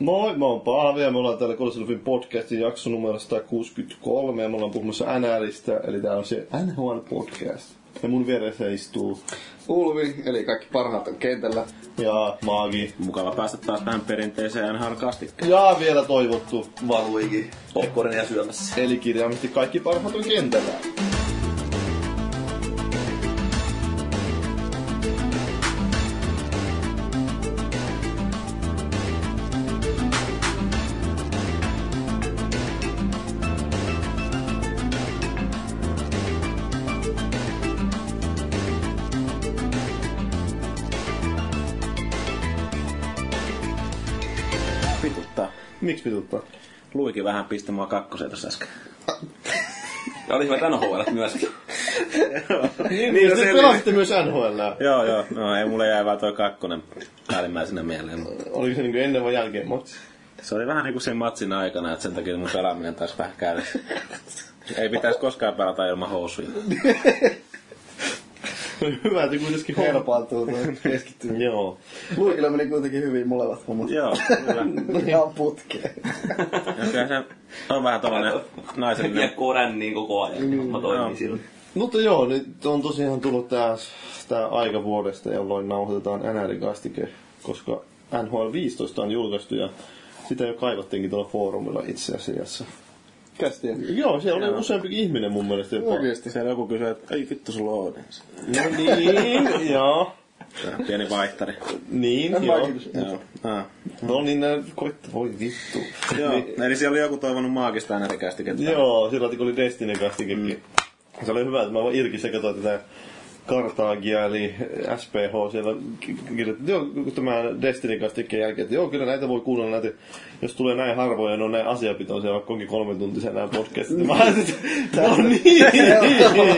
Moi, mä oon Paavi ja me ollaan täällä Koliselufin podcastin jakso numero 163 ja me ollaan puhumassa NRistä, eli tää on se NHL podcast. Ja mun vieressä istuu Ulvi, eli kaikki parhaat on kentällä. ja Maagi Mukava päästä taas tähän perinteiseen nhl ja vielä toivottu, Valuikin popcornia syömässä. eli kirjaimisesti kaikki parhaat on kentällä. Luikin vähän pisti mua kakkoseen tossa äsken. Ja oli hyvät NHL myöskin. Niin, Niin, niin no se- pelasitte myös NHL. Joo, joo. No ei mulle jäi vaan toi kakkonen päällimmäisenä mieleen. Oliko se niinku ennen vai jälkeen matsi? Se oli vähän niinku sen matsin aikana, että sen takia mun pelaaminen taas vähän käydä. Ei pitäisi koskaan pelata ilman housuja. Hyvä, että kuitenkin Herpaantuu toi keskittyy. Joo. Luikilla meni kuitenkin hyvin molemmat hommat. Joo, kyllä. Ihan putkeen. Ja kyllä se on vähän tollanen naisellinen. Kiekko ränniin koko ajan. Mä toimin sillä. Mutta joo, nyt on tosiaan tullut tää, tää aika vuodesta, jolloin nauhoitetaan NR-kastike, koska NHL 15 on julkaistu ja sitä jo kaivattiinkin tuolla foorumilla itse asiassa. Kästiä. Joo, siellä oli useampi ihminen mun mielestä jopa. Oikeesti. Siellä joku kysyy, että ei vittu sulla on Odins. No niin, joo. Pieni vaihtari. Niin, En joo. Ah. No niin, nää koitta, voi vittu. Joo. Niin, Eli siellä oli joku toivonut maagista NR-kästikettä. joo, sillä kun oli Destiny kastikekin. Se oli hyvä, että mä vaan irki katsoin tätä Kartaagia, eli SPH siellä ki- kirjoitti, joo, tämä Destiny kastikkeen jälkeen, että joo, kyllä näitä voi kuunnella näitä, jos tulee näin harvoin ja ne on näin asiapitoisia, vaikka onkin kolme tuntisia nämä podcastit. Mä ajattelin, että no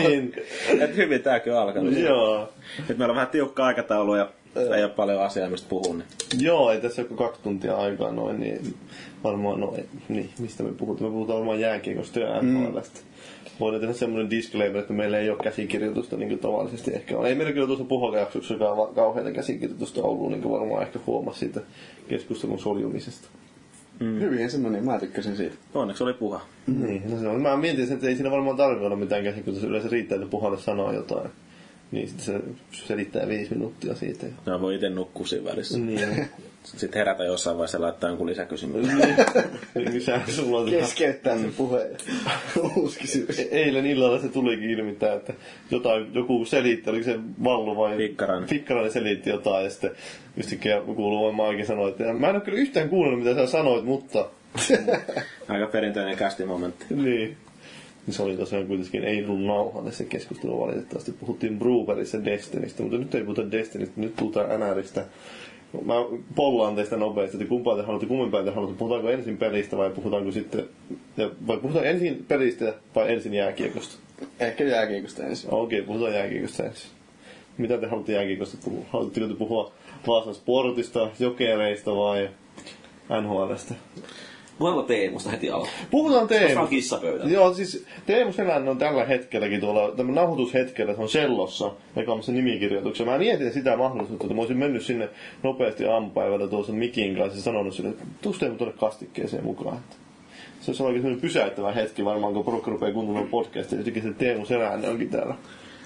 niin, Et hyvin tääkin on alkanut. joo. Nyt meillä on vähän tiukka aikataulu ja ei ole paljon asiaa mistä puhua. Niin. Joo, ei tässä kuin kaksi tuntia aikaa noin, niin varmaan, no ei, niin, mistä me puhutaan? Me puhutaan varmaan jääkiekosta ja NHLstä. Voidaan tehdä semmoinen disclaimer, että meillä ei ole käsikirjoitusta niin kuin tavallisesti ehkä on. Ei meillä kyllä tuossa va- kauheita käsikirjoitusta ollut, niin kuin varmaan ehkä huomasi siitä keskustelun soljumisesta. Hyvin se meni, mä tykkäsin siitä. Onneksi oli puha. Mm. Niin, no se on. Mä mietin, että ei siinä varmaan tarvitse olla mitään käsikirjoitusta. Yleensä riittää, että puhalle sanoo jotain. Niin sitten se selittää viisi minuuttia siitä. Ja voi itse nukkua siinä välissä. Niin. Sitten herätä jossain vaiheessa ja laittaa jonkun lisäkysymyksen. niin. Sä, sulla on Keskeyttää sen puheen. Uusi kysymys. E- Eilen illalla se tulikin ilmi tää, että jotain, joku selitti, oliko se Vallu vai... Fikkarainen. Fikkarainen selitti jotain ja sitten yhtäkkiä kuuluu vain Maakin sanoi, että mä en ole kyllä yhtään kuunnellut mitä sä sanoit, mutta... Aika perinteinen kästimomentti. niin. Niin Se oli tosiaan kuitenkin ei ollut nauhalle se keskustelu valitettavasti. Puhuttiin Brewerissa Destinystä, mutta nyt ei puhuta Destinystä, nyt puhutaan NRistä. Mä pollaan teistä nopeasti, että kumpaa te haluatte, kummempaa te haluatte. Puhutaanko ensin pelistä vai puhutaanko sitten... Ja, vai puhutaan ensin pelistä vai ensin jääkiekosta? Ehkä jääkiekosta ensin. Okei, puhutaan jääkiekosta ensin. Mitä te haluatte jääkiekosta puhua? Haluatteko te puhua Vaasan sportista, jokereista vai NHLstä? Puhutaan Teemusta heti alkuun. Puhutaan Koska Teemu. on kissapöydä. Joo, siis Teemu Selänne on tällä hetkelläkin tuolla, tämä nauhoitushetkellä, se on Sellossa, jakamassa nimikirjoituksia. Mä mietin sitä mahdollisuutta, että mä olisin mennyt sinne nopeasti aamupäivällä tuossa Mikin kanssa ja sanonut sille, että tuus Teemu tuonne kastikkeeseen mukaan. Että se olisi oikein semmoinen pysäyttävä hetki varmaan, kun porukka rupeaa kuuntelemaan podcastia, jotenkin se Teemu Selänne onkin täällä.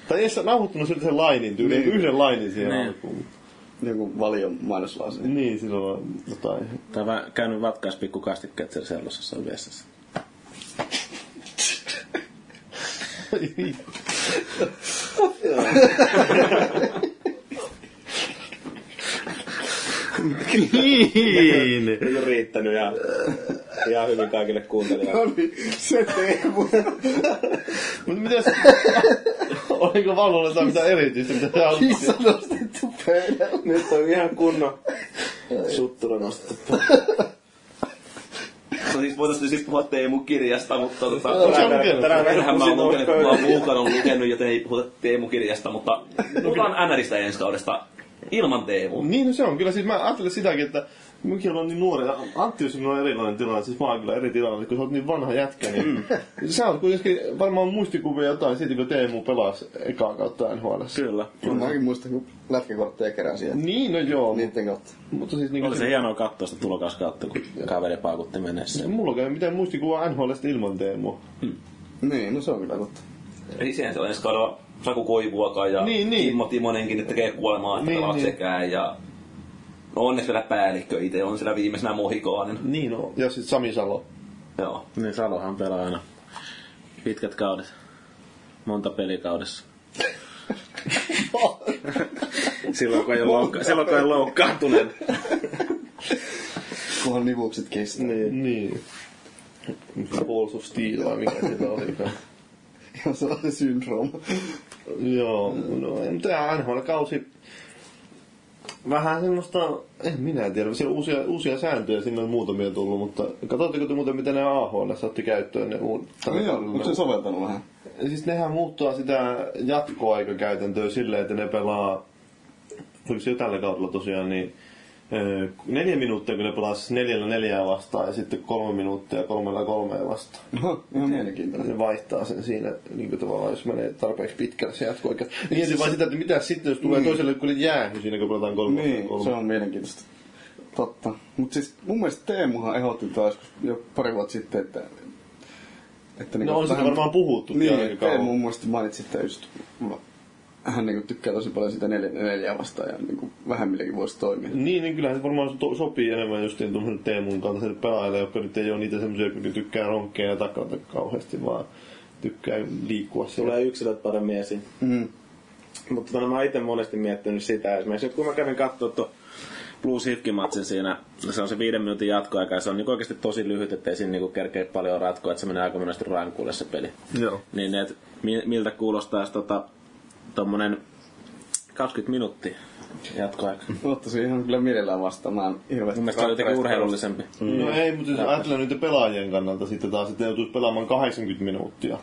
Tai ei se nauhoittanut sen lainin tyyliin, Niin. yhden lainin siihen Niin. alkuun. Joku valion mainoslause. Niin, silloin on jotain. Tai vaan käynyt vatkaas pikku kastikkeet siellä sellossa on vessassa. niin. Nyt on riittänyt ja ihan hyvin kaikille kuuntelijoille. Oli se Teemu. Mutta mitäs... Oliko Vallolla jotain mitään erityistä, mitä sä haluat? Kissa pöydälle. Nyt on ihan kunnon suttura nostettu. No siis voitaisiin siis puhua Teemu kirjasta, mutta tota, No, tänään mä oon lukenut, kun mä oon Luukan on lukenut, joten ei puhuta Teemu kirjasta, mutta puhutaan NRistä ensi kaudesta ilman Teemu. Niin, no se on kyllä. Siis mä ajattelen sitäkin, että Mäkin olen niin nuori. Antti on erilainen tilanne, siis mä oon kyllä eri tilanne, kun sä oot niin vanha jätkä, niin sä oot kuitenkin varmaan muistikuvia jotain siitä, kun Teemu pelasi ekaa kautta NHL. Kyllä. Kyllä mäkin muistan, kun lätkäkortteja keräsin. että Niin, no joo. Niiden kautta. Mutta siis niinku Oli se hienoa katsoa sitä tulokaskautta, kun kaveri paukutti mennessä. Mulla ei mitään muistikuvaa NHLstä ilman Teemua. Niin, no se on kyllä totta. Ei siihen se on ensi kaudella Saku Koivuakaan ja Niin, niin. Kimmo Timonenkin, tekee kuolemaa, että Niin, niin, niin. sekään. Ja onneksi vielä päällikkö itse on siellä viimeisenä mohikaanen. Niin no. Ja sitten Sami Salo. Joo. Niin Salohan pelaa aina pitkät kaudet. Monta pelikaudessa. silloin kun ei ole, loukka- silloin, kun ei ole loukkaantunut. Kunhan nivukset kestää. Niin. niin. Balls of Steel vai mikä siellä olikaan. Ihan sellainen syndrooma. Joo, no ei, mutta tämä NHL-kausi vähän semmoista, en minä tiedä, siellä on uusia, uusia sääntöjä sinne on muutamia tullut, mutta katsotteko te muuten, mitä ne AHL otti käyttöön? Ne uud- No joo, onko se soveltanut vähän? Siis nehän muuttaa sitä jatkoaikakäytäntöä silleen, että ne pelaa, oliko se jo tällä kaudella tosiaan, niin neljä minuuttia, kun ne pelaa siis neljällä neljää vastaan ja sitten kolme minuuttia kolmella kolmea vastaan. Oho, ihan mielenkiintoinen. Ne vaihtaa sen siinä niin kuin tavallaan, jos menee tarpeeksi pitkälle se jatkoaika. Niin ensin vaan sitä, että mitä sitten, jos tulee toiselle, kun jäähy siinä, kun pelataan kolme. Niin, kolme. se on mielenkiintoista. Totta. Mutta siis mun mielestä Teemuhan ehdotti taas jo pari vuotta sitten, että... että No on siitä varmaan puhuttu Niin, aika Teemu kauan. mun mielestä mainitsi, että just hän niinku tykkää tosi paljon sitä neljä, neljää vastaan ja niinku vähemmilläkin voisi toimia. Niin, niin kyllähän se varmaan to- sopii enemmän just niin tuollaiselle Teemun kaltaiselle pelaajille, jotka nyt ei ole niitä semmoisia, jotka tykkää ronkkeja ja takata kauheasti, vaan tykkää liikkua siellä. Tulee yksilöt paremmin esiin. Mm. Mutta tota, mä oon itse monesti miettinyt sitä. Esimerkiksi kun mä kävin katsoa tuon Blues Hifkin matsin siinä, se on se viiden minuutin jatkoaika ja se on niin oikeasti tosi lyhyt, ettei siinä niin kerkeä paljon ratkoa, että se menee aika monesti rankulle se peli. Joo. Niin et, mi- miltä kuulostaa tota, tommonen 20 minuuttia jatkoaika. Ottaisin ihan kyllä mielellään en hirveästi Mun mielestä on jotenkin urheilullisempi. Mm. No ei, mutta jos ajatellaan nyt pelaajien kannalta sitten taas, että ne joutuisi pelaamaan 80 minuuttia.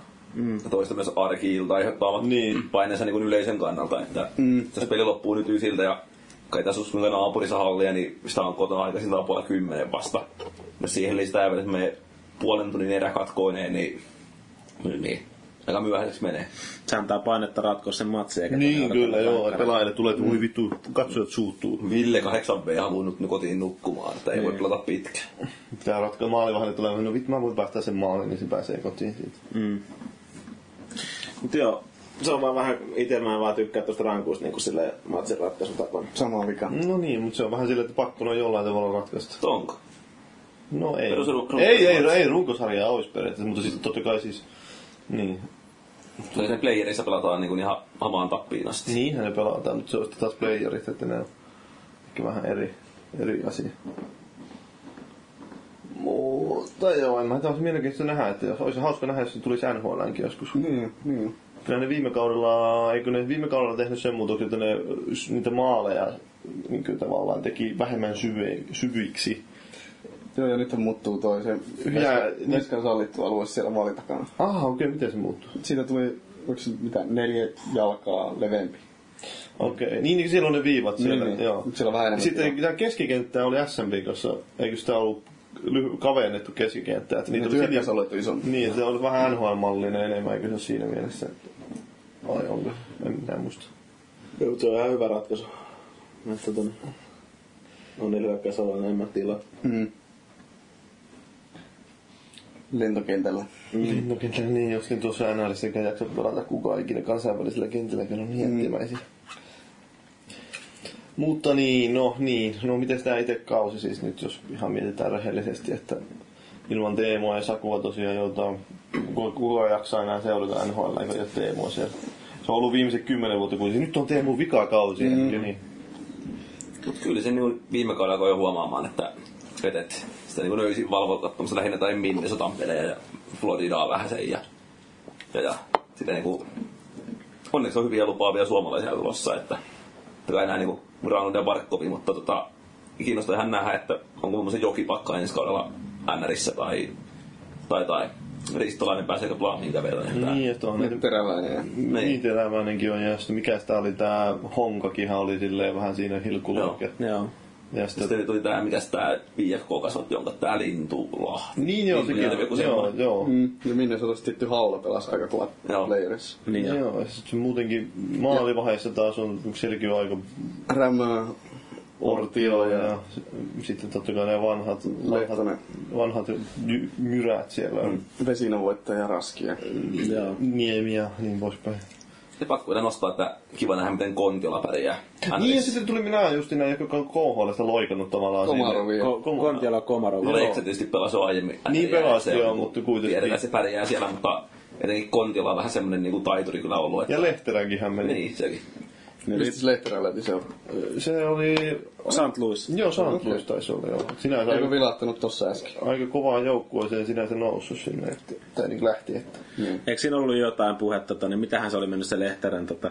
Ja toista myös arki-ilta aiheuttavat Niin. paineensa niin yleisen kannalta. Että mm. jos peli loppuu nyt ysiltä ja kai tässä olisi naapurissa hallia, niin sitä on kotona aikaisin puolella kymmenen vasta. Jos siihen lisää vielä, että me puolen tunnin erä katkoineen, niin, niin, niin aika myöhäiseksi menee. Se antaa painetta ratkoa sen matsin. eikä Niin, kyllä, joo. Pelaajille tulee, että voi vittu, katsojat suuttuu. Ville 8B halunnut nyt kotiin nukkumaan, että ei voi pelata pitkään. Pitää ratkoa maalivahdelle tulee, no vittu mä voin päästä sen maalin, niin se pääsee kotiin siitä. Mut joo, se on vaan vähän, itse mä en vaan tykkää tuosta rankuista niin silleen matsin ratkaisutapana. Sama vika. No niin, mutta se on vähän silleen, että pakko on jollain tavalla ratkaista. Onko? No ei. Perus- runko- ei, ei, ei, runkosarjaa olisi periaatteessa, mutta siis totta kai siis, niin. Se sen playerissa pelataan niin kuin ihan hamaan tappiin asti. Niinhän ne pelataan, mutta se on sitten taas playerit, että ne on ehkä vähän eri, eri asia. Mutta joo, en mä taas mielenkiintoista nähdä, että jos olisi hauska nähdä, jos se tulisi NHLänkin joskus. Niin, niin. Kyllä ne viime kaudella, eikö ne viime kaudella tehnyt sen muutoksen, että ne niitä maaleja niin kuin tavallaan teki vähemmän syve, syviksi. Joo, ja nyt muuttuu toi se Veskan sallittu alue siellä maalin takana. Ah, okei, okay, miten se muuttuu? Siitä tuli, onko se mitä, neljä jalkaa leveämpi. Okei, okay. niin, niin siellä on ne viivat siellä, Niin, niin. joo. Nyt siellä on vähän enemmän Sitten tämä keskikenttä oli SMB kanssa, eikö sitä ollut lyhy- kavennettu keskikenttä? Että niitä Niin, oli on isompi. Niin, se oli vähän NHL-mallinen enemmän, eikö se ole siinä mielessä? Vai onko? En minä muista. Joo, se on ihan hyvä ratkaisu. Että ton, on niillä hyökkäysalueilla enemmän tilaa. Mm. Lentokentällä. Lentokentällä niin, joskin tuossa NLissä eikä jaksa pelata kukaan ikinä kansainvälisellä kentällä, kun on niin jättimäisiä. Mutta niin, no niin, no miten tämä itse kausi siis nyt, jos ihan mietitään rehellisesti, että ilman Teemoa ja Sakua tosiaan joutaa, kuka, jaksaa enää seurata NHL, eikä ole Teemoa siellä. Se on ollut viimeiset kymmenen vuotta, kun nyt on Teemu vika kausi, mm. niin. Mutta kyllä se niin viime kaudella alkoi jo huomaamaan, että, että, että sitä niin löysin valvoa katsomassa lähinnä tai Minnesotan pelejä ja Floridaa vähän sen ja, ja, ja sitä niin kuin, onneksi on hyviä lupaavia suomalaisia tulossa, että kai nämä niin Granlund ja Barkovi, mutta tota, kiinnostaa ihan nähdä, että onko muun jokipakka ensi kaudella NRissä tai, tai, tai Ristolainen pääseekö Plaamin kävelemään. Niin, että on Nyt teräväinen. ja- Niin teräväinenkin on, ja sitten mikä sitä oli, tää Honkakinhan oli silleen vähän siinä hilkulla. Joo. Joo. Ja sitten, Sitten tuli tää, mikäs tää IFK-kasvatti, jonka tää Lintulahti. niin joo, sekin. Joku Joo, semmoinen. joo. Mm, ja minne se olisi tietty Haula pelasi aika kovat leirissä. Niin joo. Joo, ja sitten muutenkin maalivaiheessa taas on on aika Rämö, Ortio ja s- sitten totta kai ne vanhat, vanhat, vanhat jy- myrät siellä on. Vesinavoittaja Raskia. ja niin poispäin. Ja pakko vielä nostaa, että kiva nähdä, miten Kontiola pärjää. Niin ja sitten tuli minä just näin, joka on KHLista loikannut tavallaan Komarovi. Ko- Kontiola Komarov. No Leikse tietysti pelasi aiemmin. Niin pelasi, joo, niinku- mutta kuitenkin. Tiedetään, se pärjää siellä, mutta etenkin Kontiola on vähän semmonen niinku taituri kyllä ollut. Että... Ja Lehteränkin hän meni. Niin, sekin. Mistä Lehterällä se on? Se oli... St. Louis. Joo, St. Louis taisi olla joo. Sinänsä Eikö aika, vilahtanut tossa äsken? aika kovaa joukkueeseen sinänsä noussut sinne, että, tai niin lähti, että... Niin. Eikö siinä ollut jotain puhetta, tota, niin mitähän se oli mennyt se Lehterän tota,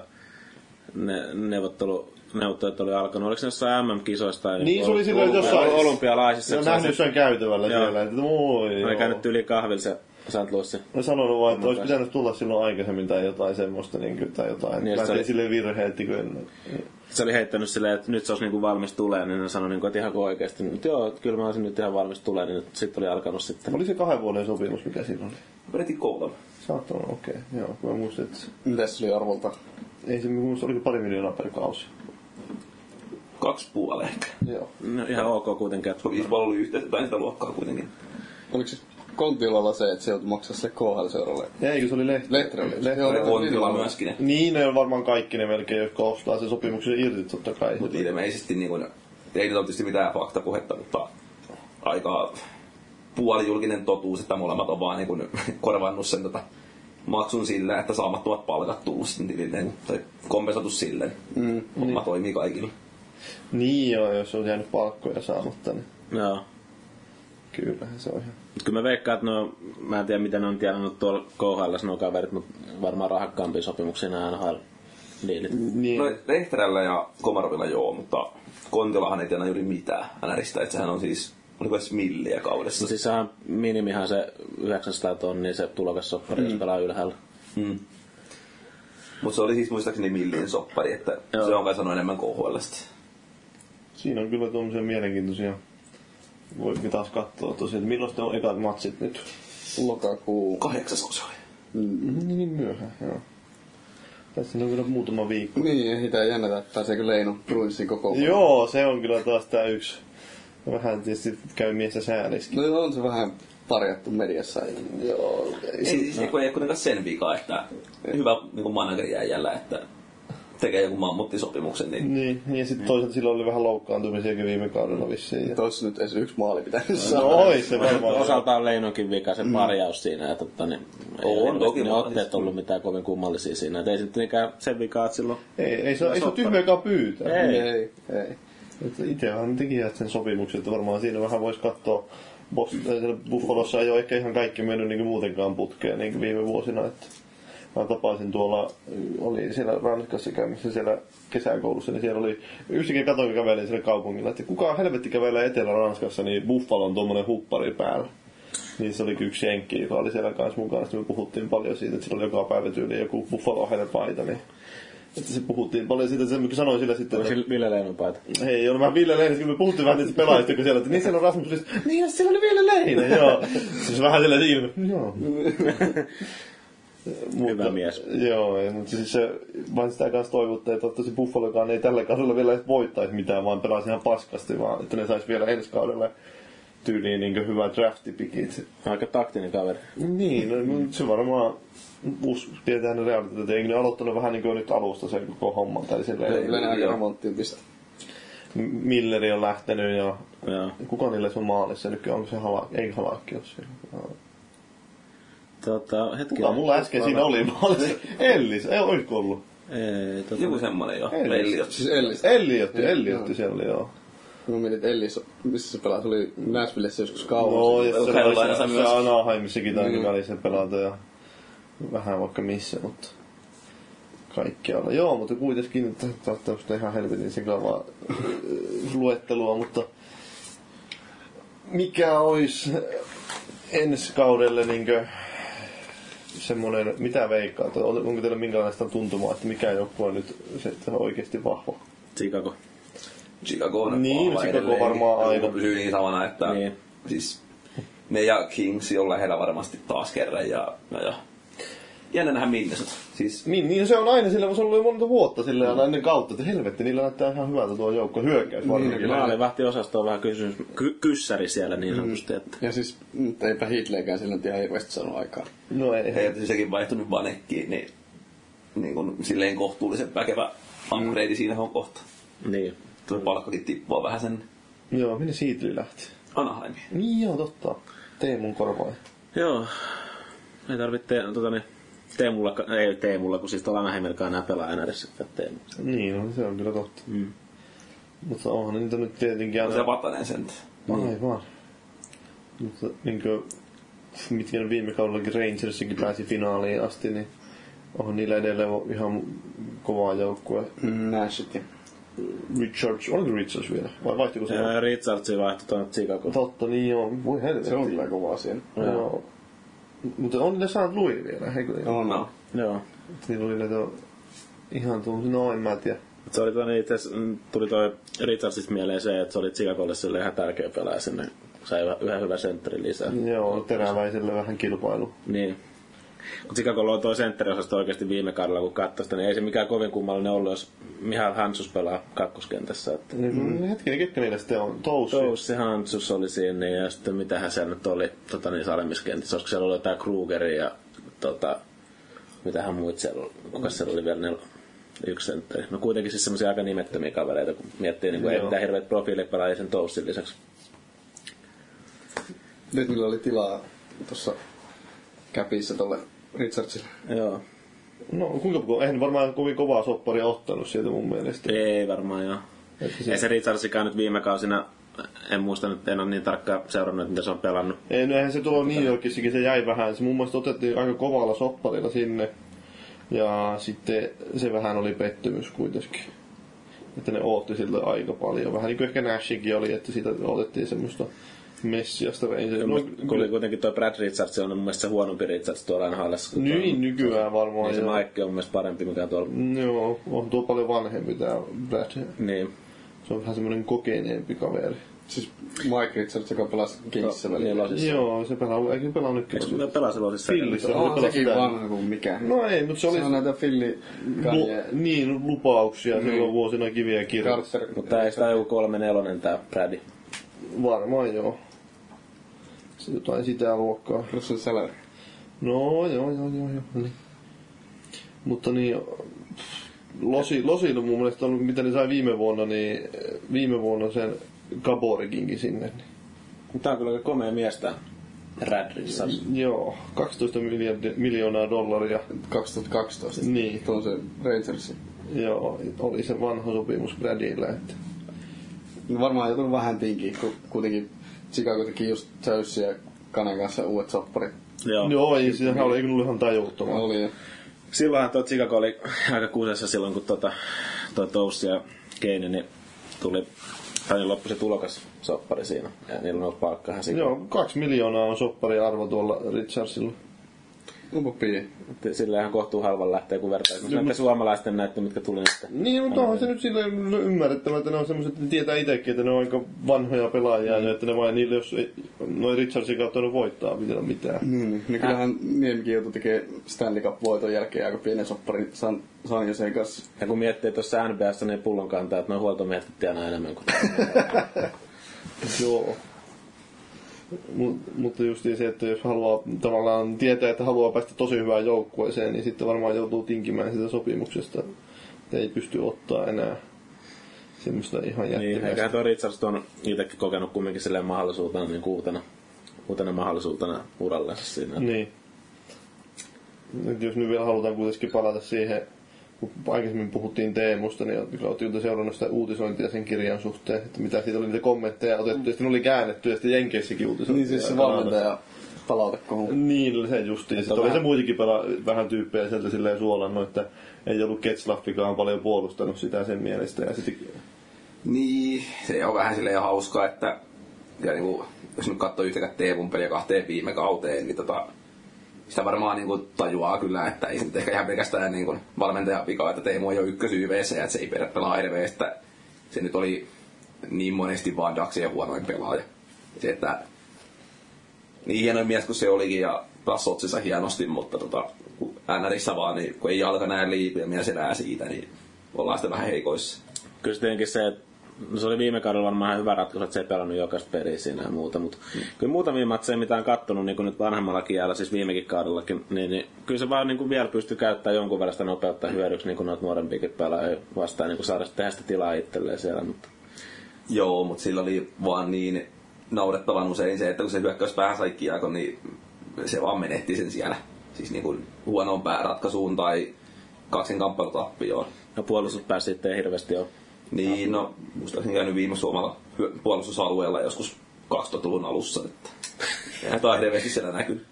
ne, neuvottelu, neuvottelut oli alkanut. Oliko se jossain MM-kisoista? tai Niin, se oli silloin jossain- Olympialaisissa. Se on nähnyt se jossain käytävällä Joo. siellä, että moi oli joo. käynyt yli kahvilla se St. Louis. Mä sanonut vaan, että olisi pitänyt tulla silloin aikaisemmin tai jotain semmoista, niin kuin, tai jotain. Niin, Mä se tein oli- silleen virheetti, kun en... Se oli heittänyt silleen, että nyt se olisi niinku valmis tulee, niin ne sanoi, niinku, että ihan oikeasti, että joo, että kyllä mä olisin nyt ihan valmis tulee, niin sitten oli alkanut sitten. Oli se kahden vuoden sopimus, mikä siinä oli? Vedettiin koulun. Saattaa olla, okei. Okay. Joo, kun mä muistin, että... Mitäs se oli arvolta? Ei se muista, oliko pari miljoonaa per kausi. Kaksi puoli ehkä. Joo. No, ihan ok kuitenkin. Että... Viisi paljon oli yhteensä jotain sitä luokkaa kuitenkin. Oliko se Kontiolalla se, että se joutui maksaa se KHL-seuralle? Ja eikö se oli Lehterä? Lehterelle. Lehterä. Joo, Kontiola niin, myöskin. ne. Niin, ne on varmaan kaikki ne melkein, jotka ostaa sen sopimuksen irti totta kai. Mutta ilmeisesti niin kuin, ei nyt ole tietysti mitään faktapuhetta, mutta aika puolijulkinen totuus, että molemmat on vaan niin kuin, korvannut sen tota, maksun sillä, että saamattomat palkat tullut sitten tililleen, tai kompensoitu silleen. Mm, Homma toimii kaikilla. Niin joo, jos on jäänyt palkkoja saamatta, niin Joo. Kyllähän se on ihan... Mut kyllä mä veikkaan, että no, mä en tiedä miten ne on tienannut tuolla KHL nuo kaverit, mutta varmaan rahakkaampia sopimuksia nämä NHL diilit. Niin. No Lehterällä ja Komarovilla joo, mutta Kontiolahan ei tiedä juuri mitään NRistä, että sehän on siis, oliko edes milliä kaudessa. No siis sehän minimihan se 900 tonnia se tulokassoppari, jos pelaa ylhäällä. Mm. Mutta se oli siis muistaakseni millin soppari, että Joo. se on kai sanonut enemmän KHLstä. Siinä on kyllä tuommoisia mielenkiintoisia... Voikin taas katsoa tosiaan, että milloin on ekat matsit nyt. Lokakuu. Kahdeksas osa oli. Niin, niin myöhään, joo. Tässä on kyllä muutama viikko. Niin, ei sitä jännätä, että pääseekö Leino Bruinsin koko Joo, se on kyllä taas tää yksi. Vähän tietysti käy miestä sääliskin. No on se vähän parjattu mediassa. Joo, Ei, ei, ei, ei kuitenkaan sen vika, että hyvä niin manageri jäljellä, että tekee joku mammuttisopimuksen, niin Niin, niin ja sitten toisaalta silloin oli vähän loukkaantumisiakin viime kaudella vissiin. Ja... Toissa nyt edes yksi maali pitänyt No saada. ois se varmaan. Osaltaan on Leinokin vika se parjaus siinä, että tota, niin, ei On ole toki ne otteet ollut mitään kovin kummallisia siinä. Et ei se nyt niinkään sen vikaa, että silloin Ei, ei, se, ei se ole tyhmääkään pyytää. Ei. Ei, ei. Itsehän tekivät sen sopimuksen, että varmaan siinä vähän voisi katsoa. Siellä Buffalossa ei ole ehkä ihan kaikki mennyt niin muutenkaan putkeen niin kuin viime vuosina. Että mä tapasin tuolla, oli siellä Ranskassa käymässä siellä kesäkoulussa, niin siellä oli yksikin katoin kävelee siellä kaupungilla, että kuka helvetti kävelee Etelä-Ranskassa, niin Buffalo on tuommoinen huppari päällä. Niin se oli yksi jenkki, joka oli siellä kanssa mukana. Sitten me puhuttiin paljon siitä, että sillä oli joka päivä tyyli joku Buffalo paita, niin että se puhuttiin paljon siitä, että se sanoi sillä sitten, oli että Ville Leinon paita. Hei, on vähän Ville Leinen, kun me puhuttiin vähän niistä pelaajista, kun siellä, että niin siellä on Rasmus. Niin, siellä oli Ville Leinen, joo. Siis vähän sillä ilme. Joo. Hyvä mies. Joo, ei, mutta siis se, vaan sitä kanssa toivottaa, että toivottavasti Buffalokaan ei tällä kaudella vielä edes voittaisi mitään, vaan pelaisi ihan paskasti, vaan että ne sais vielä ensi kaudella tyyliin niin hyvä draftipikit. Aika taktinen kaveri. Niin, no, no, se varmaan us, tietää ne realiteetit, että eikö ne aloittanut vähän niin kuin nyt alusta sen koko homman. Tai silleen, Kyllä ne aika remonttiin pistä. Milleri on lähtenyt ja Joo. kuka niille on maalissa? Nyt onko se hala, ei halakki ole siellä. Tota, hetki. Kuka mulla äsken siinä oli maalissa? Ellis, ei olisiko ollut? Ei, tota, joku semmonen jo. Ei. Pelli Siis Ellis. Elliotti, Elliotti siellä oli, joo. Mä mietin, että Ellis, missä se pelasi, oli Nashvillessä joskus kauan. No, ja se, se, se myös. Anaheimissakin taitaa Mm. välissä pelata ja vähän vaikka missä, mutta kaikkialla. Joo, mutta kuitenkin tämmöistä ihan helvetin sekavaa äh, luettelua, mutta mikä olisi ensi kaudelle niinkö semmoinen, mitä veikkaat? On- Onko teillä minkälaista tuntumaa, että mikä joku on nyt se, että on oikeasti vahva? Chicago. Chicago on Niin, vahva Chicago edelleen. varmaan aina. pysyy niin samana, että Niin. siis ne ja Kings on lähellä varmasti taas kerran ja, ja, ja jännä nähdä Minnesota. Siis Niin, niin se on aina sillä, se on ollut jo monta vuotta sillä mm. ennen kautta, että helvetti, niillä näyttää ihan hyvältä tuo joukko hyökkäys. Niin, Maalivahtiosasto on vähän kysymys, ky- kyssäri siellä niin sanotusti. Että. Ja siis mm, eipä Hitleikään sillä nyt ihan hirveästi saanut aikaa. No ei. Hei, että sekin vaihtunut Vanekkiin, niin, niin kun silleen kohtuullisen väkevä upgrade siinä on kohta. Niin. Tuo palkkakin tippua vähän sen Joo, minne Siitli lähti? Anaheimiin. Niin joo, totta. Teemun korvaan. Joo. Ei tarvitse tota, niin, Teemulla, ei Teemulla, kun siis tuolla Anaheimilkaan enää pelaa enää edes sitä Teemu. Niin, no, se on kyllä totta. Mm. Mutta onhan niitä nyt tietenkin On aina... se Vatanen sen. Aivan. Mutta niinkö, mitkä ne viime kaudellakin Rangersikin pääsi finaaliin asti, niin onhan niillä edelleen ihan kovaa joukkue. Mm, Nashit ja Richards, oliko Richards vielä? Vai vaihtuiko se? Ja Richardsi vaihtoi tuonne Chicago. Totta, niin joo. Voi helvetti. se on kyllä kova siellä. Joo. Mutta on niillä saanut Louis vielä, eikö niin? On, No. Joo. Niillä oli näitä ihan tuollaisia, no en mä tiedä. Se oli tuonne itse asiassa, mm, tuli toi Richardsista mieleen se, että se oli Chicagolle sille ihan tärkeä pelaaja sinne. Sai yhä- yhden hyvän sentterin lisää. Joo, teräväiselle vähän kilpailu. Niin. Kun Chicagolla on toi sentteriosasto oikeasti viime kaudella, kun katsoi sitä, niin ei se mikään kovin kummallinen ollut, jos Mihail Hansus pelaa kakkoskentässä. Että Niin, mm. Hetkinen, ketkä niillä sitten on? Toussi. Toussi Hansus oli siinä niin, ja sitten mitähän siellä nyt oli tota, niin salemiskentissä. Olisiko siellä ollut jotain Krugeri ja tota, mitähän muut siellä oli. Kuka siellä oli vielä nel... yksi sentteri. No kuitenkin siis semmoisia aika nimettömiä kavereita, kun miettii, niin kuin mitään hirveät profiilipelaajia sen Toussin lisäksi. Nyt niillä oli tilaa tuossa käpissä tolle Richardsille. Joo. No kuinka, eihän varmaan kovin kovaa sopparia ottanut sieltä mun mielestä. Ei varmaan joo. Että se- Ei se Richardsikaan nyt viime kausina, en muista nyt, en ole niin tarkkaan seurannut, että mitä se on pelannut. Ei, no eihän se tuolla New Yorkissakin, se jäi vähän. Se mun mielestä otettiin aika kovalla sopparilla sinne. Ja sitten se vähän oli pettymys kuitenkin. Että ne ootti siltä aika paljon. Vähän niin kuin ehkä Nashinkin oli, että siitä otettiin semmoista messiasta Rangers. No, Kun oli kuitenkin tuo Brad Richards, on mun mielestä se huonompi Richards tuolla tuo- niin, nykyään varmaan. Niin se. Mike on mun mielestä parempi, mikä on tuolla. Joo, on tuo paljon vanhempi tää Brad. Niin. Se on vähän semmoinen kokeneempi kaveri. Siis Mike Richards, joka pelasi Kingsissä Niin, välillä. Losissa. Joo, se pelaa, eikö pelaa nytkin? Eikö me pelasi Losissa? Fillissä. Se Se on pelasi sekin vanha kuin mikä. No ei, mutta se oli Se on näitä Filli lu, niin, lupauksia Niin. silloin vuosina kiviä kirjassa. Carter. Mutta ei sitä joku kolme nelonen tää Brady. Varmaan joo. Se jotain sitä luokkaa. Russell Salary. No joo, joo, joo, joo. Niin. Mutta niin, Losi, Losilla mun mielestä on, mitä ne sai viime vuonna, niin viime vuonna sen Gaborikinkin sinne. Niin. Mutta tää on kyllä aika komea mies tää Brad Richards. Joo, 12 miljardi, miljoonaa dollaria. 2012. Niin. Tuo on se Rangersin. Joo, oli se vanha sopimus Bradille, että No varmaan joutunut vähän tinkiä, kun kuitenkin Chicago teki just Zeus ja Kanen kanssa uudet sopparit. Joo. Joo, ei siinä oli, eikö ollut ihan tajuttomaa. Oli jo. Silloinhan tuo Chicago oli aika kuusessa silloin, kun tota, toi Toussi ja Kane, niin tuli, tai niin loppui se tulokas soppari siinä. Ja niillä on ollut palkkahan siinä. Joo, kaksi miljoonaa on soppari arvo tuolla Richardsilla. Onpa pii. Sillä ihan kohtuu halvan lähtee, kun vertaa. No, näiden suomalaisten näiden, mitkä tuli nyt. Niin, mutta onhan se nyt sille ymmärrettävä, että ne on semmoiset, että ne tietää itsekin, että ne on aika vanhoja pelaajia, mm. että ne vain niille, jos ei- noin Richardsin kautta ne voittaa pitää mitään. Niin, niin kyllähän Niemikin joutui tekemään Stanley Cup-voiton jälkeen aika pienen sopparin San, San Joseen kanssa. Ja kun miettii tuossa NBAssa, niin pullon kantaa, että noin huoltomiehet tienaa enemmän kuin Joo. Mut, mutta just se, että jos haluaa tavallaan tietää, että haluaa päästä tosi hyvään joukkueeseen, niin sitten varmaan joutuu tinkimään sitä sopimuksesta. Että ei pysty ottaa enää semmoista ihan Niin, jättimäistä. eiköhän tuo Richards on itsekin kokenut kumminkin silleen mahdollisuutena, niin uutena, uutena mahdollisuutena urallensa siinä. Niin. Nyt jos nyt vielä halutaan kuitenkin palata siihen, kun aikaisemmin puhuttiin Teemusta, niin olette seurannut sitä uutisointia sen kirjan suhteen, että mitä siitä oli niitä kommentteja otettu, ja sitten ne oli käännetty, ja sitten Jenkeissäkin uutisointia. Niin siis se valmentaja palautekohu. Niin, se justiin. Sitten oli se muitakin pela, vähän tyyppejä sieltä silleen suolannut, että ei ollut Ketslaffikaan paljon puolustanut sitä sen mielestä. Ja sitten, Niin, se on vähän silleen hauskaa, että ja niinku, jos nyt katsoo yhtäkään Teemun peliä kahteen viime kauteen, niin tota, sitä varmaan niinku tajuaa kyllä, että ei se nyt ehkä ihan pelkästään niinku valmentajan vika, että Teemu on jo ykkös YVC, että se ei pelaa hirveästi. että Se nyt oli niin monesti vaan Daxien huonoin pelaaja. Se, että niin hieno mies kuin se olikin ja Sotsissa hienosti, mutta tota, kun NRissä vaan, niin kun ei jalka näe liipuja, mies elää siitä, niin ollaan sitten vähän heikoissa. Kyllä se että se oli viime kaudella varmaan ihan hyvä ratkaisu, että se ei pelannut jokaista peliä siinä ja muuta, mutta mm. kyllä muutamia matseja, mitä on kattonut niin kuin nyt vanhemmalla kielellä, siis viimekin kaudellakin, niin, niin kyllä se vaan niin kuin vielä pystyy käyttämään jonkun verran sitä nopeutta hyödyksi, niin kuin noita nuorempiakin pelaajia vastaan, niin kuin saada tehdä sitä tilaa itselleen siellä, mutta Joo, mutta sillä oli vaan niin naurettavan usein se, että kun se hyökkäys päähän sai kiekon, niin se vaan menetti sen siellä. Siis niin kuin huonoon pääratkaisuun tai kaksin kamppailutappioon. no puolustus pääsi sitten hirveästi ole. Niin, no, muistaakseni käynyt viime Suomella hyö- puolustusalueella joskus 2000-luvun alussa, että eihän hirveästi siellä näkyy.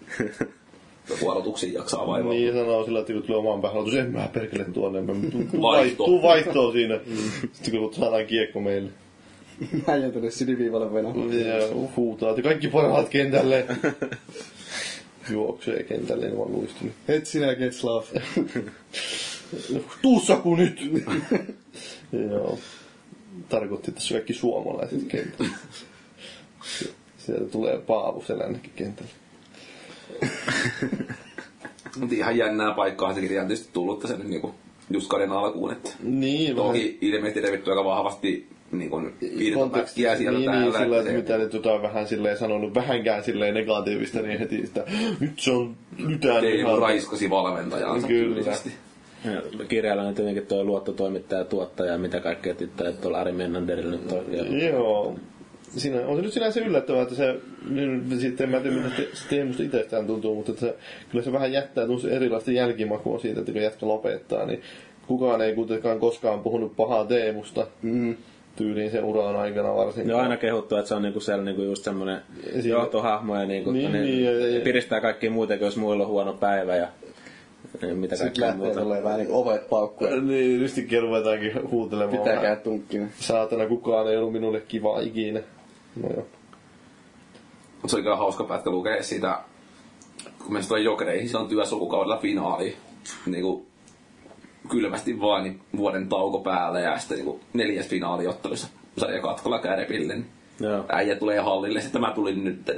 Vuorotuksiin jaksaa vaivaa. Niin sanoo sillä, että kun tulee omaan päähän, että en mä perkele tuonne, mä tuu, tuu, Vaihto. tuu vaihtoon siinä. Sitten kun saadaan kiekko meille. Mä en tänne siniviivalle venä. Ja huutaa, että kaikki parhaat kentälle. Juoksee kentälle ilman luistelu. Et sinä Getslav. Tuu Saku nyt! Joo. Tarkoitti tässä kaikki suomalaiset kentällä. Sieltä tulee Paavo Selännekin kentälle. Mutta ihan jännää paikkaa sekin on tietysti tullut tässä nyt niinku just kauden alkuun, että Niin, vähän toki ilmeisesti revitty aika vahvasti niin kuin siellä Niin, täällä. niin sillä, että se- mitä nyt jotain vähän silleen sanonut, vähänkään silleen negatiivista, niin heti sitä, nyt se on lytään Teemu raiskasi valmentajansa Kyllä. tyylisesti. Ja kirjailijan tietenkin tuo luottotoimittaja, tuottaja ja mitä kaikkea tyttöjä tuolla Ari Mennanderilla nyt on. Joo. Siinä, on se nyt sinänsä yllättävää, että se, nyt sitten en mä tiedä, mitä se Teemusta itsestään tuntuu, mutta että se, kyllä se vähän jättää tuossa erilaista jälkimakua siitä, että kun jätkä lopettaa, niin kukaan ei kuitenkaan koskaan puhunut pahaa Teemusta. Mm. Tyyliin sen uran aikana varsinkin. Ne on aina kehuttu, että se on niinku siellä niinku just semmoinen johtohahmo ja niinku, Niin, niin, niin, ja- ja- piristää kaikkia muutenkin, jos muilla on huono päivä ja, ja mitä Sitten kaikkea lähtee muuta. tolleen vähän niinku ovet paukkuja. Niin, yhtäkkiä ruvetaankin huutelemaan. Pitäkää tunkkina. Saatana, kukaan ei ollut minulle kiva ikinä. No joo. Mutta se oli kyllä hauska pätkä lukea siitä, kun mennessä tulee jokereihin silloin työsulkukaudella finaali. Niin kuin kylmästi vaan niin vuoden tauko päällä ja sitten niin kuin neljäs finaaliottelussa sarja katkolla kärpille. Niin Joo. äijä tulee hallille, sitten mä tulin nyt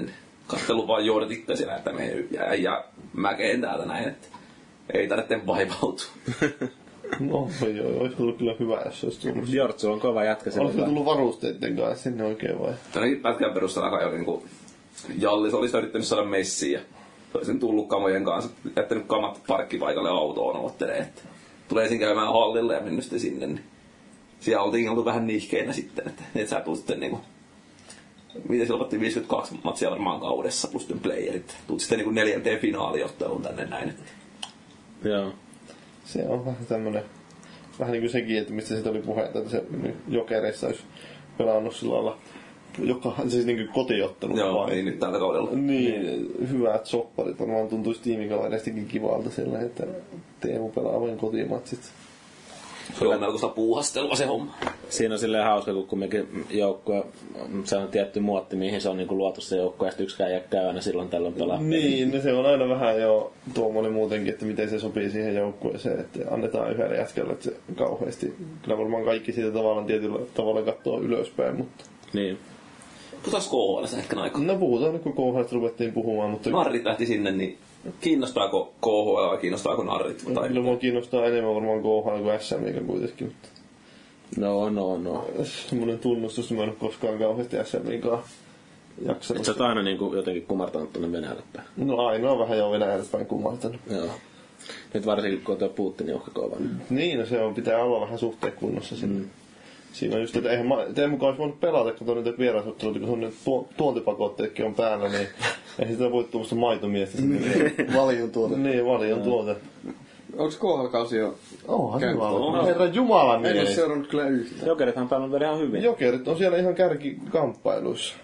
kattelu vaan jortikka siellä, että me äijä mäkeen täältä näin, että ei tarvitse vaivautua. No joo, olisi ollut kyllä hyvä, jos se olisi tullut. Jortsu on kova jätkä Olisiko tullut varusteiden kanssa sinne oikein vai? Tänäkin pätkän perusteella kai oli niinku Jallis olisi yrittänyt saada messiin ja se olisi tullut kamojen kanssa, jättänyt kamat parkkipaikalle autoon oottelee, että tulee ensin käymään hallille ja mennyt sitten sinne, niin siellä oltiin oltu vähän nihkeinä sitten, että et sä tulet sitten niinku miten siellä otettiin 52 matsia varmaan kaudessa plus playerit. Tuut sitten niinku neljänteen finaaliotteluun tänne näin. että Joo. Se on vähän tämmönen, vähän niin kuin sekin, että mistä siitä oli puhetta, että se jokereissa olisi pelannut sillä lailla, joka, siis niin kotiottelu Joo, vaan. ei nyt tällä kaudella. Niin, hyvät sopparit varmaan tuntuisi tiimikavereistakin kivalta sillä, että Teemu pelaa vain kotimatsit. Se on melkoista puuhastelua se homma. Siinä on silleen hauska, kun kumminkin joukkue, se on tietty muotti, mihin se on niinku luotu se joukkue, ja sitten yksikään ei käy aina silloin tällöin pelaa. Niin, no se on aina vähän jo tuommoinen muutenkin, että miten se sopii siihen joukkueeseen, että annetaan yhdelle jätkälle, että se kauheasti, kyllä varmaan kaikki siitä tavallaan tietyllä tavalla katsoo ylöspäin, mutta Niin. Puhutaan KHL hetken aikaa. no puhutaan nyt kun KHL ruvettiin puhumaan, mutta Narrit lähti sinne, niin kiinnostaako KHL vai kiinnostaako narrit? Tai kyllä mua kiinnostaa enemmän varmaan KHL kuin SM kuitenkin, mutta No, no, no. semmoinen tunnustus, että mä en ole koskaan kauheasti SMikaan Et jaksanut. sä oot aina niinku jotenkin kumartanut tonne Venäjälle päin. No ainoa vähän jo Venäjältä päin kumartanut. Joo. Nyt varsinkin kun on tuo Putinin uhka kova. Niin, no se on, pitää olla vähän suhteet kunnossa sinne. Mm. Siinä on just, että eihän mä, Teemu olisi voinut pelata, kun tuon nyt vierasottelut, kun semmoinen tuo, tuontipakotteetkin on päällä, niin ei sitä voi tuommoista maitomiestä sinne. Valion tuote. niin, valion tuote. Onks KHL-kausi jo? Onhan Käynyt. hyvä. On. Herra Jumala En oo mies. seurannut kyllä yhtään. Jokerithan on pelannut vielä ihan hyvin. Jokerit on siellä ihan kärkikamppailuissa.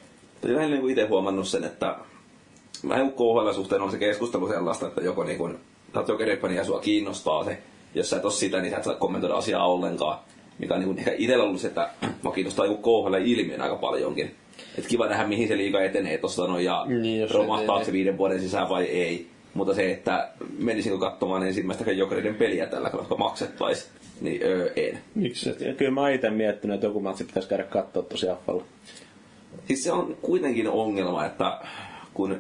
Olen vähän niin itse huomannut sen, että vähän KHL suhteen on se keskustelu sellaista, että joko niin kuin, sä oot jokerifani ja sua kiinnostaa se, jos sä et ole sitä, niin sä et saa kommentoida asiaa ollenkaan. Mikä on niin kuin, ehkä itsellä ollut se, että mua kiinnostaa joku KHL ilmiön aika paljonkin. Et kiva nähdä, mihin se liiga etenee tuosta noin ja Niin, romahtaako se viiden vuoden sisään vai ei. Mutta se, että menisinkö katsomaan ensimmäistä jokereiden peliä tällä, koska maksettaisiin, Niin öö, en. Miksi kyllä mä itse miettinyt, että joku matsi pitäisi käydä katsoa tosi jaffalla. Siis se on kuitenkin ongelma, että kun,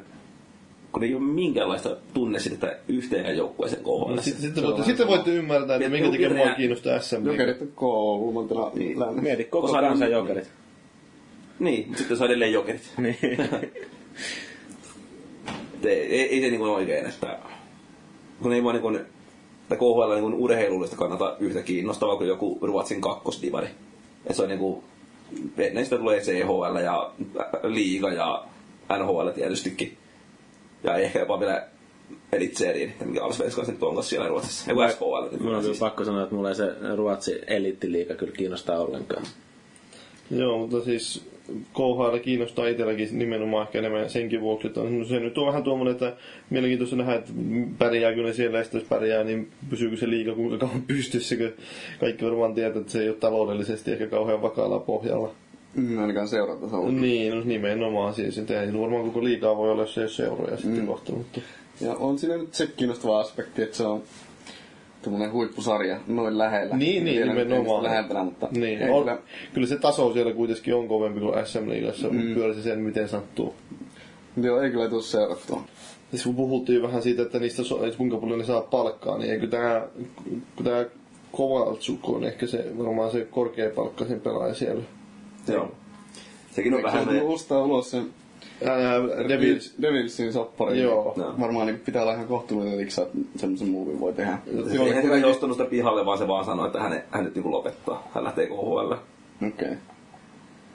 kun ei ole minkäänlaista tunnesidettä yhteen joukkueeseen kohdalla. No, sitten, sitten, voitte, sitten voitte ymmärtää, että minkä takia mua kiinnostaa SM. Jokerit on kolmantena Niin. lännessä. Mieti koko kansan jokerit. Niin, mutta sitten se on edelleen jokerit. Niin. Ei, ei, ei se niin kuin oikein, että kun ei voi niin kuin, että KHL niin kuin urheilullista kannata yhtä kiinnostavaa kuin joku Ruotsin kakkosdivari. Et se on niin kuin, näistä tulee CHL ja Liiga ja NHL tietystikin. Ja ehkä jopa vielä Elitserien, mikä Alsvenskan nyt onko siellä Ruotsissa. Ei kun SHL. Mun on siis. pakko sanoa, että mulla ei se Ruotsi eliittiliiga kyllä kiinnostaa ollenkaan. Joo, mutta siis KHL kiinnostaa itselläkin nimenomaan ehkä enemmän senkin vuoksi, että on, se nyt on vähän tuommoinen, että mielenkiintoista nähdä, että pärjääkö ne siellä, ja sitten jos pärjää, niin pysyykö se liiga kuinka kauan pystyssä, kun kaikki varmaan tietää, että se ei ole taloudellisesti ehkä kauhean vakaalla pohjalla. Mm, ainakaan seuratasolla. Niin, no nimenomaan siis, että ei varmaan koko liigaa voi olla, jos ei seuroja sitten Mm. kohta, mutta Ja on siinä nyt se kiinnostava aspekti, että se on tämmöinen huippusarja noin lähellä. Niin, niin, Vielä nimenomaan. Lähempänä, mutta niin, ei on, kyllä- kyllä se taso siellä kuitenkin on kovempi kuin SM-liigassa, mm. pyöräsi sen miten sattuu. Joo, ei kyllä tule seurattua. Siis kun puhuttiin vähän siitä, että niistä so, että kuinka paljon ne saa palkkaa, niin eikö tämä, kun tämä Kovaltsuk on ehkä se, varmaan se korkeapalkkaisin pelaaja siellä. Joo. Sekin on Eikö vähän se ne, ostaa ulos sen Ää, Devils, Devilsin soppari. Joo. Niin Varmaan niin pitää olla ihan kohtuullinen liksa, että semmoisen muuvin voi tehdä. Joo, Eihän se ostanut sitä pihalle, vaan se vaan sanoi, että hän, hän nyt niin lopettaa. Hän lähtee KHL. Okei. Okay.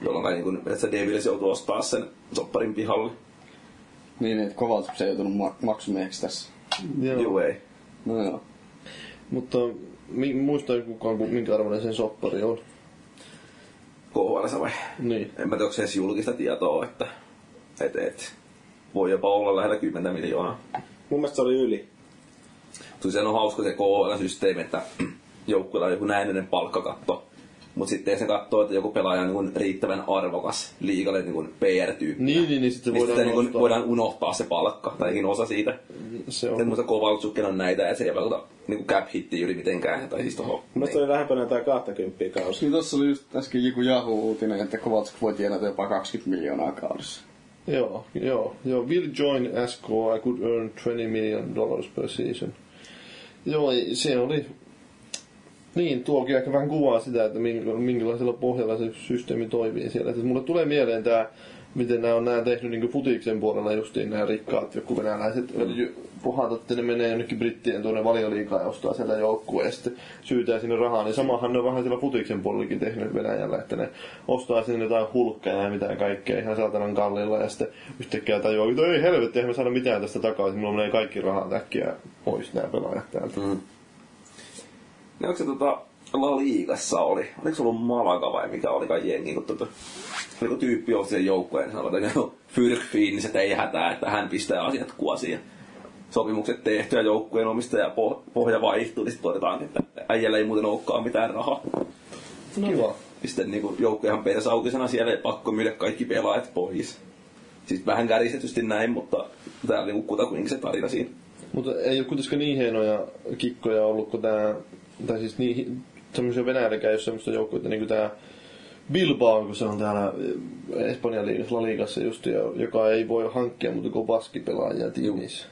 Jolloin niin kuin, että se Devils joutuu ostaa sen sopparin pihalle. Niin, että Kovaltsuk se ei joutunut ma- maksumieheksi tässä. joo. Joo, ei. No joo. Mutta mi, muistaa kukaan, ku- minkä arvoinen sen soppari on. KHL vai? Niin. En mä tiedä, onko se edes julkista tietoa, että et, et, voi jopa olla lähellä 10 miljoonaa. Mun mielestä se oli yli. Siis se on hauska se KHL-systeemi, että joukkueella on joku näennäinen palkkakatto. Mutta sitten se katsoo, että joku pelaaja on niin riittävän arvokas liikalle niin PR-tyyppi. Niin, niin, niin sitten Niin voidaan niin voidaan unohtaa se palkka, tai ainakin osa siitä. Se on. muista Kovaltsukken on näitä, että se ei vaikuta niin cap hitti yli mitenkään. Tai siis. Mun mielestä se oli lähempänä jotain 20 kausi. Niin tossa oli just äsken joku Yahoo-uutinen, että Kovaltsuk voi tienata jopa 20 miljoonaa kaudessa. Joo, joo, joo. Will join SK, I could earn 20 million dollars per season. Joo, ei- se oli... Niin, tuokin ehkä vähän kuvaa sitä, että minkä- minkälaisella pohjalla se systeemi toimii siellä. Että mulle tulee mieleen tämä, miten nämä on nämä tehnyt niin futiksen puolella justiin nämä rikkaat joku venäläiset pohat, että ne menee jonnekin brittien tuonne valioliikaan ja ostaa sieltä joukkueen ja sitten syytää sinne rahaa. Niin samahan ne on vähän siellä futiksen puolellakin tehnyt Venäjällä, että ne ostaa sinne jotain hulkkeja ja mitään kaikkea ihan saatanan kallilla ja sitten yhtäkkiä tajuaa, että ei helvetti, eihän me saada mitään tästä takaisin, mulla menee kaikki rahat äkkiä pois nämä pelaajat täältä. Mm. Ne onko se tota La Liigassa oli? Oliko se ollut Malaga vai mikä oli kai jengi, kun tota, niin tyyppi osti sen joukkueen ja sanoi, että no, Fyrkfiin, niin se ei hätää, että hän pistää asiat kuosiin. ja Sopimukset tehty ja joukkueen omistaja poh- pohja vaihtuu, niin sitten todetaan, että äijällä ei muuten olekaan mitään rahaa. Kiva. Sitten niin joukkuehan persautisena siellä ei pakko myydä kaikki pelaajat pois. Siis vähän käristetysti näin, mutta tää oli niin kutakuinkin se tarina siinä. Mutta ei ole kuitenkaan niin hienoja kikkoja ollut kuin tämä, tai siis niin, semmoisia Venäjälläkään ei ole semmoista joukkuetta niin kuin tämä Bilbao, kun se on täällä eh, Espanjan liigassa, La Ligassa just, joka ei voi hankkia muuta kuin baskipelaajia tiimissä.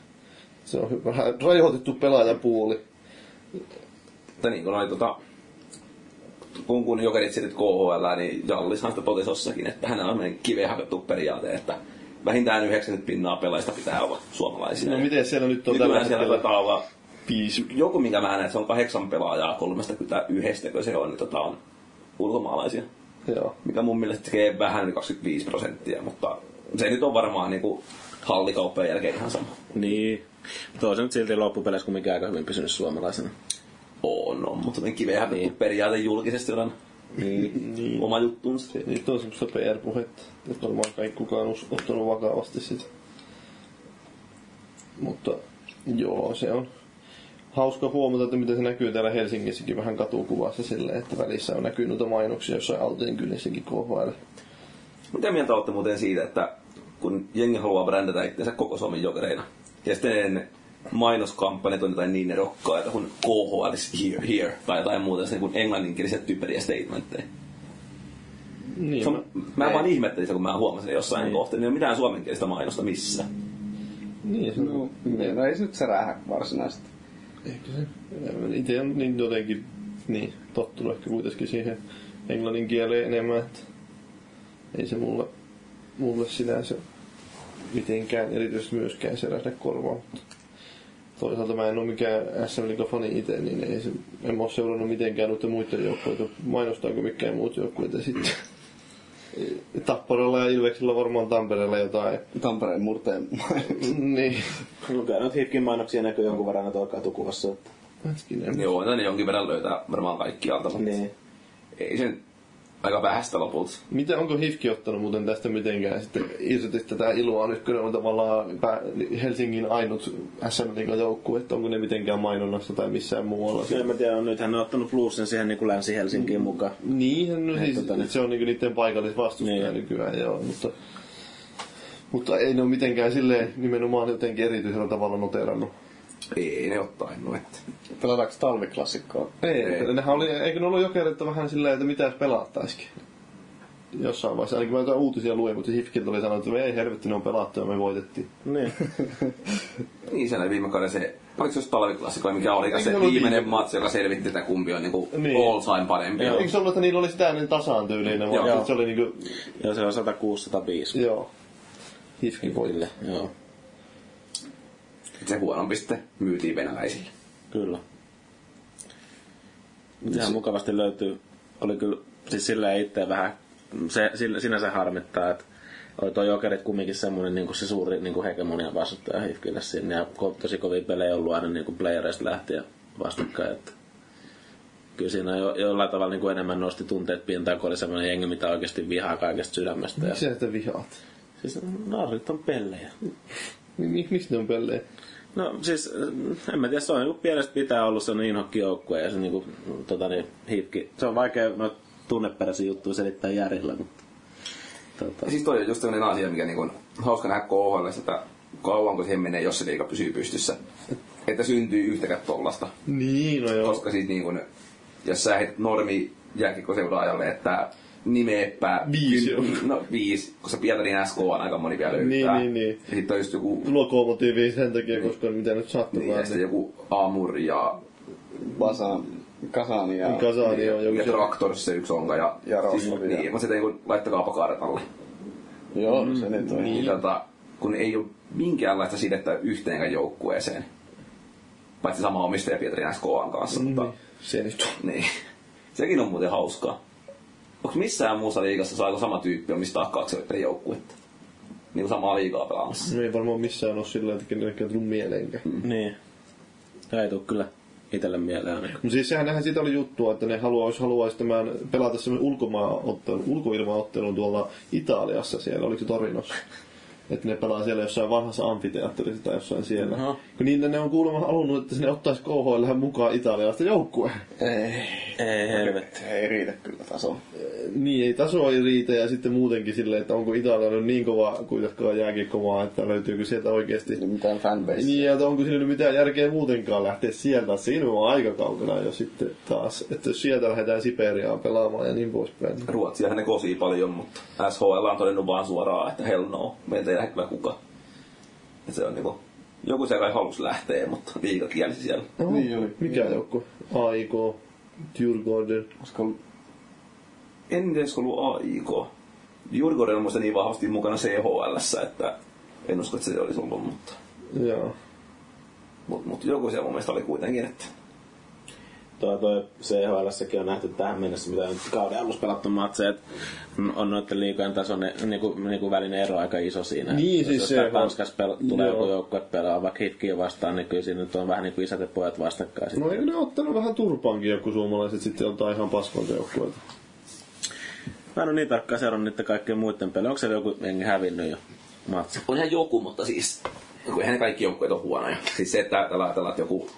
Se on vähän rajoitettu pelaajapuoli. Mutta niin kuin oli tota, kun, kun jokerit siirryt KHL, niin Jallishan sitä totesi jossakin, että hän on tämmöinen kiveen hakattu periaate, että vähintään 90 pinnaa pelaajista pitää olla suomalaisia. No miten siellä nyt on tällä Nykyään siellä hetkellä taitaa olla viisi? joku, minkä mä näen, että se on kahdeksan pelaajaa 31, kun se on, niin tota, on ulkomaalaisia. Joo. Mikä mun mielestä tekee vähän yli 25 prosenttia, mutta se nyt on varmaan niinku hallikauppojen jälkeen ihan sama. Niin. Mutta on se nyt silti loppupeleissä kumminkin aika hyvin pysynyt suomalaisena. On, on, mutta niin kiveä niin. periaate julkisesti on Niin. niin. oma juttunsa. Se, nyt on semmoista PR-puhetta, että varmaan kaikki kukaan on ottanut vakavasti sitä. Mutta joo, se on hauska huomata, että miten se näkyy täällä Helsingissäkin vähän katukuvassa silleen, että välissä on näkynyt noita mainoksia jossain Alteen kylissäkin KHL. Mitä mieltä olette muuten siitä, että kun jengi haluaa brändätä itsensä koko Suomen jokereina, ja sitten mainoskampanjat on jotain niin erokkaita kuin KHL is here, here tai jotain muuta, se niin englanninkielisiä typeriä statementteja. Niin, Se mä, on, mä vaan ihmettelin sitä, kun mä huomasin jossain niin. kohtaa, niin ei ole mitään suomenkielistä mainosta missä. niin se on. No, no ei se nyt särähä varsinaisesti. Ehkä se. Itse niin jotenkin niin, tottunut ehkä kuitenkin siihen englannin kieleen enemmän, että ei se mulle, mulle sinänsä mitenkään erityisesti myöskään selähdä korvaan. Mutta toisaalta mä en ole mikään SM Liiga-fani itse, niin ei se, en mä ole seurannut mitenkään noiden muiden joukkoita. Mainostaako mikään muut joukkueet ja sitten Tapparalla ja Ilveksillä varmaan Tampereella jotain. Tampereen murteen niin. No kyllä nyt hifkin mainoksia näkyy jonkun verran tuolla katukuvassa. Että... Hetkinen. Joo, ne jonkin verran löytää varmaan kaikkialta, mutta Niin. ei sen aika vähäistä lopulta. Mitä, onko HIFKI ottanut muuten tästä mitenkään sitten irti tätä iloa nyt, kun ne on tavallaan Helsingin ainut SM joukkue, että onko ne mitenkään mainonnassa tai missään muualla? En mä tiedä, nythän ne on ottanut bluesin siihen niin kuin Länsi-Helsinkiin mukaan. Niin, no siis, tota, niin. se on niinku niiden paikallisvastustaja Niin. nykyään, joo, mutta, mutta ei ne ole mitenkään silleen nimenomaan jotenkin erityisellä tavalla noterannut. Ei ne ottain, no että. Pelataanko talviklassikkoa? Ei, Ei. nehän oli, eikö ne ollut jokerit vähän silleen, että mitä jos pelattaisikin? Jossain vaiheessa, ainakin mä jotain uutisia luin, mutta Hifkiltä oli sanonut, että me ei helvetti, ne on pelattu ja me voitettiin. Niin. Niin siellä viime kauden se, oliko se jos talviklassikko, mikä oli se viimeinen viime- matsi, joka selvitti, että kumpi on niinku Niin. all time parempi. Eikö se ollut, että niillä oli sitä ennen tasaan tyylinen, vaan Joo. se oli niinku, Joo, se on 106-105. joo, Hifki voitti. Kyllä, joo. Se huonompi sitten myytiin venäläisille. Kyllä. Ihan mukavasti löytyy. Oli kyllä, siis sillä itse vähän, se, sillä, sinänsä harmittaa, että oli tuo Jokerit kumminkin semmoinen niin se suuri niin hegemonia vastustaja Hifkille sinne. Ja tosi kovia pelejä ollut aina niin playereista lähtien vastakkain. Että kyllä siinä jo, jollain tavalla niin kuin enemmän nosti tunteet pintaan, kun oli semmoinen jengi, mitä oikeasti vihaa kaikesta sydämestä. Ja, Miksi sä sitä vihaat? siis narrit on pellejä. Mik- Miksi ne on pelleen? No siis, en mä tiedä, se on niinku pienestä pitää ollut sellainen inhokkijoukkue ja se niinku, tota niin, hiipki. Se on vaikea no, tunneperäisiä juttuja selittää järjellä, mutta tota, Ja siis toi on just sellainen asia, mikä niinku on hauska nähdä KHL, että kauanko siihen menee, jos se liiga pysyy pystyssä. Että syntyy yhtäkään tollasta. Niin, no joo. Koska siis niin kun, jos sä heet normi jääkikkoseuraajalle, että nimeäpä... Viisi kyn- on. No viisi, koska Pietarin SK on aika moni vielä löytää. Niin, niin, niin. Ja sitten on just joku... Lokomotiivi sen takia, koska mitä nyt sattuu. Niin, ja sitten joku Amur ja, Basan, Kasani ja... Kasani on joku ja se. Traktors se yksi onka. Ja, Ja siis, Rossi, ja- niin, mutta sitten niin laittakaapa kartalle. Joo, se nyt on. Niin, tota, kun ei ole minkäänlaista sidettä yhteenkään joukkueeseen. Paitsi sama omistaja Pietarin SKAn kanssa. Mutta, Niin, se nyt on. niin. Sekin on muuten hauskaa. Onko missään muussa liigassa saako sama tyyppi omistaa kaksi joukkuetta? Niin kuin samaa liigaa pelaamassa. Me ei varmaan missään ole sillä, että kenellekään tullut mieleenkään. niin. Ei tuu kyllä itelle mieleen. No siis sehän nähän siitä oli juttua, että ne haluaisi, haluaisi tämän pelata semmoinen ulkomaanottelun, ulkoilmaottelun tuolla Italiassa siellä, oliko se Torinossa? Että ne pelaa siellä jossain vanhassa amfiteatterissa tai jossain siellä. Aha. Kun niille ne on kuulemma halunnut, että sinne ottaisi KHL mukaan italialaista joukkueen. Ei. Ei helvetti. Ei riitä kyllä taso. Niin, ei taso ei riitä ja sitten muutenkin silleen, että onko italialainen niin kova kuitenkaan jääkiekkomaa, että löytyykö sieltä oikeasti Ei mitään fanbase. Niin, ja että onko siinä nyt mitään järkeä muutenkaan lähteä sieltä. Siinä on aika kaukana jo sitten taas. Että jos sieltä lähdetään Siperiaan pelaamaan ja niin poispäin. Ruotsiahan ne kosii paljon, mutta SHL on todennut vaan suoraan, että hell no, meiltä ei lähde kyllä kukaan. Ja se on niinku, joku se kai halusi lähteä, mutta liiga kielsi siellä. Oho, Niin oli. Mikä joukko? AIK, Djurgården. Ollut... En tiedä, olisiko ollut AIK. Jurgården on niin vahvasti mukana CHL, että en usko, että se olisi ollut, mutta, Joo. mutta, mutta joku siellä mun mielestä oli kuitenkin, että Tuo, toi CHL on nähty tähän mennessä, mitä nyt kauden alussa pelattu matseja, että on noiden liikojen tason ne- niinku, niinku välinen ero aika iso siinä. Niin, Jos siis jostain se- Tanskassa pel- tulee Joo. joku joukkue pelaa vaikka Hifkiä vastaan, niin kyllä siinä nyt on vähän niin kuin isät ja pojat vastakkain. No eikö ne ottanut vähän turpaankin joku suomalaiset sitten ottaa ihan paskolta joukkueelta? Mä en ole niin tarkkaan seurannut niiden kaikkien muiden pelejä. Onko siellä joku jengi hävinnyt jo matsi? on ihan joku, mutta siis kun eihän ne kaikki joukkueet ole huonoja. Siis se, että tällä ajatellaan, että joku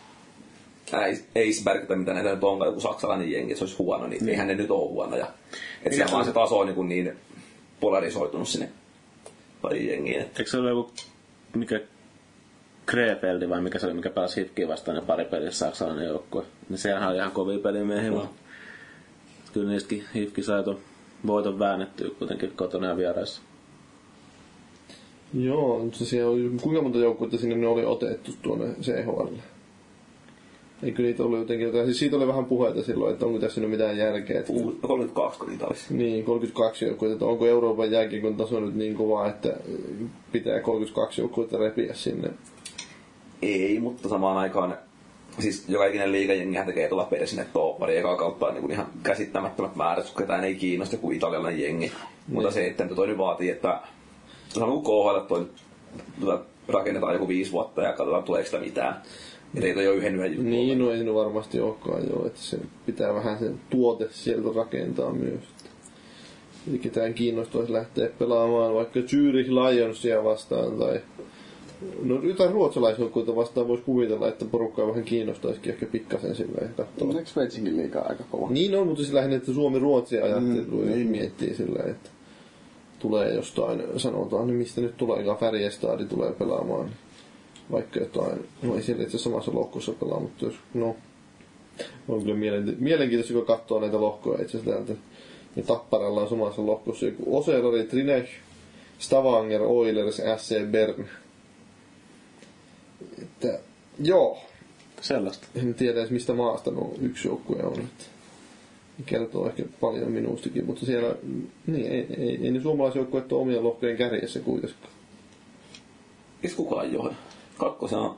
Eisberg tai mitä näitä nyt onkaan, joku saksalainen jengi, että se olisi huono, niin eihän ne nyt ole huonoja. Että siellä vaan se taso on niin, kuin niin polarisoitunut sinne pari jengiin. Että Eikö se ole joku, mikä Krefeldi vai mikä se oli, mikä pääsi Hifkiin vastaan ja pari pelissä saksalainen joukkue. Niin sehän oli ihan kovia pelimiehiä vaan. Kyllä niistäkin Hifki sai ton voiton väännettyä kuitenkin kotona ja vieraissa. Joo, mutta siellä oli, kuinka monta joukkuetta sinne ne oli otettu tuonne CHL? Eikö niitä ollut jotenkin jotain, siis siitä oli vähän puheita silloin, että onko tässä nyt mitään järkeä. Että, Uu- 32 kun niitä olisi. niin, 32 joukkuetta, että onko Euroopan jääkiekon taso nyt niin kova, että pitää 32 joukkuetta repiä sinne. Ei, mutta samaan aikaan siis joka ikinen liigajengihän tekee tuolla peli sinne tooppari eka kautta niin kuin ihan käsittämättömät määrät, kun ketään ei kiinnosta kuin italialainen jengi. Mutta se, että toi nyt vaatii, että sama kuin KHL, että toi nyt tota, rakennetaan joku viisi vuotta ja katsotaan tuleeko sitä mitään. Että ei toi ole yhden yhden. Niin, no ei se varmasti olekaan joo, että se pitää vähän sen tuote sieltä rakentaa myös. Eli ketään kiinnostaisi lähteä pelaamaan vaikka Zürich Lionsia vastaan tai No jotain ruotsalaisjoukkueita vastaan voisi kuvitella, että porukkaa vähän kiinnostaisikin ehkä pikkasen silleen katsoa. Eikö Sveitsinkin liikaa aika kova? Niin on, mutta siis lähinnä, että Suomi-Ruotsi ajattelu mm, niin. miettii silleen, että tulee jostain, sanotaan, niin mistä nyt tuleekaan, Färjestadi tulee pelaamaan. Niin vaikka jotain, no ei siellä itse asiassa samassa lohkossa pelaa, mutta jos, no, on kyllä mielenki- mielenkiintoista, kun katsoo näitä lohkoja itse asiassa täältä. Ja Tapparalla on samassa lohkossa joku Oselori, Trinech, Stavanger, Oilers, SC Bern. Että, joo, Sellaista. en tiedä edes mistä maasta nuo yksi joukkue on. Että kertoo ehkä paljon minustakin, mutta siellä, niin, ei, ei, ei ne suomalaisjoukkueet ole omien lohkojen kärjessä kuitenkaan. Eikö kukaan johe? Kakkosena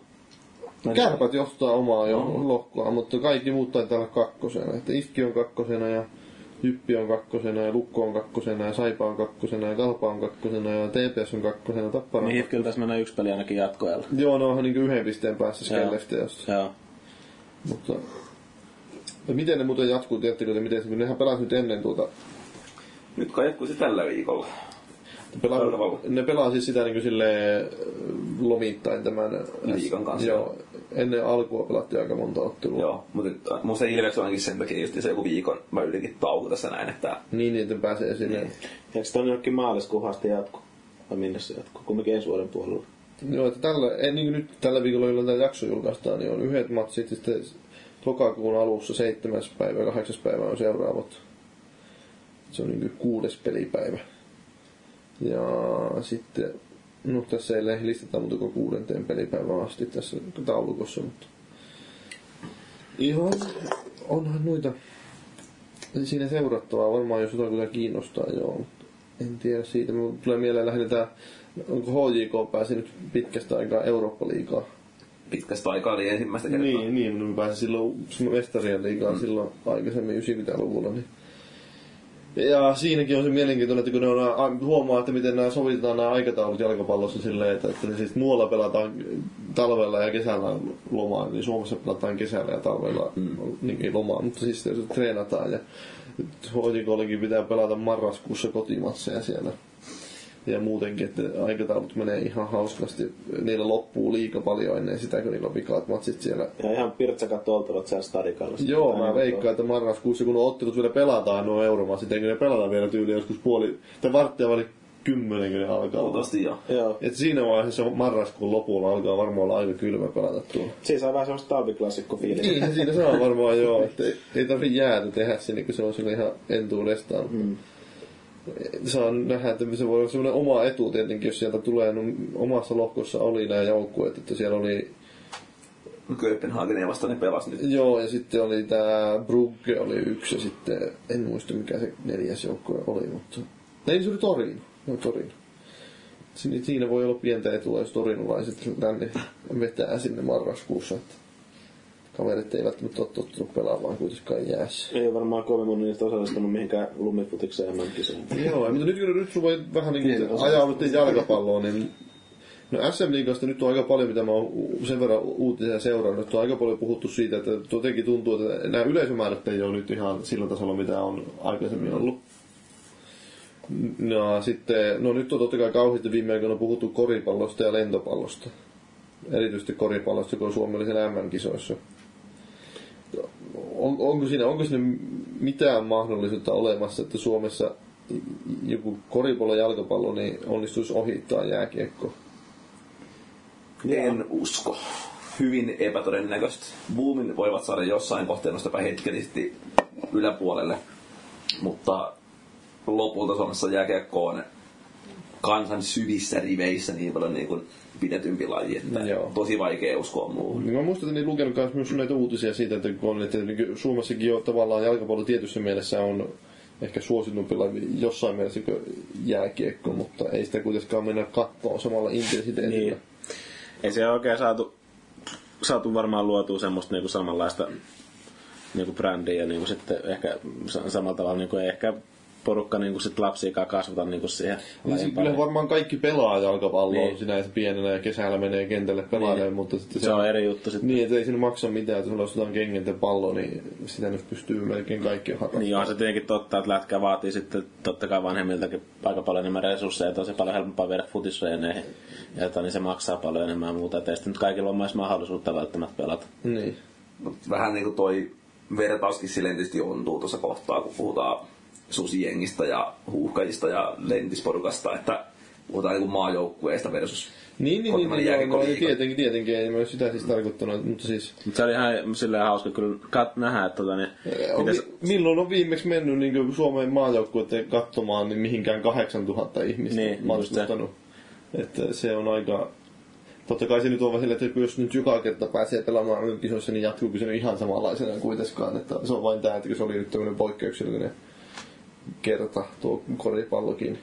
Kärpät johtaa omaa jo lohkoa, mutta kaikki muut taitaa olla kakkosena. Että Ifki on kakkosena ja Hyppi on kakkosena ja Lukko on kakkosena ja Saipa on kakkosena ja Kalpa on kakkosena ja TPS on kakkosena, Tappara Niin Hifkillä taisi mennä yksi peli ainakin jatkoajalla. Joo, ne onhan niin yhden pisteen päässä. Skellefteosta. Joo. Mutta ja miten ne muuten jatkuu, tiedättekö te, miten se, kun nehän pelasi nyt ennen tuota, nyt kai jatkuisi tällä viikolla. Pelaa, ne pelaa siis sitä niin kuin silleen lomittain tämän Liigan kanssa. Joo, ennen alkua pelattiin aika monta ottelua. Joo, mutta mun se Ilves on ainakin sen takia just se joku viikon mä ylitin tauko tässä näin, että Niin, niin, että pääsee sinne. Niin. Eikö se on jonnekin maaliskuun asti jatku? Vai minne se jatkuu? Kumminkin ensi vuoden puolella. Joo, että tällä, en, niin kuin nyt tällä viikolla, jolloin tämä jakso julkaistaan, niin on yhdet matsit, sitten lokakuun alussa 7. päivä ja 8. päivä on seuraavat. Se on niin kuin kuudes pelipäivä. Ja sitten, no tässä ei listata muuta kuin kuudenteen pelipäivään asti tässä taulukossa, mutta ihan onhan noita siinä seurattavaa varmaan, jos jotain kyllä kiinnostaa, joo. mutta En tiedä siitä, mutta tulee mieleen lähinnä tämä, onko HJK pääsi nyt pitkästä aikaa Eurooppa-liigaa. pitkästä aikaa oli ensimmäistä kertaa. Niin, niin, mutta me pääsin silloin mestarien liigaan mm. silloin aikaisemmin 90-luvulla. Niin. Ja siinäkin on se mielenkiintoinen, että kun ne on, huomaa, että miten nämä sovitetaan nämä aikataulut jalkapallossa silleen, että, että ne siis muualla pelataan talvella ja kesällä lomaa, niin Suomessa pelataan kesällä ja talvella mm. niin lomaa, mutta siis treenataan ja HJKllakin pitää pelata marraskuussa kotimatseja siellä. Ja muutenkin, että aikataulut menee ihan hauskasti. Niillä loppuu liika paljon ennen sitä, kun niillä on vikaat matsit siellä Ja ihan pirtsakat oltavat siellä stadikalla. Joo, mä veikkaan, että marraskuussa, kun ottelut vielä pelataan, nuo euromasit, eikö ne pelata vielä tyyli joskus puoli, tai varttia vai kymmenen, kun ne alkaa. Luultavasti joo. Joo. Et siinä vaiheessa marraskuun lopulla alkaa varmaan olla aika kylmä pelata tuolla. Siis on vähän semmoista talviklassikko fiilistä. Niin, siinä se on varmaan joo, että ei, ei tarvi jäätä tehdä sinne, kun se on sille ihan entuudestaan. Mm. Saa nähdä, että se voi olla semmoinen oma etu tietenkin, jos sieltä tulee, no omassa lohkossa oli nämä joukkueet, että siellä oli Kööpenhagenia vastaan ne pelasi nyt. Joo, ja sitten oli tämä Brugge oli yksi, ja sitten en muista mikä se neljäs joukkue oli, mutta... Ei, se oli Torino. No, Torino. Siinä, voi olla pientä etua, jos torinolaiset tänne vetää sinne marraskuussa. Että kaverit ei välttämättä ole tottunut pelaamaan kuitenkaan jäässä. Ei varmaan kovin moni niistä osallistunut mihinkään lumifutikseen MM-kisoihin. Joo, mutta nyt, nyt sun voi vähän niin kuin osa. ajaudutte jalkapalloon, niin No SM Liigasta nyt on aika paljon, mitä mä oon sen verran uutisia seurannut, että on aika paljon puhuttu siitä, että jotenkin tuntuu, että nämä yleisömäärät ei ole nyt ihan sillä tasolla, mitä on aikaisemmin ollut. No sitten, no nyt on totta kai kauheasti viime aikoina puhuttu koripallosta ja lentopallosta. Erityisesti koripallosta, kun Suomi oli siellä MM-kisoissa. On, onko, siinä, onko siinä mitään mahdollisuutta olemassa, että Suomessa joku koripallo ja jalkapallo niin onnistuisi ohittaa jääkiekko? En usko. Hyvin epätodennäköistä. Boomin voivat saada jossain kohteen nostaa hetkellisesti yläpuolelle, mutta lopulta Suomessa jääkiekko on kansan syvissä riveissä niin paljon niin kuin pidetympi laji, että Joo. tosi vaikea uskoa muuhun. Niin mä muistan, että niin lukenut myös, näitä uutisia siitä, että, kun on, että niin Suomessakin jo tavallaan jalkapallo tietyssä mielessä on ehkä suositumpi laji jossain mielessä kuin jääkiekko, mutta ei sitä kuitenkaan mennä kattoon samalla intensiteetillä. Niin. Ei se oikein saatu, saatu varmaan luotua semmoista niinku samanlaista niinku brändiä ja niinku sitten ehkä sa- samalla tavalla niinku ehkä porukka niinku sit lapsiakaan kasvata niinku siihen Niin, siis kyllä varmaan kaikki pelaa jalkapalloa Niin. niin. sinänsä pienenä ja kesällä menee kentälle pelailemaan, Niin. mutta sitten Se on eri juttu sitten. Niin, että ei siinä maksa mitään, että sulla olisi jotain kengenten pallo, niin sitä nyt pystyy melkein kaikki harrastamaan. Niin onhan se tietenkin totta, että lätkä vaatii sitten totta kai vanhemmiltakin aika paljon enemmän resursseja, että on se paljon helpompaa viedä futisreeneihin. Ja että, niin se maksaa paljon enemmän ja muuta, että ei sitten nyt kaikilla ole myös mahdollisuutta välttämättä pelata. Niin. Mut vähän niin kuin toi vertauskin silleen tietysti ontuu tuossa kohtaa, kun puhutaan susijengistä ja huuhkajista ja lentisporukasta, että puhutaan niin kuin maajoukkueesta versus Niin, niin, niin, niin no, jääkiekkoliiga. tietenkin, tietenkin, ei mä sitä siis tarkoittanut, mutta siis... Mutta se oli ihan silleen hauska kyllä kat- nähdä, että tota, niin, On, vi- milloin on viimeksi mennyt niin Suomen maajoukkueiden katsomaan niin mihinkään 8000 ihmistä Niin, matkustanut? Että se on aika... Totta kai se nyt on vaan silleen, että jos nyt joka kerta pääsee pelaamaan kisoissa, niin jatkuuko se ihan samanlaisena kuitenkaan. Että se on vain tämä, että se oli nyt tämmöinen poikkeuksellinen kerta tuo koripallokin.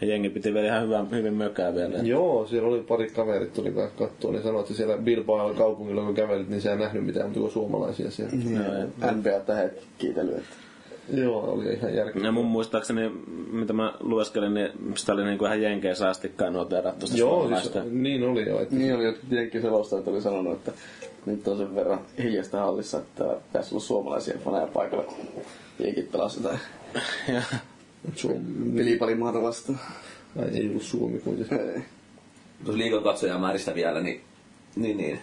ja jengi piti vielä ihan hyvän, hyvin mökää vielä. Joo, siellä oli pari kaverit tuli katsoa, niin sanoi, että siellä Bilbao kaupungilla kun kävelit, niin sä et nähnyt mitään muuta kuin suomalaisia siellä. Joo, NBA-tähet kiitely. Että Joo, oli ihan järkevää. Ja mun muistaakseni, mitä mä lueskelin, niin sitä oli niinku ihan jenkeissä astikkaan noteerattu sitä Joo, siis, niin oli jo. Että niin oli jotkut jenkki selostajat oli sanonut, että nyt on sen verran hiljaista hallissa, että pitäisi olla suomalaisia faneja paikalla, jenkit pelasi jotain Ja, Suomi, pelipalimaata vastaan. ai, ei ollut Suomi kuitenkaan. Tuossa liikan katsojamääristä vielä, niin, niin, niin.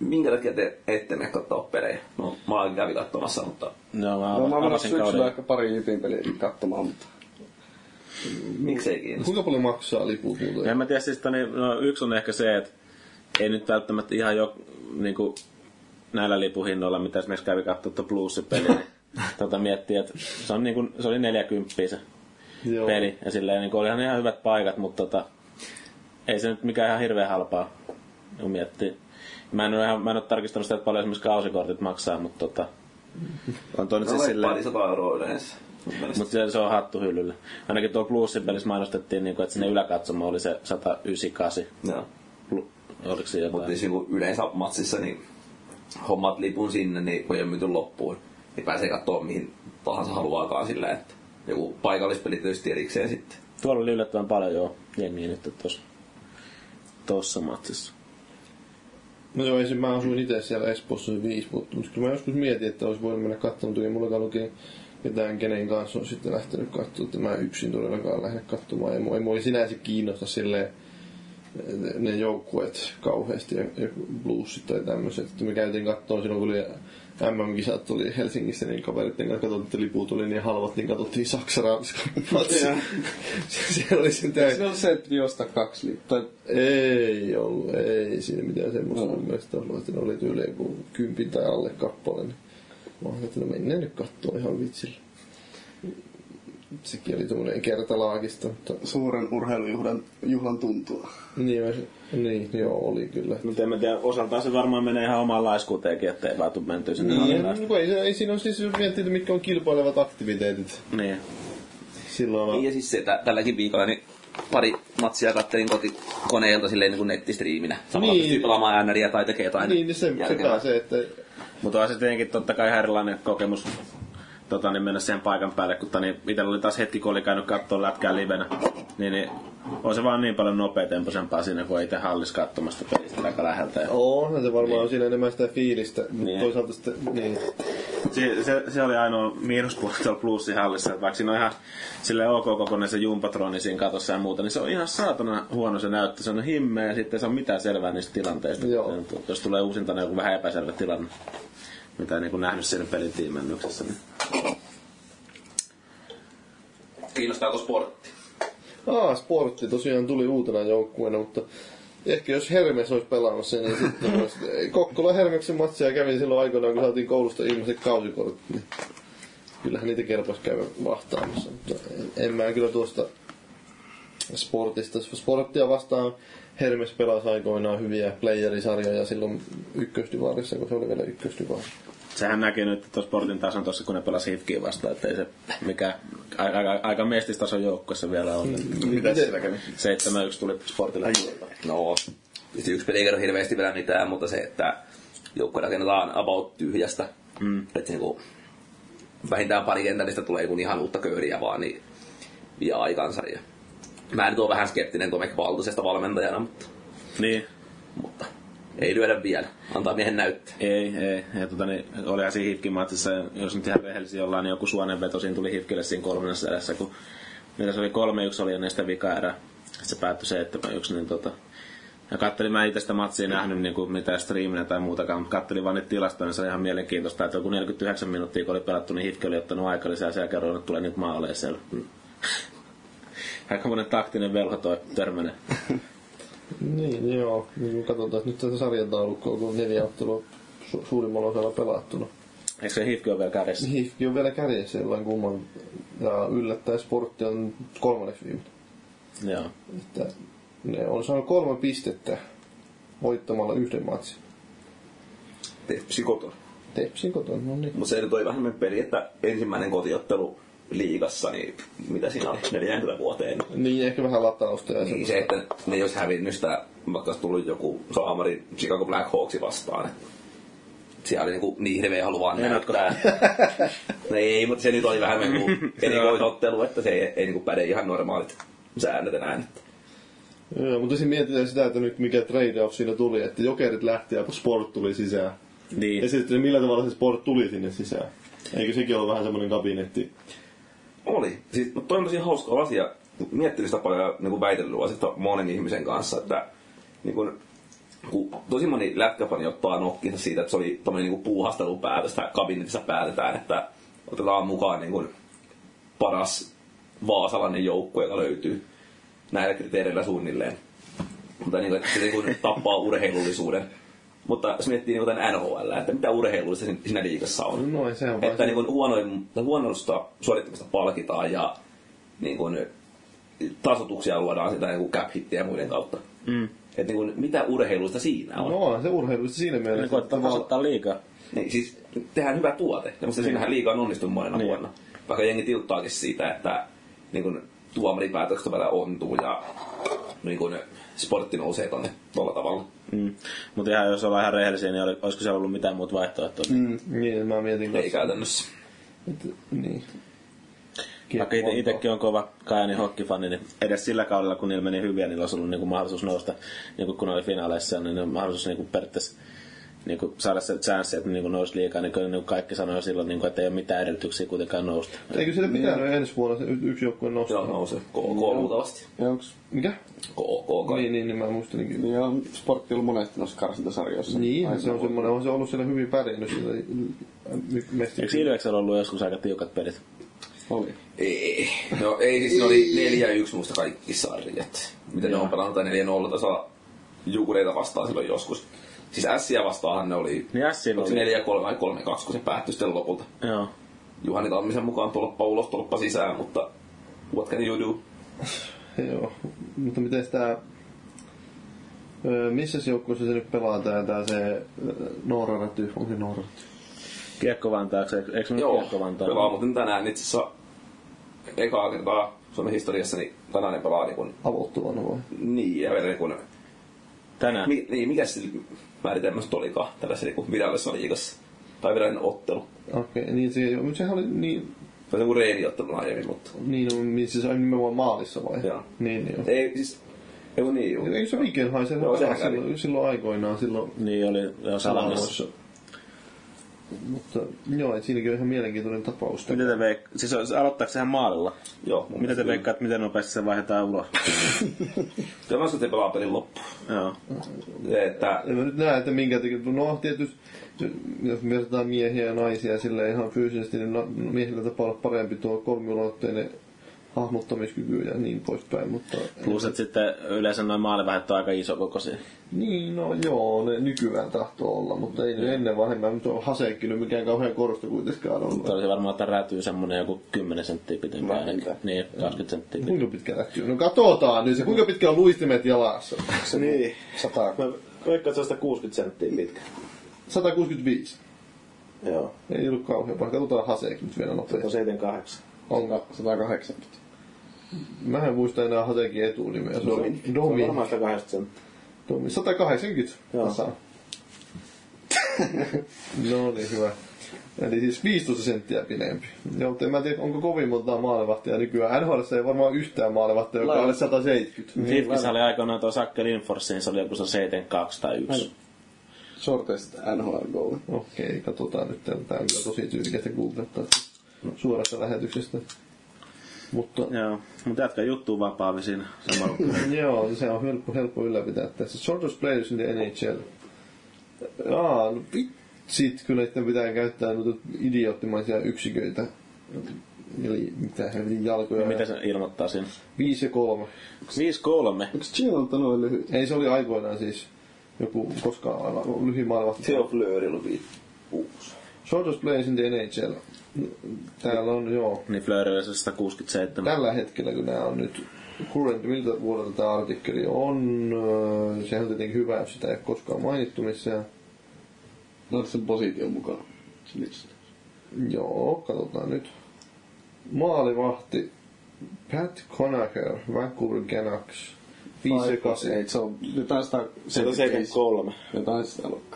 Minkä takia te ette mene katsoa pelejä? No, mä kävin katsomassa, mutta no, mä, No, mä avasin syksyllä kauden. ehkä pari Jypin peliä katsomaan, mutta miksei kiinnosta? Kuinka paljon maksaa liput muuten? En mä tiedä, siis, että niin, no, yksi on ehkä se, että ei nyt välttämättä ihan jo niinku, näillä lipuhinnoilla, mitä esimerkiksi kävi katsoa tuo bluesipeli, niin tota, miettii, että se, on niinku, se oli 40 se Joo. peli. Ja silleen niin olihan ne ihan hyvät paikat, mutta tota, ei se nyt mikään ihan hirveän halpaa, kun miettii. Mä en, ole ihan, mä en ole tarkistanut sitä, että paljon esimerkiksi kausikortit maksaa, mutta tota, on toi nyt siis No, silleen, pari sata euroa yleensä. mutta se, se on hattu hyllyllä. Ainakin tuo Bluesin pelissä mainostettiin, niin kuin, että sinne yläkatsomo oli se 198. Joo. Oliko se Mutta jotain? siis niin yleensä matsissa, niin hommat lipun sinne, niin kun ei ole myyty loppuun, niin pääsee katsoa mihin tahansa haluaakaan sillä, että joku paikallispeli tietysti erikseen sitten. Tuolla oli yllättävän paljon joo jengiä nyt tuossa tossa matsissa. No joo, ensin mä asuin itse siellä Espoossa se viisi vuotta, mutta kyllä mä joskus mietin, että olisi voinut mennä katsomaan, mutta ei mullakaan oikein ketään, kenen kanssa on sitten lähtenyt katsomaan, että mä yksin todellakaan lähde katsomaan. Ei, mua- ei mua sinänsä kiinnosta silleen ne joukkueet kauheasti ja, ja bluesit tai tämmöiset. Että me käytiin katsomaan silloin, kun oli MM-kisat oli Helsingissä, niin kaveritten kanssa katsottiin, että liput oli niin halvat, niin katsottiin Saksa-Ranska matsi. Siellä oli sen täysin. se on se, että ostaa kaksi lippua. Ei ollut, ei siinä mitään semmoista mun mielestä ollut, että ne oli tyyli joku kympin tai alle kappale. Niin mä ajattelin, että no mennään nyt kattoo ihan vitsillä. Sekin oli tämmönen kertalaakista, mutta Suuren urheilujuhlan juhlan tuntua. niin, mä, niin joo, oli kyllä. Mutta en mä tiedä, osaltaan se varmaan menee ihan omaan laiskuuteenkin, ettei vaan tuu mentyä sinne Niin, no, ei, ei siinä ole siis, että mitkä on kilpailevat aktiviteetit Niin. silloin. Niin ja siis se, tälläkin viikolla niin pari matsia kattelin kotikoneelta silleen niin kuin nettistriiminä. Samalla Niin. pystyy pelaamaan NRiä tai tekee jotain Niin, niin se, se pääsee, että Mutta on se tietenkin totta kai ihan erilainen kokemus tota, niin mennä siihen paikan päälle, kun tota, niin itsellä oli taas hetki, kun oli käynyt katsoa lätkää livenä, niin, niin on se vaan niin paljon nopeatempoisempaa siinä, kun itse hallis katsomasta pelistä aika läheltä. Ja onhan se varmaan on siinä enemmän sitä fiilistä, Niin. toisaalta sitten, niin. se, se, se, oli ainoa miinuspuoli tuolla plussin hallissa, että vaikka siinä on ihan sille ok kokoinen se jumpatroni siinä katossa ja muuta, niin se on ihan saatana huono se näyttö. Se on himmeä ja sitten se on mitään selvää niistä tilanteista. Joo. Jos tulee uusintana joku vähän epäselvä tilanne, mitä niin nähnyt siinä pelin tiimennyksessä. Niin. Kiinnostaako sportti? Aa, sportti tosiaan tuli uutena joukkueena, mutta Ehkä jos Hermes olisi pelaamassa, niin sitten olisi... Kokkola Hermeksen matsia kävin silloin aikoinaan, kun saatiin koulusta ihmiset kausikortit. Niin kyllähän niitä kelpaisi käydä vahtaamassa. Mutta en, en mä kyllä tuosta sportista. Sporttia vastaan Hermes pelasi aikoinaan hyviä playerisarjoja silloin ykköstyvarissa, kun se oli vielä ykköstyvari. Sehän näkyy nyt tuossa sportin tason tuossa, kun ne pelasi Hifkiin vastaan, että ei se mikä aika, aika, aika mestistason joukkueessa vielä on. Mm. Mitä siellä kävi? 7-1 tuli sportille. No, tietysti yksi peli ei kerro hirveästi vielä mitään, mutta se, että joukkue rakennetaan about tyhjästä. Mm. Että niinku, vähintään pari kentällistä tulee joku ihan uutta köyriä vaan, niin vie aikansa. Ja mä nyt oon vähän skeptinen Tomek Valtusesta valmentajana, mutta, Niin, mutta ei lyödä vielä. Antaa miehen näyttää. ei, ei. Ja tota, niin, olihan siinä Hifkin matsissa, jos nyt ihan rehellisiä ollaan, niin joku suonenveto siinä tuli Hifkille siinä kolmannessa erässä, kun mitä se oli kolme yksi oli ennen sitä vika erä. Sitten se päättyi seitsemän yksi, niin tota, ja kattelin, mä itse sitä matsia nähnyt niin kuin mitään striiminä tai muutakaan, mutta kattelin vaan niitä tilastoja, niin se oli ihan mielenkiintoista, että joku 49 minuuttia, kun oli pelattu, niin Hifki oli ottanut aika lisää siellä kerroin, että tulee niitä maaleja siellä. Aika monen taktinen velho toi törmänen. Niin, joo. Niin kun katsotaan, että nyt tätä sarjataulukkoa, kun on neljä ottelua su- suurimmalla osalla pelattuna. Eikö se Hifki ole vielä kädessä? Hifki on vielä kädessä jollain kumman. Ja yllättäen sportti on kolmanneksi viime. Joo. Että ne on saanut kolme pistettä voittamalla yhden matsin. Tepsi koton. Tepsin kotona, no niin. Mutta se nyt oli vähän peli, että ensimmäinen kotiottelu liigassa, niin mitä siinä oli 40 vuoteen. Niin, ehkä vähän latausta ja Niin se, että ne ei olisi hävinnyt sitä, vaikka olisi tullut joku saamari Chicago Black Hawksi vastaan. Siellä oli niinku niin hirveä halu vaan näyttää. no ei, mutta se nyt oli vähän niinku erikoisottelu, että se ei, ei niinku päde ihan normaalit säännöt enää. Joo, mutta siinä mietitään sitä, että nyt mikä trade-off siinä tuli, että jokerit lähti ja sport tuli sisään. Niin. Ja sitten millä tavalla se sport tuli sinne sisään. Eikö sekin ole vähän semmoinen kabinetti? Oli. Siis, mutta toi on tosi hauska asia. Miettinyt sitä paljon niin kuin väitellyt asiasta monen ihmisen kanssa, että niin kuin, kun tosi moni lätkäfani ottaa nokkinsa siitä, että se oli tämmöinen niin puuhastelupäätös, että kabinetissa päätetään, että otetaan mukaan niin kuin, paras vaasalainen joukkue, joka löytyy näillä kriteereillä suunnilleen. Mutta niin kuin, että se niin kuin, tappaa urheilullisuuden. Mutta jos miettii niin kuin tämän NHL, että mitä urheilullista siinä- liigassa on. No, se on Että niin kuin huonoin, huonosta suorittamista palkitaan ja niin kuin, tasotuksia luodaan sitä niin cap hittiä ja muiden kautta. Mm. Että niin kuin, mitä urheilusta siinä on. No onhan se urheilusta siinä mielessä. koittaa että tasoittaa liikaa. Niin, siis tehdään hyvä tuote. Ja musta siinähän liikaa on onnistunut monena Niin. vuonna. Vaikka jengi tiuttaakin siitä, että niin kuin, tuomaripäätökset välillä ontuu ja niin kuin, sportti nousee tonne tuolla tavalla. Mm. Mutta ihan jos ollaan ihan rehellisiä, niin oli, olisiko siellä ollut mitään muuta vaihtoehtoa? Mm. Niin, mä mietin Ei kanssa. käytännössä. Että, niin. Vaikka ite, itekin on kova Kajanin hokkifani, niin edes sillä kaudella, kun niillä meni hyviä, niillä olisi ollut niinku mahdollisuus nousta, niinku kun ne oli finaaleissa, niin on mahdollisuus niinku periaatteessa niinku saada se chanssi, että niinku nousi liikaa, niin kyllä niinku kaikki sanoi silloin, niinku, että ei ole mitään edellytyksiä kuitenkaan nousta. Eikö siellä pitänyt ensi vuonna se yksi joukkue nostaa? Joo, nousee. KK luultavasti. Ja Mikä? KK kai. Niin, niin, niin mä muistelinkin. niin on sportti ollut monesti noissa karsintasarjoissa. Niin, Aina se on ollut. semmoinen, on se ollut siellä hyvin pärjännyt sillä mesti. Eikö Ilveksellä ollut joskus aika tiukat pelit? Oli. Ei, no ei siis ne oli 4-1 muista kaikki sarjat. Miten ne on pelannut tai 4-0 tasa Jukureita vastaan silloin joskus. Siis Ässiä vastaanhan ne oli, Niin se oli. 4-3 vai 3-2, kun se päättyi sitten lopulta. Joo. Juhani Tammisen mukaan tolppa ulos, tolppa sisään, mutta what can you do? Joo, mutta miten. Öö, missä joukkueessa se nyt pelaa tää, tää se öö, Noora Räty? Onko se Noora Räty? Kiekko Vantaaksi, eikö se nyt Joo, Kiekko Vantaa? pelaa muuten tänään itse asiassa ekaa kertaa Suomen historiassa, niin tänään ne pelaa niin kuin, Avoittuvana vai? niin, ja vielä niin kuin, Tänään? mi, niin, mikä se määritelmässä olikaan tällaisessa niin kuin virallisessa liigassa? Tai virallinen ottelu. Okei, okay, niin se, mutta sehän oli niin, Se on joku reeniottelu aiemmin, mutta... niin on, missä se on nimenomaan maalissa vai? Joo. Niin, niin joo. Ei, siis... Ei kun niin, juu. Eikö se Vikenhain, se Joo, sehän kävi. silloin, silloin aikoinaan, silloin Niin oli jo Salamassa. Mutta joo, et siinäkin on ihan mielenkiintoinen tapaus. Miten te veik... Siis aloittaako sehän maalilla? Joo, mielestä te veikkaat, miten nopeasti se vaihdetaan ulos? Kyllä mä se pelaa pelin loppuun. Joo. Että... En mä nyt näe, että minkä takia, no tietysti, jos verrataan miehiä ja naisia sille ihan fyysisesti, niin na- miehillä tapaa olla parempi tuo kolmiulotteinen hahmottamiskykyä ja niin poispäin, mutta... Plus, että sitten yleensä noin maalivähet on aika iso kokoisia. Niin, no joo, ne nykyään tahtoo olla, mutta ei ne ennen vanhemmin, mutta on haseekki nyt mikään kauhean korosta kuitenkaan Mutta ollut. olisi varmaan, että räätyy semmonen joku 10 senttiä pitempi ainakin. Niin, 20 senttiä pitempi. Kuinka pitkä lähtyy? No katsotaan nyt se, kuinka pitkä on luistimet jalassa. Niin. 100. Mä veikkaan, että se on 60 senttiä pitkä. 165. Joo. Ei ollut kauhean paljon. Katsotaan haseekin nyt vielä Se nopeasti. on 78. Onko? 180. Mä en muista enää haseekin etunimeä. Se on Se on Domi. varmaan 180 senttiä. Domi. 180 Joo. tasaa. no niin, hyvä. Eli siis 15 senttiä pidempi. Joo, mutta en mä tiedä, onko kovin montaa maalevahtia nykyään. NHL ei varmaan yhtään maalevahtia, joka on alle 170. Niin, Fifkissä oli aikoinaan tuo Sakke Lindfors, niin se oli joku se 72 tai 1. Shortest NHL goal. Okei, katsotaan nyt. Tää on tosi tyylikästä googlettaa suorasta lähetyksestä. Mutta Joo, mutta jatka juttu vapaa siinä samalla. Joo, se on helppo, helppo ylläpitää tässä. Shortest players in the NHL. Aa, no vitsit, kyllä niiden pitää käyttää noita idioottimaisia yksiköitä. Eli mitä helvetin jalkoja. Mitä se ilmoittaa siinä? 5 ja 3. 5-3. Onko Chilta noin lyhyt? Ei, se oli aikoinaan siis joku koskaan aivan lyhin maailmasta. Theo Fleury luki uusi. Shortest players in the NHL. Täällä on, joo. Niin se 167. Tällä hetkellä, kun nämä on nyt current, miltä vuodelta tämä artikkeli on, öö, sehän on tietenkin hyvä, jos sitä ei ole koskaan mainittu missään. No sen position lista. Joo, katsotaan nyt. Maalivahti Pat Conacher, Vancouver Canucks. 5 ja 8. Ei, se on jotain 175. 173. Jotain sitä luokkaa.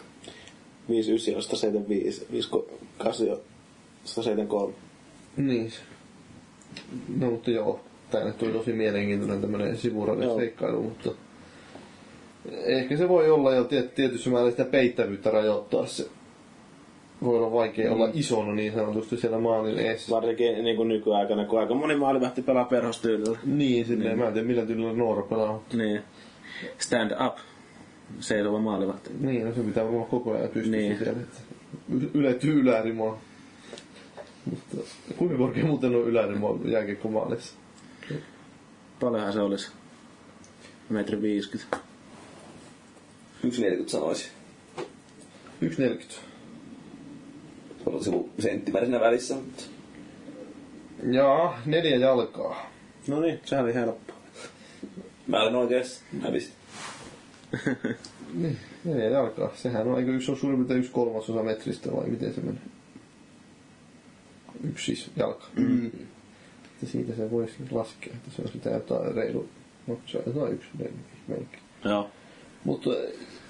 59 on 175. 58 on 173. Niin. No mutta joo, tää nyt oli tosi mielenkiintoinen tämmönen sivurainen seikkailu, mutta ehkä se voi olla jo tiet- tietyssä määrin sitä peittävyyttä rajoittaa se. Voi olla vaikea olla isona niin sanotusti siellä maalin eessä. Varsinkin niin kuin nykyaikana, kun aika moni maalivahti pelaa perhostyylillä. Niin, silleen, mä en tiedä millä tyylillä Noora pelaa. Niin. Stand up. Seisova maalivahti. Niin, no se pitää olla koko ajan pystyssä Niin. siellä. Että ylettyy ylärimaa. Mutta kuinka korkea muuten on ylärimaa jääkiekkomaalissa? Paljonhan se olisi. Metri 50. 1,40 sanoisin. 1,40. Se on sivu senttimärisenä välissä, mutta Jaa, neljä jalkaa. No niin, sehän oli helppo. mä olen oikeassa. Hävisin. Niin, neljä jalkaa. Sehän on, eikö yksi on suurin piirtein yksi kolmasosa metristä vai miten se menee? Yksi siis jalka. Mm. Siitä se voisi laskea, että se on sitä jotain reilu. No, se on jotain yksi reilu melkein. Joo. Mutta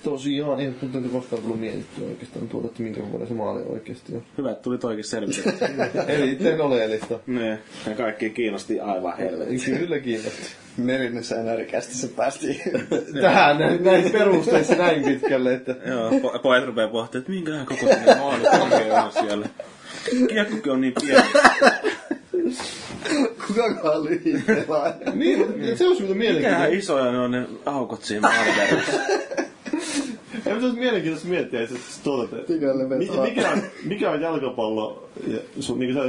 tosiaan, ei nyt koskaan tullut mietittyä oikeastaan tuoda, että minkä vuoden se maali oikeasti on. Hyvä, että tuli toikin selvitetty. Erittäin oleellista. niin. Ja kaikki kiinnosti aivan helvetin. Kyllä kiinnosti. Neljännessä NR-kästissä päästiin. Tähän näin, näin perusteissa näin pitkälle, että Joo, po- pojat rupeaa pohtimaan, että minkähän koko sinne maali on siellä. Kiekkokin on niin pieni. Kukakaan lyhin pelaaja. niin, se olisi mitä Mikähän mielenkiintoista. isoja ne on ne aukot siinä maaliverkossa. Ei, mutta se olisi mielenkiintoista miettiä, että sä tuota teet. Tigalle Mi- vetää. mikä, on, mikä on jalkapallo, ja sun, niin sä,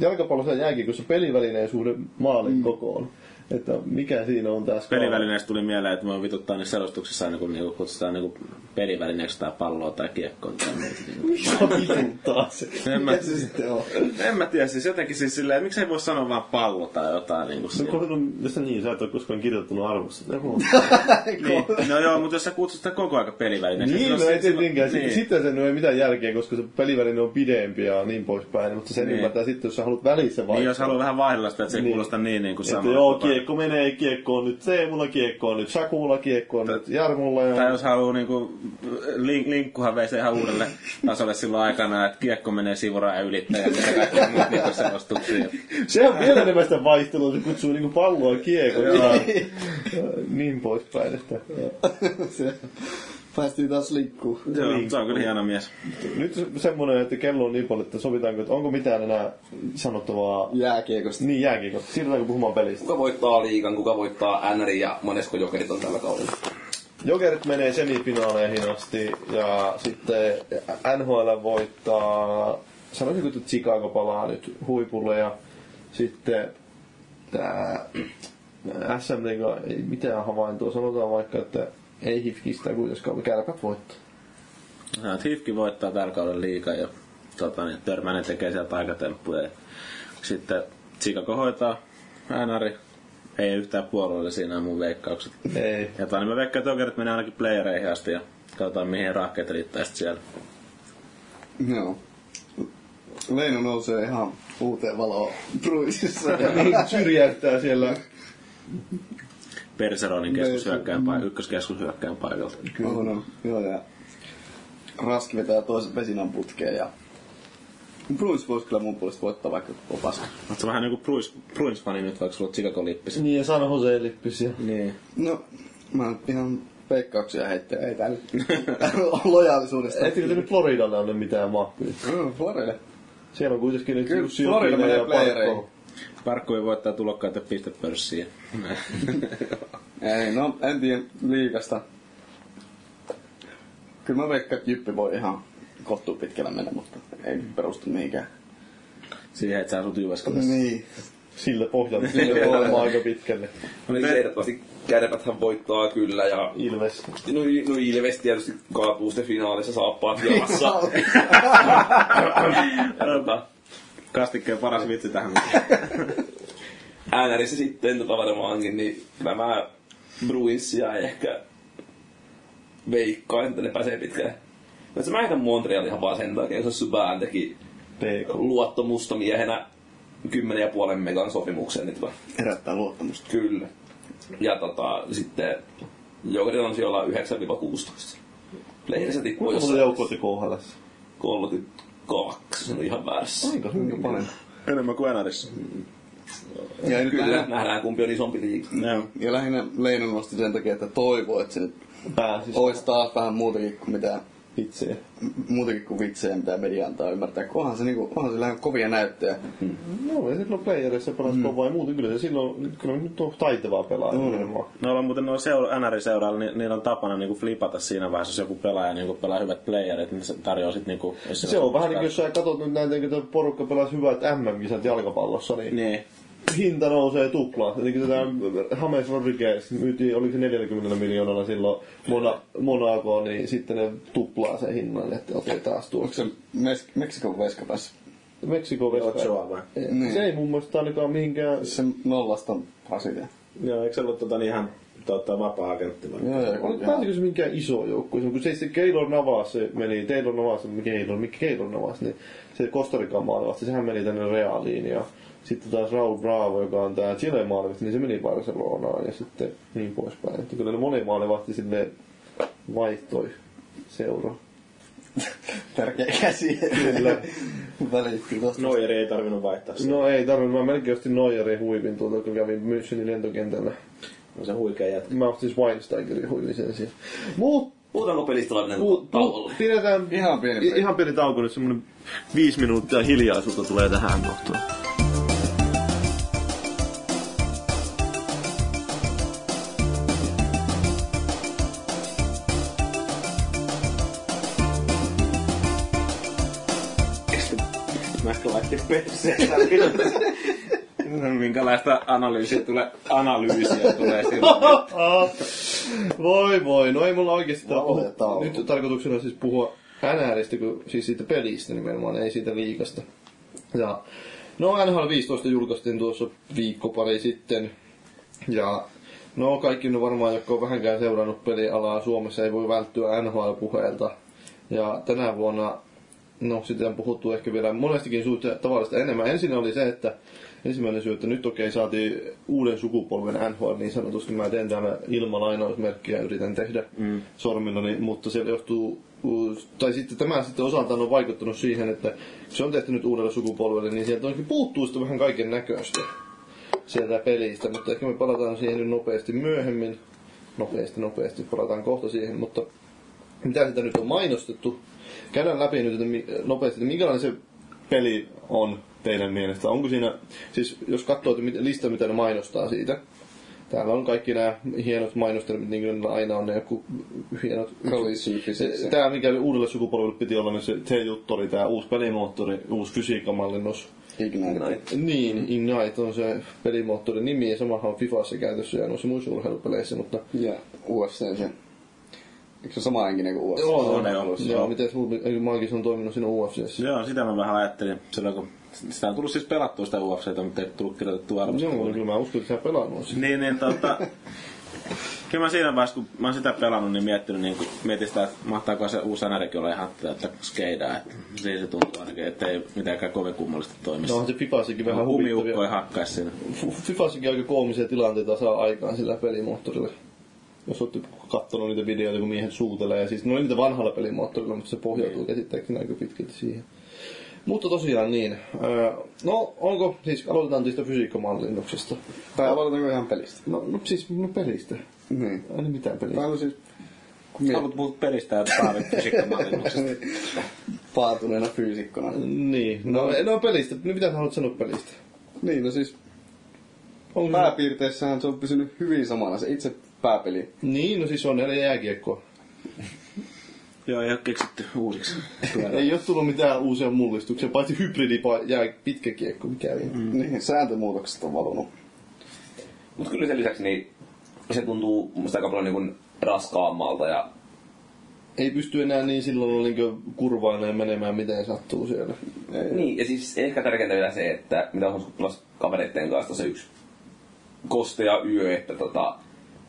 jalkapallo ja jääkiekossa pelivälineen suhde maalin mm. kokoon? Että mikä siinä on tässä? Pelivälineestä tuli mieleen, että me vituttaa niissä selostuksissa aina kun niinku kutsutaan niinku pelivälineeksi tai palloa tai kiekkoa tai. Mikä vituttaa se? En mä, se sitten on? en mä tiedä, siis jotenkin siis silleen, että miksei voi sanoa vaan pallo tai jotain niinku No, siinä. koska, jos sä niin, sä et ole koskaan kirjoittanut arvosta. Niin. No joo, mutta jos sä kutsut sitä koko aika pelivälineeksi. Niin, silloin- no ei tietenkään. Niin. Niin. Sitten sen ei mitään järkeä, koska se peliväline on pidempi ja niin poispäin. Mutta sen Niin. niin. ymmärtää sitten, jos sä haluat välissä vaihtaa. Niin, jos haluaa vähän vaihdella sitä, että se ei Niin. kuulosta niin, niin kuin samalta. joo, kiekko menee, kiekko on nyt Teemulla, kiekko on nyt Sakulla, kiekko on nyt Jarmulla. Ja... Tai jos haluaa niinku, link, linkkuhan vei se ihan uudelle tasolle silloin aikana, että kiekko menee sivurajan ylittäjä ja mitä kaikkea muut niinku selostuksia. Se on vielä enemmän sitä vaihtelua, se kutsuu niinku palloa kiekon ja niin poispäin. Että... Päästiin taas liikkuu. Joo, Niin. se on kyllä hieno mies. Nyt semmoinen, että kello on niin paljon, että sovitaanko, että onko mitään enää sanottavaa Jääkiekosta. niin jääkiekosta. Siirrytäänkö puhumaan pelistä? Kuka voittaa liigan, kuka voittaa NR ja monesko jokerit on tällä kaudella? Jokerit menee semifinaaleihin asti ja sitten NHL voittaa, sanoisinko, että Chicago palaa nyt huipulle ja sitten tää SMT ei mitään havaintoa. Sanotaan vaikka, että ei hifkistä kuitenkaan, kärpät voittaa. Ja, Hifki voittaa tällä kaudella liikaa ja tota, niin, Törmänen tekee sieltä aikatemppuja. Ja sitten Chicago hoitaa äänäri. Ei yhtään puolueelle siinä mun veikkaukset. Ei. Ja tota, niin mä veikkaan, että Jokerit menee ainakin playereihin asti ja katsotaan mihin rahkeet riittää sitten siellä. Joo. Leino nousee ihan uuteen valoon Bruisissa. Syrjäyttää siellä. Perseronin keskushyökkäjän paikalla, ykköskeskushyökkäjän paikalta. On, on. Joo, ja Raski vetää toisen vesinan putkeen ja Bruins voisi kyllä mun puolesta voittaa vaikka koko paska. Oletko vähän niinku Bruins, Bruins-fani nyt, vaikka sulla on Chicago-lippis? Niin, ja San Jose lippisiä. Niin. No, mä nyt ihan veikkauksia heittää. Ei tää nyt lojaalisuudesta. Ettekö te nyt Floridalle anna mitään mahkuja? No, Florida. Siellä on kuitenkin nyt Kyllä, Jussi Florida Jokinen menee ja playereihin. Parkkovi voittaa tulokkaita pistepörssiä. Ei, no en tiedä liikasta. Kyllä mä veikkaan, että Jyppi voi ihan kohtuu pitkällä mennä, mutta ei perustu mihinkään. Siihen, että sä asut Jyväskylässä. Niin. Sillä pohjalta sillä voi aika pitkälle. No niin, ehdottomasti kärpäthän voittaa kyllä ja Ilves. No, no Ilves tietysti kaatuu sitten finaalissa saappaat jalassa. Tota, Kastikkeen paras vitsi tähän. äänärissä sitten tota varmaankin, niin kyllä mä Bruinsia ehkä veikkaan, että ne pääsee pitkälle. Mutta mä heitän Montreal ihan vaan sen takia, koska Subban teki PK. luottamusta miehenä 10,5 megan sopimuksen nyt vaan. Herättää luottamusta. Kyllä. Ja tota, sitten Jokerilla on siellä 9-16. Lehdessä tippuu Kuinka jossain joukkoa te KHL? 32, se on ihan väärässä. Aika hyvin paljon. Enemmän kuin Enarissa. Ja, nyt Kyllä, lähinnä, nähdään kumpi on isompi liiga. Joo. ja lähinnä Leino nosti sen takia, että toivoo, että se nyt Pääsis olisi taas vähän muutakin kuin mitä itseä. m- muutakin kuin vitsejä, mitä media antaa ymmärtää. Kun Onhan se, niinku, onhan se kovia näyttöjä. No, ja silloin playerissa pelasi mm. kovaa ja muuten kyllä se silloin, kyllä nyt on taitavaa pelaajaa. Mm. No on muuten noilla seura, NR-seurailla, niin niillä on tapana niinku flipata siinä vaiheessa, jos joku pelaaja niinku pelaa hyvät playerit, niin se tarjoaa sit niinku... jos Se on vähän niin kuin jos sä katsot nyt kun tuo porukka pelasi hyvät MM-kisat jalkapallossa, niin, Niin. Hinta nousee tuplaa. Kun tätä James Rodriguez myytiin, oliko se 40 miljoonalla silloin Mona, Monacoon, niin sitten ne tuplaa sen hinnan, että okei taas tuo. Onko se Mes- Meksikon veskapäässä? Meksiko Ochoa vai? Niin. Se ei mun mielestä ainakaan mihinkään... Se nollasta Brasilia. Joo, eikö se ollut tota, niin ihan tota, vapaa-agentti vai? Joo, joo, pääsikö se minkään iso joukkue? Kun se, se Keylor Navas se meni, Taylor Navas, mikä Keylor, mikä Keylor Navas, niin se Kostarikan maalivasti, sehän meni tänne Realiin ja sitten taas Raul Bravo, joka on tää Chile maalivasti, niin se meni Barcelonaan ja sitten niin poispäin. Että kyllä ne moni maalivahti sille vaihtoi seuraa. Tärkeä käsi. Kyllä. Välitti. Noijeri ei tarvinnut vaihtaa sitä. No ei tarvinnut, mä melkein ostin Neuerin huivin tuolta, kun kävin Münchenin lentokentällä. No se huikea jätkä. Mä ostin Schweinsteigerin huivin sen sijaan. Mut Puhutaanko pelistä vai mennään Puh, tauolle? puh, pidetään Ihan pieni ihan pieni tauko nyt, semmonen viisi minuuttia hiljaisuutta tulee tähän kohtaan. Minkälaista analyysiä tulee, analyysiä tulee silloin? voi voi, no ei mulla Valoja puhu, tauolla. Nyt tarkoituksena siis puhua NRistä, kun, siis siitä pelistä nimenomaan, ei siitä liikasta. Ja, no NHL 15 julkaistiin tuossa viikko pari sitten. Ja no kaikki ne varmaan, jotka on vähänkään seurannut pelialaa Suomessa, ei voi välttyä NHL-puheelta. Ja tänä vuonna, no sitä on puhuttu ehkä vielä monestikin suhteen tavallista enemmän. Ensin oli se, että ensimmäinen syy, että nyt okei saatiin uuden sukupolven NHL niin sanotusti. Mä teen täällä ilman lainausmerkkiä, yritän tehdä mm. sormillani, mutta se johtuu, tai sitten tämä sitten osaltaan on vaikuttanut siihen, että se on tehty nyt uudelle sukupolvelle, niin sieltä onkin puuttuu sitten vähän kaiken näköistä sieltä pelistä, mutta ehkä me palataan siihen nyt nopeasti myöhemmin. Nopeasti, nopeasti, palataan kohta siihen, mutta mitä sitä nyt on mainostettu. Käydään läpi nyt että nopeasti, että minkälainen se peli on teidän mielestä. Onko siinä, siis jos katsoo että lista, mitä ne mainostaa siitä. Täällä on kaikki nämä hienot mainostelmit, niin kuin aina on ne joku hienot... Tämä, mikä uudelle sukupolvelle piti olla, niin se, se juttu oli tämä uusi pelimoottori, uusi fysiikkamallinnus. Ignite. Niin, Ignite on se pelimoottorin nimi ja samahan on Fifassa käytössä ja noissa muissa urheilupeleissä, mutta... Ja UFC se. Eikö se sama henkinen kuin UFC? Joo, on, joo. joo. Joo, miten Maagis on toiminut siinä UFCssä? Joo, sitä mä vähän ajattelin. Silloin kun sitä on tullut siis pelattua sitä UFCtä, mutta ei tullut kirjoitettua Joo, arvostelua. kyllä mä uskon, että sä pelannut sen. Niin, niin tota... Kyllä mä siinä vaiheessa, kun mä oon sitä pelannut, niin miettinyt, niin kun mietin sitä, että mahtaako se uusi NRkin olla ihan että skeidaa. Että siinä se tuntuu ainakin, että ei mitenkään kovin kummallisesti toimisi. No onhan se Fifassakin vähän Kumiukko ei huvittavia. hakkaisi siinä. F- Fifassakin aika koomisia tilanteita saa aikaan sillä pelimoottorilla. Jos olette kattonut niitä videoita, kun miehet suutelee. Ja siis ne oli niitä vanhalla pelimoottorilla, mutta se pohjautuu käsittääkseni aika pitkälti siihen. Mutta tosiaan niin. Öö, no, onko, siis aloitetaan tästä fysiikkamallinnuksesta. Tai aloitanko ihan pelistä? No, no siis, no pelistä. Niin. Aina mitään pelistä. Tai no siis... Kun miet... Haluat puhua pelistä ja Taavin fysiikkamallinnuksesta. Paatuneena fyysikkona. Niin, no, no pelistä. Nyt mitä sä haluat sanoa pelistä? Niin, no siis Onko se- pääpiirteissähän se on pysynyt hyvin samana se itse pääpeli. Niin, no siis on neljä jääkiekkoa. Joo, ei ole keksitty uusiksi. Ei ole tullut mitään uusia mullistuksia, paitsi hybridi jää pitkä kiekko, mikä ei. Mm. Niin, sääntömuutokset on valunut. Mutta kyllä sen lisäksi niin se tuntuu musta aika paljon niin raskaammalta ja Ei pysty enää niin silloin niin kurvailemaan menemään miten sattuu siellä. Niin, ja siis ehkä tärkeintä vielä se, että mitä on kavereiden kanssa se yksi kostea yö, että tota,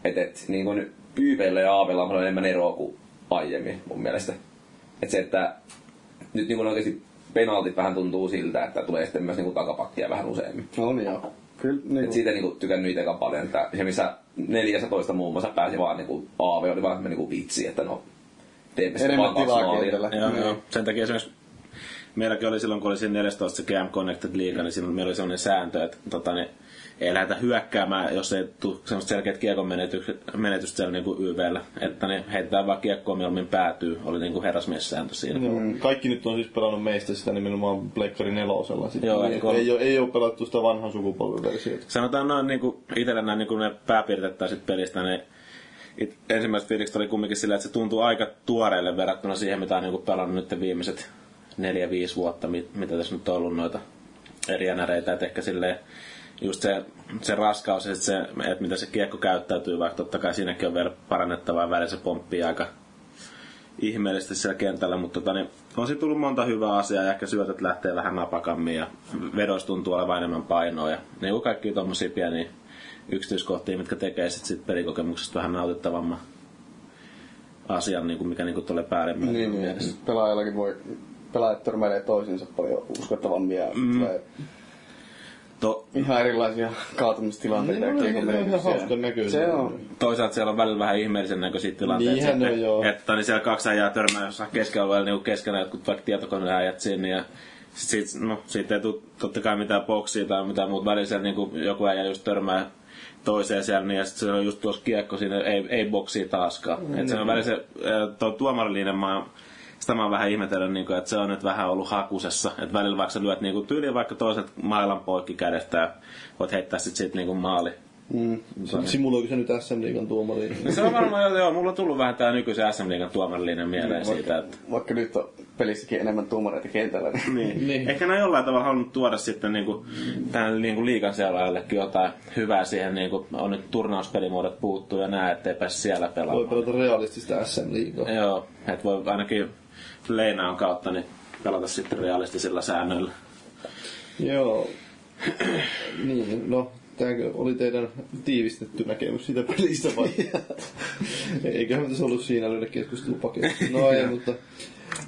et, et, niin kuin pyypeillä ja aaveilla on paljon enemmän eroa kuin aiemmin mun mielestä. Et se, että nyt niin kuin oikeasti penaltit vähän tuntuu siltä, että tulee sitten myös niin kuin takapakkia vähän useammin. On joo. Kyllä, niin Et kuin, siitä niinku tykännyt itse aika paljon, että se missä 14 muun muassa pääsi vaan niinku Aave oli vaan semmoinen niinku vitsi, että no teemme sitten vaan kaksi maalia. Joo, Niin. joo. Sen takia esimerkiksi meilläkin oli silloin, kun oli siinä 14 se Game Connected League, niin silloin meillä oli sellainen sääntö, että tota, niin, ei lähdetä hyökkäämään, jos ei tule semmoista selkeät kiekon menetystä, siellä niin YVllä. Että niin heitetään vaan kiekkoa mieluummin päätyy, oli niin kuin herrasmiessääntö siinä. Joo. Kaikki nyt on siis pelannut meistä sitä nimenomaan Pleikkari nelosella. Sitten. Joo, ei, kun- ei, ole, ei ole pelattu sitä vanhan sukupolven versiota. Sanotaan noin niin kuin itsellä näin niin kuin ne pääpiirteet pelistä, niin it, ensimmäiset fiilikset oli kumminkin sillä, että se tuntuu aika tuoreelle verrattuna siihen, mitä on niin pelannut nyt viimeiset neljä, viisi vuotta, mit- mitä tässä nyt on ollut noita eri NReitä, että ehkä silleen just se, se raskaus sit se, että miten se kiekko käyttäytyy, vaikka totta kai siinäkin on vielä parannettavaa, välillä se pomppii aika ihmeellisesti siellä kentällä, mutta tota, niin, on siitä tullut monta hyvää asiaa ja ehkä syötöt lähtee vähän napakammin ja vedoissa tuntuu olevan enemmän painoa ja niin kuin kaikki tommosia pieniä yksityiskohtia, mitkä tekee sit, sit pelikokemuksesta vähän nautittavamman asian, niin kuin mikä niin kuin tulee päällimmäisenä Niin, niin. Pelaajallakin voi, pelaajat törmäilee toisiinsa paljon uskottavammin ja mm. tulee To, ihan erilaisia kaatumistilanteita Niin, ja no, ne on ihan menetyksiä. hauskan näköisiä. Se on. toisaalta siellä on välillä vähän ihmeellisen näköisiä tilanteita. Niinhän ne sitten, on, joo. Että niin siellä kaksi äijää törmää jossain keskellä niin keskenään jotkut vaikka tietokoneäijät sinne ja sit, sit, no, siitä ei tule totta kai mitään boksia tai mitään muuta. Välillä siellä niin joku äijä just törmää toiseen siellä, niin ja sitten se on just tuossa kiekko siinä, ei, ei boksia taaskaan. Mm. Et se on välillä se, tuo tuomariliinen mä oon- sitä mä oon vähän ihmetellyt, niin kuin, että se on nyt vähän ollut hakusessa. Että välillä vaikka sä lyöt niin kuin, tyyliin vaikka toiset mailan poikki kädestä ja voit heittää sitten siitä niin kuin maali. Mm. Simuloiko se nyt SM Liigan tuomari? No se on varmaan, joo, joo, mulla on tullut vähän tää nykyisen SM Liigan tuomarillinen mieleen siitä, että Vaikka nyt on pelissäkin enemmän tuomareita kentällä, niin niin. Niin. Ehkä ne on jollain tavalla halunnut tuoda sitten niinku, tähän niinku liikan seuraajallekin jotain hyvää siihen, niinku, on nyt turnauspelimuodot puuttuu ja nää, ettei pääse siellä Voi pelaamaan. pelata realistista SM Liigaa. Joo, että voi ainakin Leinaan kautta niin pelata sitten realistisilla säännöillä. Joo. niin, no, Tämäkö oli teidän tiivistetty näkemys siitä pelistä vai? Eiköhän tässä ollut siinä löydä keskustelupaketti. No ei, mutta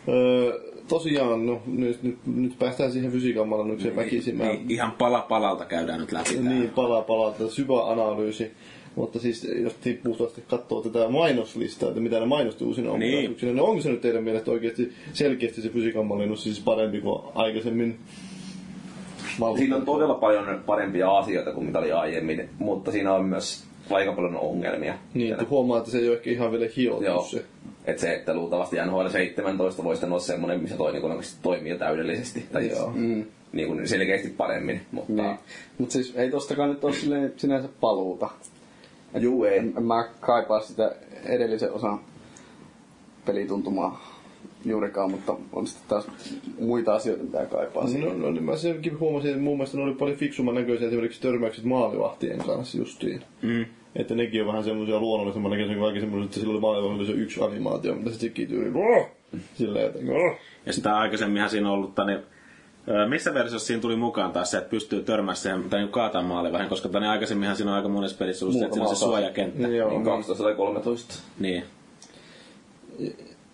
öö, tosiaan, no, nyt, nyt, nyt päästään siihen fysiikan malennukseen väkisin. Mä, Niin, ihan pala palalta käydään nyt läpi niin, palaa tätä syvä analyysi. Mutta siis, jos puhtaasti katsoo tätä mainoslistaa, että mitä ne mainosti uusina Niin. ominaisuuksina, niin onko se nyt teidän mielestä oikeasti selkeästi se fysiikan mallinnus siis parempi kuin aikaisemmin? Siinä on todella paljon parempia asioita kuin mitä oli aiemmin, mutta siinä on myös aika paljon ongelmia. Niin, että huomaa, että se ei ole ehkä ihan vielä hiottu Joo. se. Että se, että luultavasti NHL 17 voisi olla semmoinen, missä toi niin toimii täydellisesti. Tai siis, Joo. Mm. niin kuin selkeästi paremmin. Mutta Niin. Mutta siis ei tostakaan nyt ole silleen sinänsä paluuta. Juu ei. En mä kaipaa sitä edellisen osan pelituntumaa juurikaan, mutta on sitten taas muita asioita, mitä kaipaa. No, siihen. no, niin mä senkin huomasin, että mun mielestä ne oli paljon fiksumman näköisiä esimerkiksi törmäykset maalivahtien kanssa justiin. Mm. Että nekin on vähän semmoisia luonnollisemman näköisiä, kaikki semmoiset, että sillä oli maalivahdilla se yksi animaatio, mutta se teki tyyli. "Ruh!" Silleen jotenkin. Ja sitä aikaisemminhan siinä on ollut, niin, ö, missä versiossa siinä tuli mukaan taas se, että pystyy törmää siihen, tai niin kaataa maali vähän, koska tänne aikaisemminhan siinä on aika monessa pelissä ollut se, että siinä on se suojakenttä. Niin, joo, Niin 12 tai 13. Niin.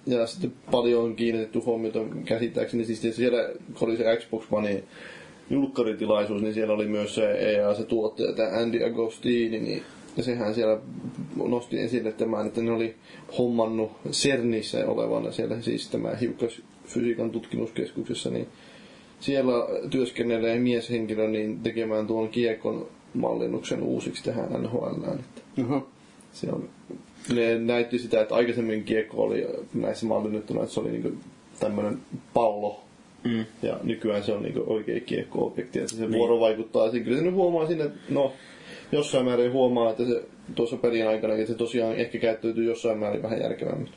Ja sitten paljon on kiinnitetty huomiota käsittääkseni, siis siellä kun oli se Xbox One julkkaritilaisuus, niin siellä oli myös se EA, se tuottaja, tämä Andy Agostini, niin ja sehän siellä nosti esille tämän, että ne oli hommannut CERNissä olevana siellä siis tämä hiukkasfysiikan tutkimuskeskuksessa, niin siellä työskennelee mieshenkilö niin tekemään tuon kiekon mallinnuksen uusiksi tähän NHL. Että Oho. se on, ne näytti sitä, että aikaisemmin kiekko oli näissä mallinnettuna, että se oli niinku tämmöinen pallo. Mm. Ja nykyään se on niinku oikea kiekko-objekti, että se vuoro vaikuttaa siihen. Kyllä se nyt huomaa sinne, no jossain määrin huomaa, että se tuossa pelin aikana, että se tosiaan ehkä käyttäytyy jossain määrin vähän järkevämmin.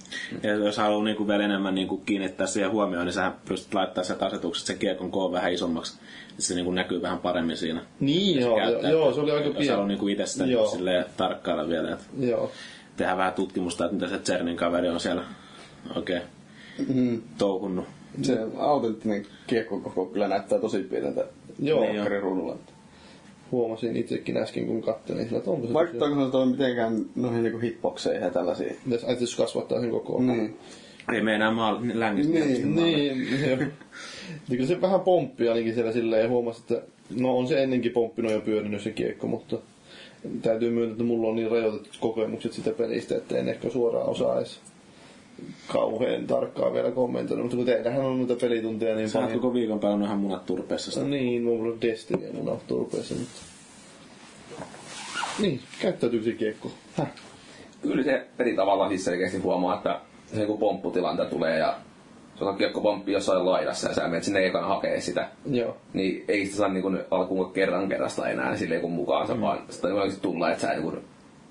Ja jos haluaa niin vielä enemmän niin kuin kiinnittää siihen huomioon, niin sä pystyt laittamaan sieltä asetukset sen kiekon koon vähän isommaksi. Että se niin kuin näkyy vähän paremmin siinä. Niin joo, Käyttää- joo, se oli aika Jos pieni. haluaa niin kuin itse sitä niin Joo. silleen tarkkailla vielä, että Joo. tehdään vähän tutkimusta, että mitä se Cernin kaveri on siellä oikein Mm. touhunnut. Se autenttinen kiekko koko kyllä näyttää tosi pieneltä Joo. telkkariruudulla. Huomasin itsekin äsken, kun katselin sillä, että onko se Vaikuttaako se toi mitenkään noihin niinku hitboxeihin ja tällaisiin? Pitäisi jos kasvattaa sen koko ajan. Niin. Ei me enää maa längistä. Niin, Niin, joo. Ja kyllä se vähän pomppi ainakin siellä silleen ja huomasi, että no on se ennenkin pomppinut ja pyörinyt se kiekko, mutta täytyy myöntää, että mulla on niin rajoitetut kokemukset sitä pelistä, että en ehkä suoraan osaa edes kauhean tarkkaan vielä kommentoida, mutta kun teillähän on noita pelitunteja niin Sä paljon. koko viikon pelannut ihan munat turpeessa sitä. No niin, mulla on Destiny ja mun turpeessa, mutta... Niin, käyttäytyykö se kiekko? Häh? Kyllä se peli tavallaan siis selkeästi huomaa, että se niin pompputilanta tulee ja se on kiekko pomppi jossain laidassa ja sä menet sinne ekana hakee sitä. Joo. Niin ei sitä saa niin alkuun kerran kerrasta enää silleen kun mukaansa, mm. vaan sitä niin tulla, että sä niin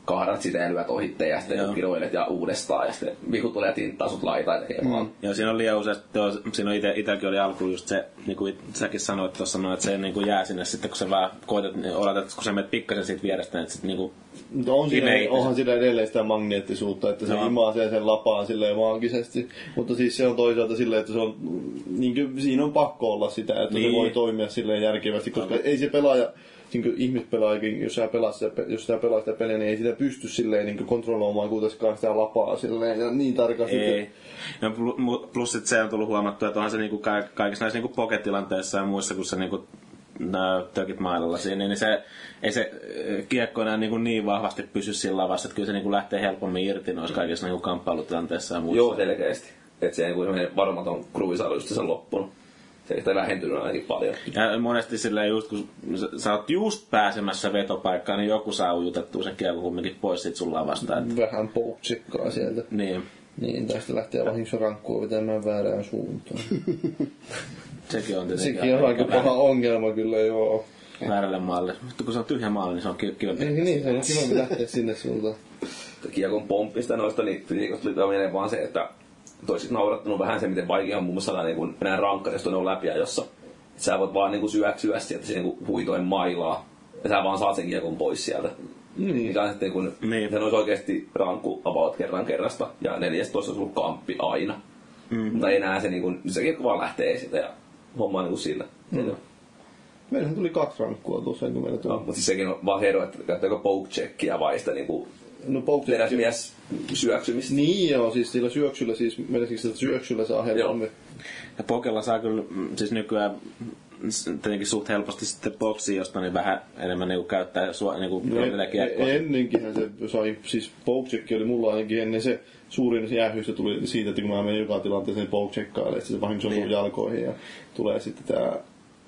kahdat sitä ja lyöt ohitte ja sitten Joo. kiroilet ja uudestaan ja sitten vihu tulee tinttaa sut laitaan ja tekee vaan. Ja siinä on liian usein, joo, siinä on ite, itelläkin oli alkuun just se, niin kuin säkin sanoit tuossa, no, että se niin kuin jää sinne sitten, kun sä vaan koetat, niin odotat, että kun sä menet pikkasen siitä vierestä, että sitten niin kuin, Mutta on siinä, onhan sillä edelleen sitä magneettisuutta, että se Joo. imaasee sen lapaan silleen maagisesti. Mutta siis se on toisaalta silleen, että se on, niin kuin, siinä on pakko olla sitä, että Niin. se voi toimia silleen järkevästi, koska ei se pelaaja, niin kuin ihmispelaajakin, jos sä pelaat sitä, jos sä pelaat sitä peliä, niin ei sitä pysty silleen niin kuin kontrolloimaan kuitenkaan sitä lapaa silleen ja niin tarkasti. ei. No, plus sit se on tullut huomattua, että onhan se niinku ka- kaikissa näissä niinku pocket-tilanteissa ja muissa, kun sä niinku nää tökit mailalla siinä, niin se, ei se äh, kiekko enää niinku niin vahvasti pysy sillä lavassa, että kyllä se niinku lähtee helpommin irti noissa kaikissa niinku kamppailutilanteissa ja muissa. Joo, selkeästi. Että se niin semmoinen varmaton kruisailu just se on loppunut. Se ei sitä vähentynyt ainakin paljon. Ja monesti silleen just kun sä, sä oot just pääsemässä vetopaikkaan, niin joku saa ujutettua sen kiekko kumminkin pois sit sun lavasta. Et, Vähän poutsikkaa sieltä. niin, Niin, tästä lähtee vahingossa rankkua vetämään väärään suuntaan. sekin on tietenkin Sekin on aika paha ongelma kyllä, joo. väärälle maalle. Mutta kun se on tyhjä maali, niin se on ki- kivempi. Ei niin, se on kiva lähteä sinne suuntaan. kiekon pomppista noista, niin fysiikosta tuli vaan se, että toisit naurattanut vähän se, miten vaikea on muun muassa niin enää rankka, jos on läpi jossa et sä voit vaan niin syöksyä sieltä niin huitoin mailaa ja sä vaan saat sen kiekon pois sieltä. Niin. Mikä on sitten, kun Niin. se olisi oikeasti rankku about kerran kerrasta ja 14 olisi ollut kamppi aina. Mm. Mutta ei enää se, niin kuin, se kiekko vaan lähtee siitä ja homma on niin kuin sillä. Mm. Meillähän tuli kaksi rankkua tuossa, kun meillä No, tuli. mutta siis sekin on vaan ero, että käyttääkö poke checkia vai sitä niin kuin No, poke teräsmies syöksymistä. Niin joo, siis sillä syöksyllä, siis melkein sillä syöksyllä saa helpommin. Ja pokella saa kyllä mm, siis nykyään s- tietenkin suht helposti sitten boksiin, josta niin vähän enemmän niinku käyttää sua, niinku No, no, kiekkoa. e- ennenkinhän se sai, siis poke oli mulla ainakin ennen se suurin jäähyys tuli siitä, että kun mä menen joka tilanteeseen poke että se vahingossa on Niin. jalkoihin ja tulee sitten tää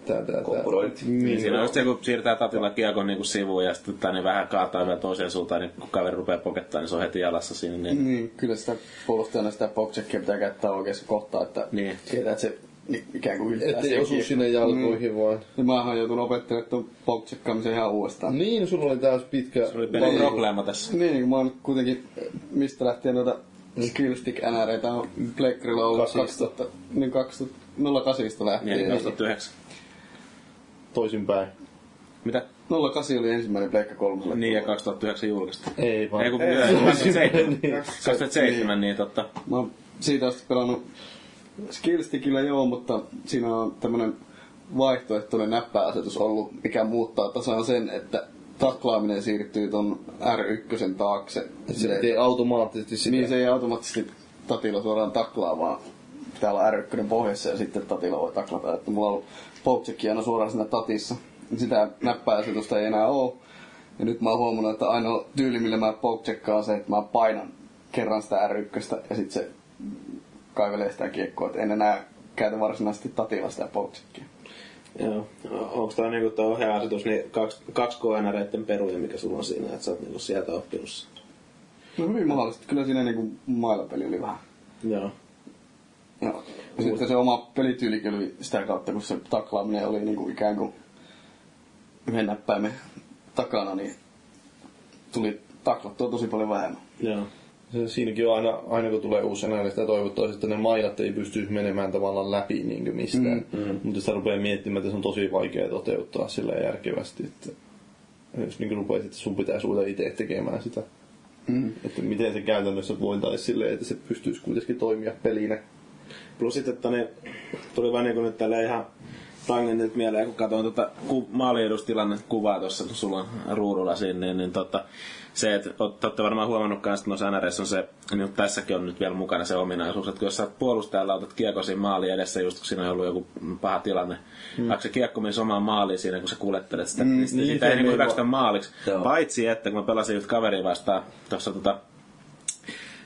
tää, tää, tää. Kompurointi. Niin siinä on just se, kun siirtää tatilla kiekon niinku sivuun ja sitten niin vähän kaataa vielä toiseen suuntaan, niin kun kaveri rupeaa pokettaa, niin se on heti jalassa siinä. Niin, Niin, kyllä sitä puolustajana sitä pokcheckia pitää käyttää oikeassa kohtaa, että Niin. tietää, että se ni- ikään kuin yltää Ettei osu sinne jalkoihin Mm. vaan. Ja mä oon joutunut opettelemaan tuon pokchekkaamisen ihan uudestaan. Niin, sulla oli taas pitkä... se oli valmius. probleema tässä. Niin, kun mä oon kuitenkin, mistä lähtien noita Skillstick NRitä on Pleikkarilla ollut Kasista. 2000, niin 2008 lähtien. Niin, 2009. Toisinpäin. Mitä? 08 oli ensimmäinen Pleikka 3. Niin, ja 2009 julkaistu. Ei vaan. Ei kun Ei, 2007. niin. 2007, niin totta. Mä oon siitä asti pelannut Skillstickillä joo, mutta siinä on tämmönen vaihtoehtoinen näppäasetus ollut, mikä muuttaa tasan sen, että taklaaminen siirtyy ton R1 taakse. Se ei tee automaattisesti sitä. Niin se ei automaattisesti tatilla suoraan taklaa, vaan pitää olla R1 pohjassa ja sitten tatilla voi taklata. Että mulla on ollut pokecheck aina suoraan siinä tatissa. Sitä näppäasetusta ei enää oo. Ja nyt mä oon huomannut, että ainoa tyyli, millä mä pokecheckkaan on se, että mä painan kerran sitä R1 ja sitten se kaivelee sitä kiekkoa. Et en enää käytä varsinaisesti tatilla sitä pokecheckia. Joo. Onko tämä niinku tuo ohjaasetus niin kaksi, kaksi KNReiden peruja, mikä sulla on siinä, että sä oot niinku sieltä oppinut sen? No hyvin mahdollisesti. Kyllä siinä niinku mailapeli oli vähän. Joo. Joo. Sitten se oma pelityylikin oli sitä kautta, kun se taklaaminen oli niinku ikään kuin yhden näppäimen takana, niin tuli taklattua tosi paljon vähemmän. Joo. Se, siinäkin on aina, aina kun tulee uusi NL, sitä toivottavasti, että ne mailat ei pystyisi menemään tavallaan läpi niin mistään. Mm, mm. Mutta sitä rupeaa miettimään, että se on tosi vaikea toteuttaa sillä järkevästi. Että jos niin rupeat, että sun pitää suuta itse tekemään sitä. Mm. Että miten se käytännössä voitaisiin silleen, että se pystyisi kuitenkin toimia pelinä. Plus sitten, että ne tuli vaan niinku nyt tällä ihan tangentit mieleen, kun katsoin tuota ku, maaliedustilannetta kuvaa tuossa, kun sulla on ruudulla siinä, niin, niin tota, se, että olette varmaan huomannut myös, että noissa NRS on se, niin tässäkin on nyt vielä mukana se ominaisuus, että kun jos sä puolustajalla otat kiekko siinä maali edessä, just kun siinä on ollut joku paha tilanne, mm. vaikka se kiekko menisi omaan maaliin siinä, kun sä kuljettelet sitä, mm, niin, niin, sitä se ei niin meni hyväksytä vaan- maaliksi. Joo. Paitsi, että kun mä pelasin just kaveria vastaan tuossa tota,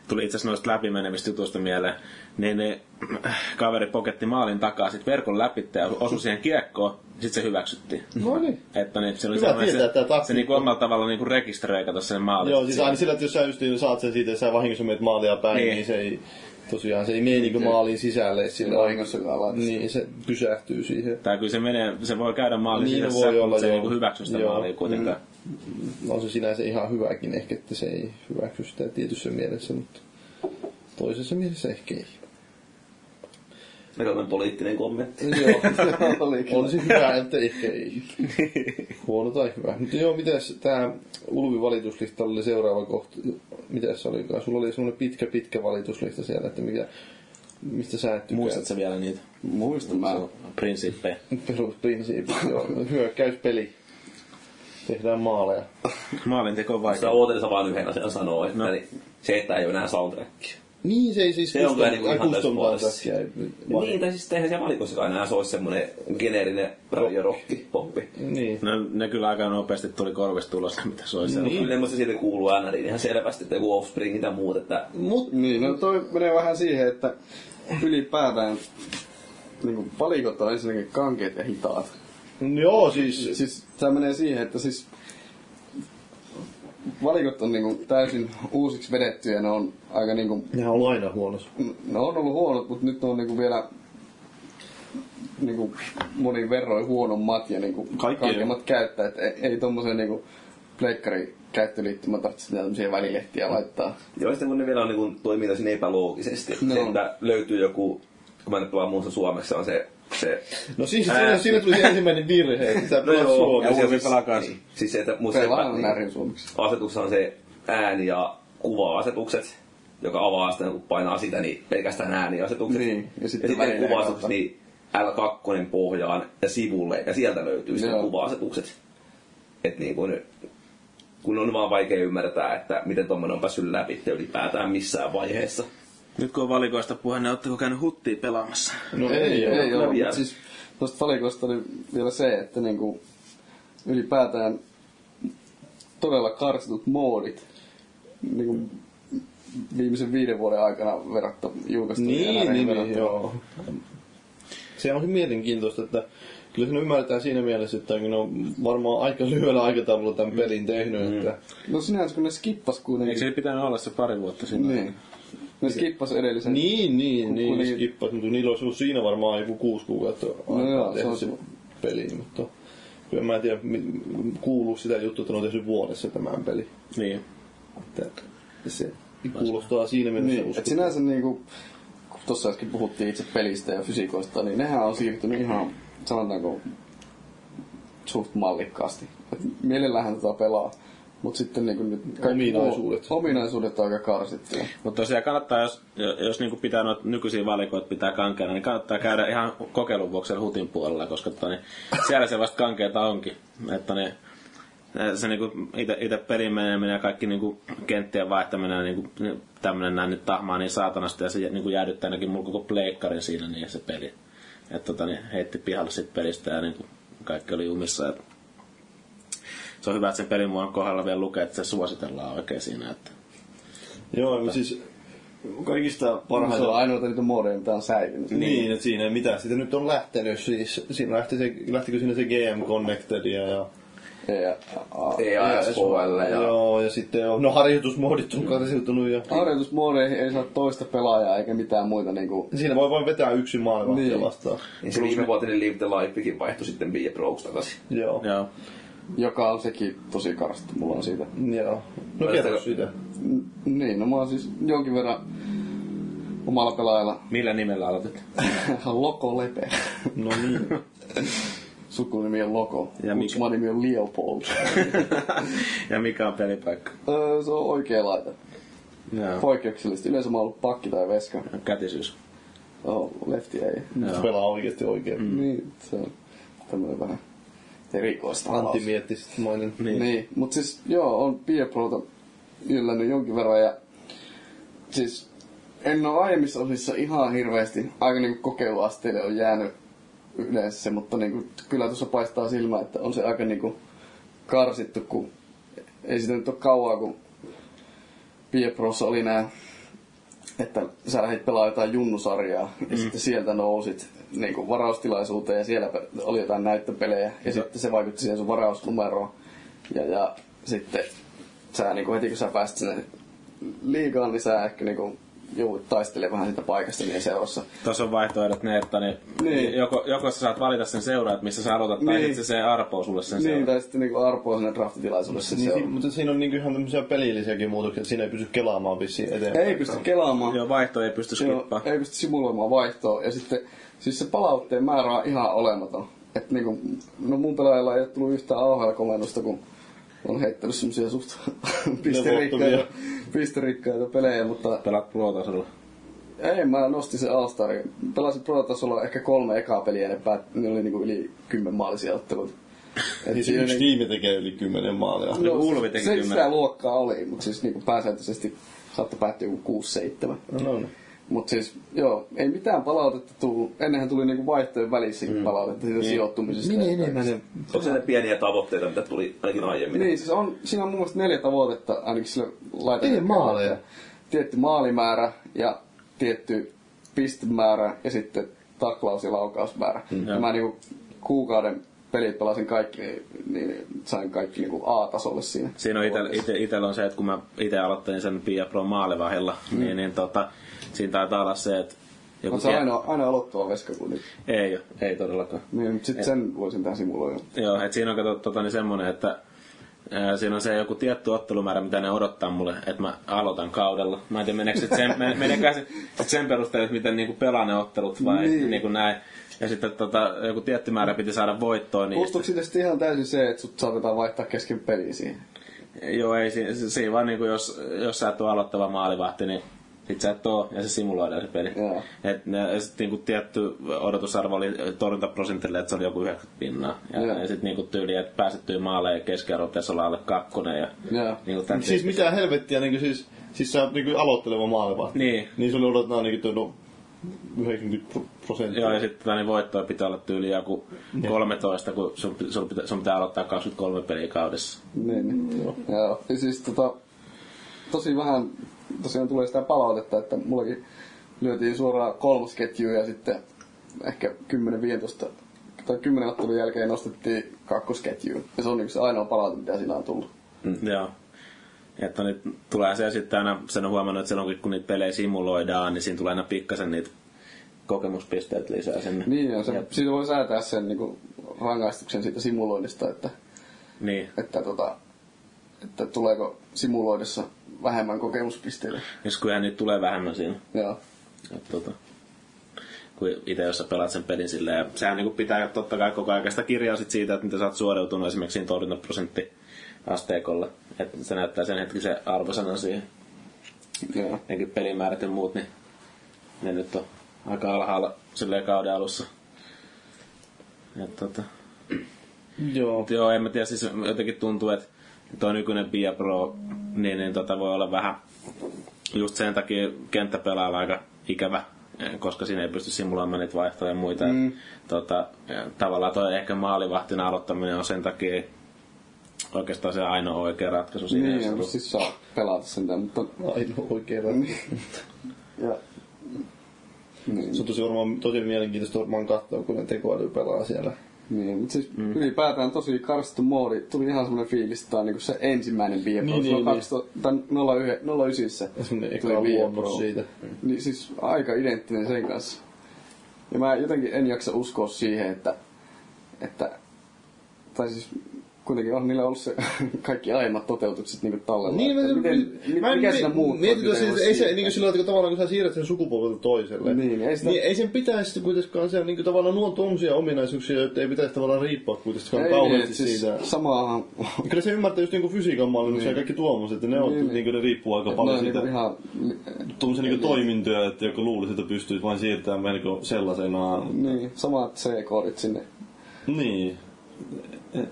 tuli itse asiassa noista läpimenevistä jutuista mieleen, niin ne kaveri poketti maalin takaa sit verkon läpi ja osui siihen kiekkoon, sit se hyväksyttiin. No niin. Että niin, se oli Hyvä tietää, se, taktiikka. se niinku omalla tavalla niinku rekisteröi kato sen maalin. Joo, siis aina sillä, että jos sä just niin saat sen siitä, että sä vahingossa menet maalia päin, niin, Niin. niin se ei, tosiaan se ei mene niin maaliin sisälle. Sillä Vahingossakaan laita Niin, se pysähtyy siihen. Tai kyllä se menee, se voi käydä maalin Niin sisässä, voi olla, se ei niinku hyväksy sitä Joo. maalia kuitenkaan. On se sinänsä ihan hyväkin ehkä, että se ei hyväksy sitä tietyssä mielessä, mutta toisessa mielessä ehkä ei. Melkoinen poliittinen kommentti. Joo, Olikin. olisi hyvä, että ehkä ei. Huono tai hyvä. Mutta joo, mitäs tää Ulvi valituslistalla oli seuraava kohta? Mitäs se olikaan? Sulla oli semmoinen pitkä, pitkä valituslista siellä, että mikä, mistä sä et tykkää. Muistatko vielä niitä Muistan mä. prinsiippejä? Perusprinsiipit, joo. Hyökkäyspeli. Tehdään maaleja. Maalinteko on Sitä vaikea. Ootelissa vaan yhden asian sanoo, että No. niin se, että ei ole enää soundtrackia. Niin, se ei siis Se on kyllä niinku ai, ihan ei- Niin, tai siis eihän siellä valikossakaan enää se olisi semmoinen geneerinen radiorokki, poppi. Niin. No, ne kyllä aika nopeasti tuli korvista tulos, mitä se olisi. Niin, kyllä musta siitä kuuluu NRiin ihan selvästi, että joku Offspring tai muut, että Mut, Niin, no toi menee vähän siihen, että ylipäätään niin kuin palikot on ensinnäkin kankeet ja hitaat. joo, siis, Siis tämä menee siihen, että siis valikot on niin kuin täysin uusiksi vedettyjä ja ne on aika niin kuin, nehän on aina huonossa. ne on ollut huonot, mutta nyt ne on niin kuin vielä niin kuin monin verroin huonommat ja niin kuin Kaikki kankeammat käyttää. Että ei, ei tommosen niin kuin pleikkari käyttöliittymä tarvitse mitään tämmöisiä välilehtiä laittaa. Joo, sitten kun ne vielä on, niin kuin, toimii tosi epäloogisesti. No. Se, että löytyy joku, kun mä nyt vaan muistan suomeksi, on se... se No siis Ää. siinä, siinä tuli se ensimmäinen virhe, että sä no joo, suomeksi. ja siis, pelaa kanssa. niin, siis se, että musta Pelaan niin, närin suomeksi. asetuksessa on se ääni- ja kuva-asetukset, joka avaa sitten, kun painaa sitä, niin pelkästään ääniasetukset. Niin, ja ja sitten sitten, välineen kuva-asetukset, niin L2 pohjaan ja sivulle, ja sieltä löytyy sitten kuva-asetukset. Et niin kun, kun on vaan vaikea ymmärtää, että miten tuommoinen on päässyt läpi ylipäätään missään vaiheessa. Nyt kun on valikoista puhe, niin ootteko käynyt huttia pelaamassa? No ei, ei, oo. ei ole, vielä. mutta siis tuosta valikosta oli vielä se, että niinku ylipäätään todella karsitut moodit niinku viimeisen viiden vuoden aikana verrattu julkaistu Niin, niin, niin, joo. Se on mielenkiintoista, että kyllä se ymmärretään siinä mielessä, että ne on varmaan aika lyhyellä aikataululla tämän pelin tehnyt, mm. että No sinänsä kun ne skippas Eikö kuitenkin. se pitänyt olla se pari vuotta sinne? Niin. Ne skippas edellisen. Niin, niin, Kun niin, kuitenkin- skippas, mutta niillä olisi ollut siinä varmaan joku kuusi kuukautta No aikaa joo, se tehdä on se se. peli, mutta kyllä mä en tiedä, kuuluu sitä juttua, että ne on tehnyt vuodessa tämän peli. Niin. Että se, Kuulostaa siinä mielessä Niin, et sinänsä niinku, kun tuossa äsken puhuttiin itse pelistä ja fysiikoista, niin nehän on siirtynyt ihan, sanotaanko, suht mallikkaasti. Et mielellähän tätä pelaa, mutta sitten niinku nyt Ominaisuudet. ominaisuudet on aika karsittuja. Mutta tosiaan kannattaa, jos, jos niin pitää noita nykyisiä valikoita pitää kankeana, niin kannattaa käydä ihan kokeilun vuoksi hutin puolella, koska tota, niin, siellä se vasta kankeeta onkin. Että niin, se niinku itse pelin meneminen ja kaikki niinku kenttien vaihtaminen ja niinku, tämmönen näin nyt tahmaa niin saatanasti ja se niinku jäädyttää ainakin mulla koko pleikkarin siinä niin se peli. Että tota, niin heitti pihalle sit pelistä ja niinku kaikki oli jumissa. Et se on hyvä, että sen pelin muun kohdalla vielä lukee, että se suositellaan oikein siinä. Että Joo, siis kaikista Se on parhaita... ainoita niitä modeja, mitä on säilynyt. Niin, että siinä ei mitään. Sitä nyt on lähtenyt siis. Siinä lähti se, lähtikö siinä se GM Connectedia ja... Ja, a, EASHL ja... Joo, ja sitten on, no harjoitusmoodit on karsiutunut ja... harjoitusmodeihin ei saa toista pelaajaa eikä mitään muita niinku... Siinä voi vain vetää yksin maalivahtia Niin. vastaan. Niin se viimevuotinen Live the Lifekin vaihtui sitten Be Prox takaisin. Joo. joo. Joka on sekin tosi karstu, mulla on siitä. Joo. No kerro siitä. N- Niin, no mä oon siis jonkin verran omalla pelaajalla Millä nimellä aloitit? Loko Lepe. No niin. Sukunimi on Loko. Ja mikä? Kutsuma nimi on Leopold. ja mikä on pelipaikka? Öö, se on oikea laita. Joo. Poikkeuksellisesti. Yleensä mä oon ollut pakki tai veska. Kätisyys. Oh, lefti ei. Joo. Pelaa oikeasti oikein. Mm. Niin, se on tämmönen vähän erikoista. Antti mietti sitten mainin. Niin. Niin, niin mutta siis joo, on Bieprota yllännyt jonkin verran ja siis en ole aiemmissa osissa ihan hirveästi, aika niinku kokeiluasteille on jäänyt yleensä se, mutta niinku, kyllä tuossa paistaa silmä, että on se aika niinku karsittu, kun ei sitä nyt ole kauaa, kun Bieprossa oli nää, että sä lähdit pelaamaan jotain junnusarjaa ja sitten sieltä nousit niinku varaustilaisuuteen ja siellä oli jotain näyttöpelejä ja sitten se vaikutti siihen sun varausnumeroon. Ja, ja sitten sä niinku heti kun sä pääsit sinne liigaan, niin sä ehkä niinku joudut taistelemaan vähän siitä paikasta niin seurassa. Tuossa on vaihtoehdot ne, että niin, Niin. Joko, joko sä saat valita sen seuraa, että missä sä aloitat, tai Niin. sitten se arpoo sulle sen Niin, seuraa. tai sitten niinku arpoa sinne draftitilaisuudessa Niin, si- on. mutta siinä on niinku ihan tämmöisiä pelillisiäkin muutoksia, että siinä ei pysty kelaamaan vissiin eteenpäin. Ei pysty kelaamaan. Joo, vaihto ei pysty Joo, skippaa. ei pysty simuloimaan vaihtoa. Ja sitten, siis se palautteen määrä on ihan olematon. Et niinku, no mun pelaajalla ei ole tullut yhtään AHL-komennusta, kun on heittänyt semmosia suht pisterikkaita, pisterikkaita pelejä, mutta Pelaat pro-tasolla. ei, mä nostin se All-Starin. Pelasin Pro-tasolla ehkä kolme ekaa peliä, ne, päät, ne oli niinku yli kymmenmaalisia otteluita. Et Niin se siinä yksi niinku- tiimi tekee yli kymmenen maalia. No, Ulvi teki se, kymmenen. sitä luokkaa oli, mutta siis niinku pääsääntöisesti saattoi päättyä joku 6-7. No, no. Mutta siis, joo, ei mitään palautetta tullut. Ennenhän tuli niinku vaihtojen välissäkin mm. palautetta siitä sijoittumisesta. Niin, ja enemmän kaikesta. Onko se ne pieniä tavoitteita, mitä tuli ainakin aiemmin? Niin, siis on, siinä on mun mielestä neljä tavoitetta, ainakin sillä laitetaan. Ei maaleja. Tietty maalimäärä ja tietty pistemäärä ja sitten taklaus- ja laukausmäärä. Mm. Ja mä niinku kuukauden pelit pelasin kaikki, niin, niin sain kaikki niinku A-tasolle siinä. Siinä on ite, ite, itellä on se, että kun mä itse aloittelin sen Pia Pro maalivahilla, mm. niin, niin tota, siinä taitaa olla se, että joku On se tie- ainoa, ainoa aloittava veska kuin nyt. Ei ei todellakaan. Niin, sitten sen voisin tähän simuloida. Joo, että siinä on kato, tota, niin semmoinen, että siinä on se joku tietty ottelumäärä, mitä ne odottaa mulle, että mä aloitan kaudella. Mä en tiedä, meneekö sit sen, se sit sen perusteella, että miten niinku pelaa ne ottelut vai Niin. niin. niinku näin. Ja sitten tota, joku tietty määrä piti saada voittoa, niin siitä sitten ihan täysin se, että sut saatetaan vaihtaa kesken peliin siihen? joo, ei siinä, siinä vaan niinku, jos, jos sä et ole aloittava maalivahti, niin sit sä et oo, ja se simuloidaan se peli. Joo. Et ne, sit niinku tietty odotusarvo oli torjuntaprosentille, että se oli joku 90 pinnaa. Ja, Joo. ja sit niinku tyyli, että pääsettyy maaleen ja keskiarvo pitäisi olla alle kakkonen. Ja, Joo. niinku Siis mitä helvettiä, niin siis, siis sä oot niin aloitteleva maalivahti. Niin. Niin sulle odotetaan niin kuin, no, 90 prosenttia. Joo, ja sitten tota, niin voittoa pitää olla tyyli joku 13, kun sun, sun, pitää, sun pitää aloittaa 23 peliä kaudessa. Niin, niin. Joo. Joo. Ja siis tota, tosi vähän tosiaan tulee sitä palautetta, että mullakin lyötiin suoraan kolmosketjuun ja sitten ehkä 10-15 tai 10 ottelun jälkeen nostettiin kakkosketjuun. Ja se on yksi ainoa palaute, mitä siinä on tullut. Mm. Joo. Että nyt tulee se sitten aina, sen on huomannut, että silloin kun niitä pelejä simuloidaan, niin siinä tulee aina pikkasen niitä kokemuspisteitä lisää sinne. Niin, ja se, Jep. siitä voi säätää sen niin kuin, rangaistuksen siitä simuloinnista, että, Niin. että, tota, että tuleeko simuloidessa vähemmän kokemuspisteitä. Jos kyllähän niitä tulee vähemmän siinä. Joo. Et, tota, kuin itse, jos sä pelaat sen pelin silleen. Ja sehän niin pitää totta kai koko ajan sitä kirjaa sit siitä, että mitä sä oot suoriutunut esimerkiksi siinä torjuntaprosentti asteikolla. Että se näyttää sen hetkisen arvosanan siihen. Joo. Nekin pelimäärät ja muut, niin ne nyt on aika alhaalla silleen kauden alussa. Et, tota, Joo. Mut joo, en mä tiedä, siis jotenkin tuntuu, että tuo nykyinen Pia Pro, niin, niin tota voi olla vähän just sen takia kenttäpelailla aika ikävä, eh, koska siinä ei pysty simuloimaan niitä vaihtoja ja muita. Mm. Et, tota, ja tavallaan toi ehkä maalivahtina aloittaminen on sen takia oikeastaan se ainoa oikea ratkaisu siinä. Niin, jos siis saa pelata sen mutta... Ainoa oikein Ja... Niin, Se on tosi varmaan tosi mielenkiintoista varmaan katsoa, kun ne tekoäly pelaa siellä. Niin, mutta siis mm. ylipäätään tosi karsittu moodi. Tuli ihan semmoinen fiilis, että on niinku se ensimmäinen Pro. Niin, niin, 2000 tai 09, 09 Ja semmonen eka luonnos siitä. Niin siis aika identtinen sen kanssa. Ja mä jotenkin en jaksa uskoa siihen, että, että tai siis kuitenkin on niillä ollut se kaikki aiemmat toteutukset niin tallella. Niin, että mä, miten, mä, mi- mikä siinä muuttuu? Mietin, että että miten siis, ei ei se, niin kuin sillä tavalla, että tavallaan kun sä siirrät sen sukupolvelta toiselle, Niin, ei sitä- niin ei sen pitäisi kuitenkaan se, niin kuin tavallaan nuo tuommoisia ominaisuuksia, joita ei pitäisi tavallaan riippua kuitenkaan Ei, kauheasti niin, siis siitä. Samaahan... Kyllä se ymmärtää just niinku fysiikan maailmassa ja kaikki tuommoiset, että ne, on, Niin, niin, niin. ne riippuu aika paljon on siitä. niinku ihan... Tuommoisia niinku toimintoja, että joku luulisi, että pystyisi vain siirtämään melko sellaisenaan. Niin, samat C-koodit sinne. Niin.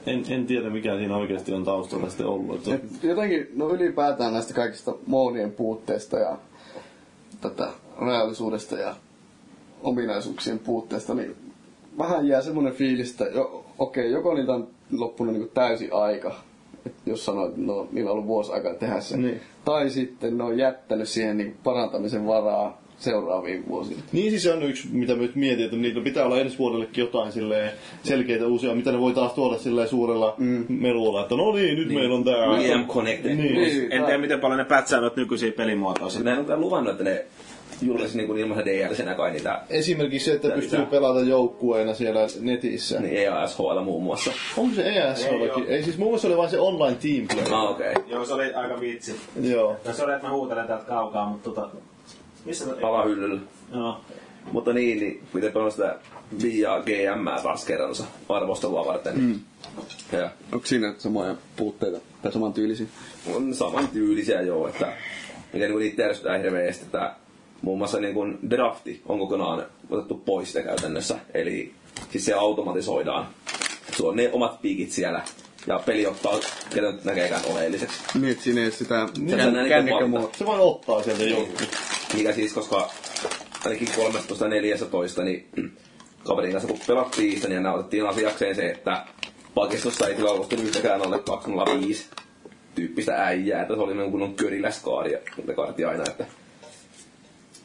En, en tiedä mikä siinä oikeasti on taustalla sitten ollut. Että Et jotenkin, no ylipäätään näistä kaikista moodien puutteista ja tätä reaalisuudesta ja ominaisuuksien puutteesta, niin vähän jää semmoinen fiilis, että jo, okei, joko niitä on loppunut niin täysi aika, jos sanoit, että no, niillä on ollut vuosi aikaa tehdä se, Niin. tai sitten ne on jättänyt siihen niin parantamisen varaa seuraaviin vuosiin. Niin siis se on yksi, mitä myös mietin, että niitä pitää olla ensi vuodellekin jotain silleen selkeitä uusia, mitä ne voi taas tuoda suurella mm. melulla, että no niin, nyt niin. meillä on tää. VM Connected. Niin. Niin, En tiedä, miten paljon ne pätsää noita nykyisiä pelimuotoja. Ole kyllä luvannut, että ne julkaisi niin ilmaisen DLCnä kai niitä Esimerkiksi se, että Tää pystyy lisää. pelata joukkueena siellä netissä. niin EASHL muun muassa. Onko se ESOllakin? Ei, siis muun muassa oli vain se online team play. Ah, okei. Okay. Joo, se oli aika vitsi. Joo. No se oli, että mä huutelen täältä kaukaa, mutta tota... Missä se... Alahyllyllä. Joo. Mutta niin, niin miten paljon sitä Via GM taas kerransa arvostelua varten. Mm. Ja Onko siinä samoja puutteita tai saman tyylisiä? on saman tyylisiä joo, että mikä niin itse ärsyttää hirveästi, että muun muassa niin kuin drafti on kokonaan otettu pois sitä käytännössä. Eli siis se automatisoidaan. Sulla on ne omat piikit siellä ja peli ottaa, ketä nyt näkeekään oleelliseksi. Niin, että siinä ei sitä Sä näin kän- itse kännykkämuotoa. valita. Se vain ottaa sieltä jonkun. Mikä siis, koska ainakin 13-14, niin kaverin kanssa kun pelattiin sitä, niin otettiin asiakseen se, että pakistossa ei kyllä ollut yhtäkään alle 205 tyyppistä äijää, että se oli niin kunnon köriläskaari, ja ne kaarti aina, että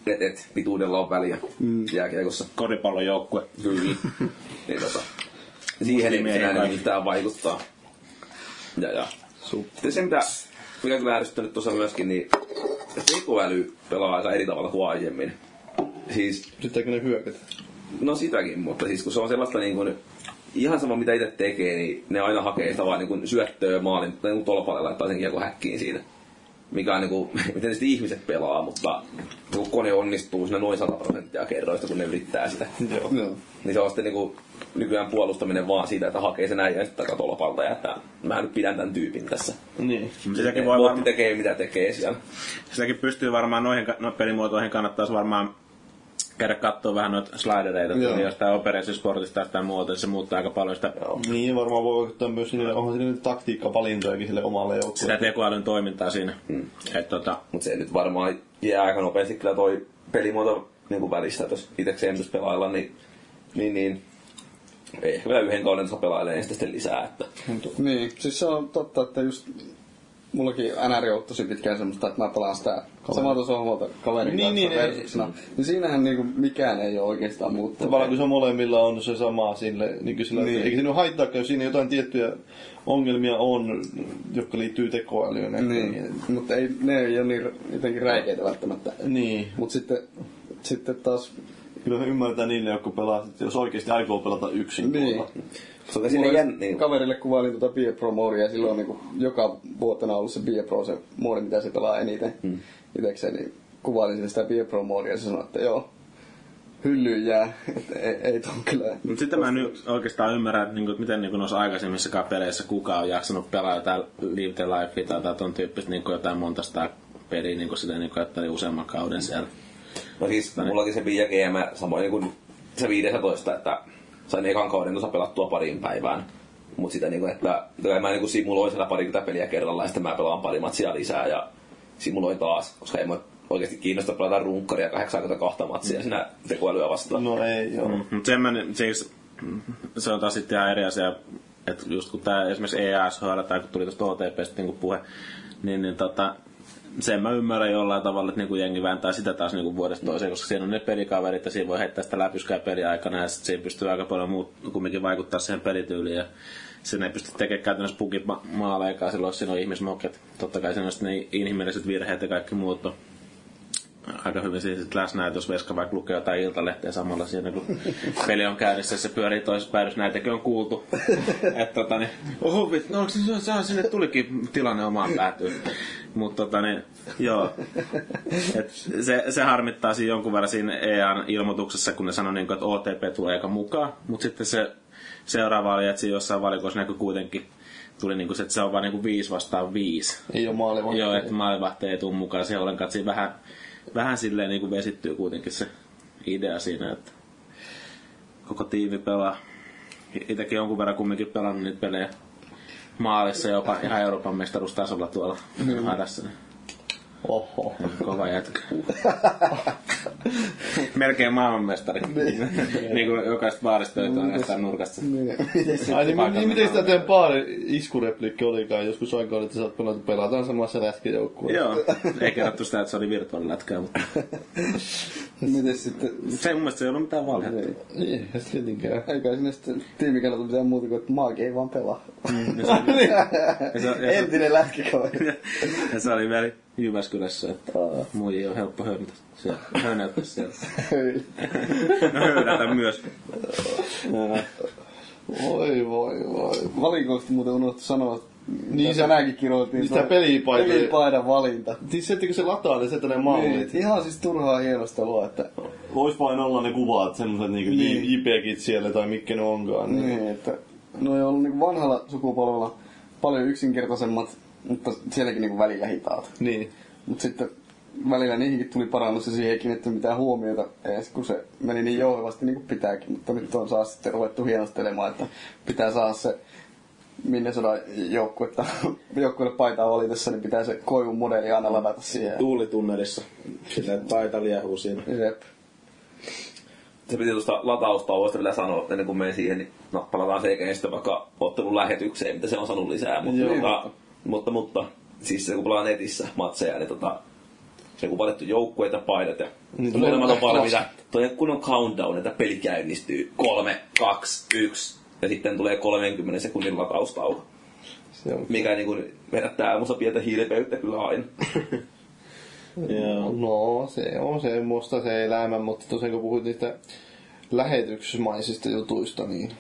et, et, pituudella on väliä mm. jääkiekossa. Koripallon joukkue. Kyllä. niin, tota, siihen ei enää mitään vaikuttaa. Ja, ja. Sitten se, mitä, mikä kyllä ärsyttänyt tuossa myöskin, niin tekoäly pelaa aika eri tavalla kuin aiemmin. Siis, Pitääkö ne hyökätä? no sitäkin, mutta siis kun se on sellaista niin kuin, ihan sama mitä itse tekee, niin ne aina hakee sitä vaan niin kuin syöttöä maalin, tai niin tolpalle laittaa sen kiekon häkkiin siitä. Mikä on niin kuin, miten sitten ihmiset pelaa, mutta kun kone onnistuu siinä noin 100 prosenttia kerroista, kun ne yrittää sitä. Joo. Joo. Niin se on sitten niinku nykyään puolustaminen vaan siitä, että hakee sen äijän sitten takatolpalta ja että mä nyt pidän tämän tyypin tässä. Niin. Sitäkin voi varmaan... tekee mitä tekee siellä. Sitäkin pystyy varmaan noihin no, pelimuotoihin kannattaisi varmaan käydä katsoa vähän noita slidereita, Joo. että jostain Operation Sportista tai muuta, niin se muuttaa aika paljon sitä, Niin, varmaan voi vaikuttaa myös niille, onhan siinä niitä taktiikkavalintojakin sille omalle sitä joukkueelle. tekoälyn toimintaa siinä. Mm. Et, tota, Mutta se nyt varmaan jää aika nopeasti kyllä toi pelimuoto niin välistä, jos itsekseen pysty pelailla, niin, niin, niin ei ehkä vielä yhden kauden saa pelailemaan ja sitten lisää. Että. Niin, siis se on totta, että just mullakin NR on tosi pitkään semmoista, että mä pelaan sitä samalta sohvalta kaverin Niin, kanssa niin, versuksena. Niin siinähän niinku mikään ei ole oikeastaan muuttunut. Tavallaan kun se molemmilla on se sama sille, niin kuin sillä, Niin. niin. eikä siinä haittaakaan, jos siinä jotain tiettyjä ongelmia on, jotka liittyy tekoälyyn. ehkä Niin, mutta ei, ne ei ole niin jotenkin räikeitä välttämättä. Niin. Mutta sitten, sitten taas kyllä se ymmärtää niille, jotka pelaa, että jos oikeasti aikoo pelata yksin. Niin. on sille just jän... Niin. Kaverille kuvailin tuota Beer Pro Moodia ja silloin on niinku joka vuotena ollut se Beer Pro se moodi, mitä se pelaa eniten hmm. Itekseen, niin kuvailin sitä Beer Pro Moodia ja se sanoi, että joo, hyllyyn jää, että ei, ei tuon kyllä. Mutta sitten mä en nyt oikeastaan ymmärrä, että, niinku, miten niinku, noissa aikaisemmissakaan peleissä kukaan on jaksanut pelaa jotain Live the Life tai, tai ton tyyppistä niinku, jotain monta sitä peliä, niinku, sitä, niinku, että oli useamman kauden siellä. No siis mullakin se Via GM samoin niin kuin se 15, että sain ekan kauden tuossa pelattua parin päivään. Mut sitä niinku, että että mä niinku simuloin siellä parikymmentä peliä kerralla ja sitten mä pelaan pari matsia lisää ja simuloin taas, koska ei mä oikeasti kiinnosta pelata runkkaria 82 matsia siinä tekoälyä vastaan. No ei, joo. Mm. Mutta sen mä, siis, mm, se on taas sitten ihan eri asia, että just kun tämä esimerkiksi EASHL tai kun tuli tuosta OTPstä niin puhe, niin, niin tota, sen mä ymmärrän jollain tavalla, että niinku jengi vääntää sitä taas niinku vuodesta toiseen, koska siinä on ne pelikaverit ja siinä voi heittää sitä läpyskää peliaikana ja sitten siinä pystyy aika paljon muut, kumminkin vaikuttaa siihen pelityyliin ja sen ei pysty tekemään käytännössä maaleikaa silloin, jos siinä on ihmismoket. Totta kai siinä on sitten ne inhimilliset virheet ja kaikki muut on aika hyvin siinä sit läsnä, että jos Veska vaikka lukee jotain iltalehteä samalla siinä, kun peli on käynnissä, se pyörii toisessa päädyssä, näitäkin on kuultu. että tota niin, oho no onko se, se, se, sinne tulikin tilanne omaan päätyyn. Mutta tota niin, joo. Et se, se harmittaa siinä jonkun verran siinä EAN ilmoituksessa, kun ne sanoi, niin että OTP tulee aika mukaan, mutta sitten se seuraava oli, että siinä jossain valikossa näkyi kuitenkin, tuli niin kuin se, että se on vain niin kuin viisi vastaan viisi. Ei ole maalivahti. Joo, että maalivahti ei tule mukaan siihen ollenkaan. Siinä vähän, vähän silleen niin kuin vesittyy kuitenkin se idea siinä, että koko tiimi pelaa. Itsekin jonkun verran kumminkin pelannut niitä pelejä maalissa jopa ihan Euroopan mestaruustasolla tuolla hadassa. Niin Oho. kova jätkä. Melkein maailmanmestari. niin kuin jokaista baarista löytyy näistä nurkasta. Ai niin, niin miten sitä teidän baari iskureplikki olikaan joskus aikaa, että sä oot pelannut, pelataan samassa lätkäjoukkueessa. Joo, ei kerrottu sitä, että se oli virtuaalilätkää, mutta Miten sitten, se mun mielestä se ei ollut mitään valhetta. ei, Ei, ei se tietenkään. eikä sinne sitten tiimikannalta mitään muuta kuin, että maagi ei vaan pelaa. Se, se, se, Entinen lätkäkaveri. ja se oli vielä Jyväskylässä, että muija on helppo höntä. Siellä, hönäyttää siellä. No myös. Voi, voi, voi. Valikoista muuten unohtu sanoa, Niin niin se- se tänäänkin kirjoitin. niin sitä Pelipaidan valinta. Siis se, että kun se lataa, niin se ne mallit. Niin, ihan siis turhaa hienostelua, että Vois vain olla ne kuvat, semmoset niinku Niin. JPEGit siellä tai mitkä ne onkaan. Niin. Niin, että ne on ollut niin vanhalla sukupolvella paljon yksinkertaisemmat, mutta sielläkin niin välillä hitaat. niin. Mutta sitten välillä niihinkin tuli parannus ja siihen ei kiinnitetty mitään huomiota edes, kun se meni niin jouhevasti niin kuin pitääkin. Mutta nyt on saa sitten ruvettu hienostelemaan, että pitää saada se minne sodan joukkuetta, joukkueelle paitaa valitessa, niin pitää se koivun modeli aina ladata siihen. Tuulitunnelissa. Sillä että paita liehuu siinä. Jep. Se piti tuosta lataustauosta vielä sanoa, ennen kuin menen siihen, niin no, palataan sekä sitten vaikka ottelun lähetykseen, mitä se on saanut lisää. Mutta, Joo. mutta, mutta, mutta, siis se kun pelaa netissä matseja, niin tota, se kun valittu joukkueita, paidat ja Niin, molemmat on valmiita. Toi kun on countdown, että peli käynnistyy. Kolme, kaksi, yksi. Ja sitten tulee 30 sekunnin lataustauko. Se on. Mikä niin kuin herättää musta pientä hiilipeyttä kyllä aina. Joo. No, se on semmoista se elämä, mutta tosiaan kun puhuit niistä lähetyksmaisista jutuista, niin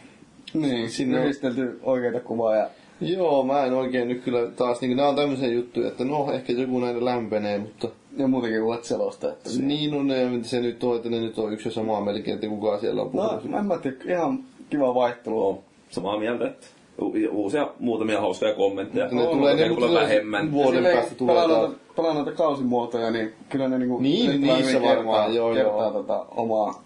Niin, Sinne on- yhdistelty oikeita kuvaa ja Joo, mä en oikein nyt kyllä taas, niin nämä on tämmöisiä juttuja, että no ehkä joku näitä lämpenee, mutta ja muutenkin uhat selosta. Että se... niin on ne, se nyt on, että ne nyt on yksi ja sama melkein, että kukaan siellä on No, puhunut. mä en mä tiedä, ihan kiva vaihtelu. on samaa mieltä, että uusia muutamia hauskoja kommentteja. Ne On, tulee, ne tulee vähemmän. vuoden päästä tulee pelaa pelaa noita kausimuotoja, niin kyllä ne niinku... Niin, niissä varmaan, kertaa, joo, kertaa joo. Tota, omaa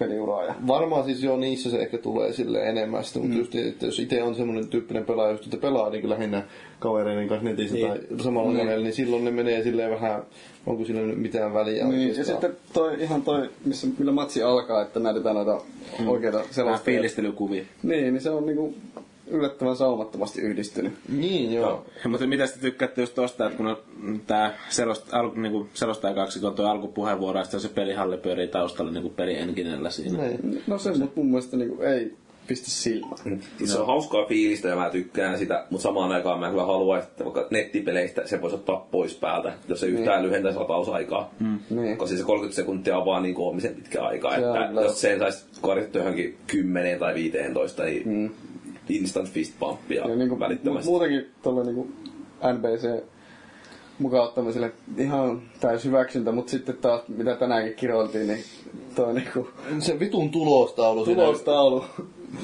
peliuraa. Ja... Varmaan siis joo, niissä se ehkä tulee sille enemmän sitä, mutta just, että jos itse on semmoinen tyyppinen pelaaja, just, että pelaa niin lähinnä kavereiden kanssa netissä Niin. tai samalla Niin. koneella, niin silloin ne menee silleen vähän, onko sillä nyt mitään väliä Niin, ja sitten toi, ihan toi, missä, millä matsi alkaa, että näytetään noita oikeita Vähän selostajia. fiilistelykuvia. Niin, niin se on niinku yllättävän saumattomasti yhdistynyt. Niin, joo. Mutta mitä te tykkäätte just tosta, että kun on tää selost, alku, niinku selostaja kaksi, kun toi alkupuheenvuoro, ja sitten se pelihalli pyörii taustalla niinku peli enginellä siinä. Niin. No se, mutta mun mielestä niinku ei pistä silmään. Siis se on hauskaa fiilistä ja mä tykkään sitä, mutta samaan aikaan mä kyllä haluaisin, että vaikka nettipeleistä se voisi ottaa pois päältä, jos se yhtään lyhentäisi latausaikaa. Mm. Niin. Koska se 30 sekuntia on vaan niin koomisen pitkä aika, Se on että jos sen saisi korjattua johonkin 10 tai 15, niin mm. Instant fist pumpia Ja niinku, välittömästi. mu- muutenkin tuolla niinku NBC mukauttamiselle ihan täys hyväksyntä, mutta sitten taas mitä tänäänkin kiroiltiin, niin toi niinku Se vitun tulostaulu. siinä- tulostaulu.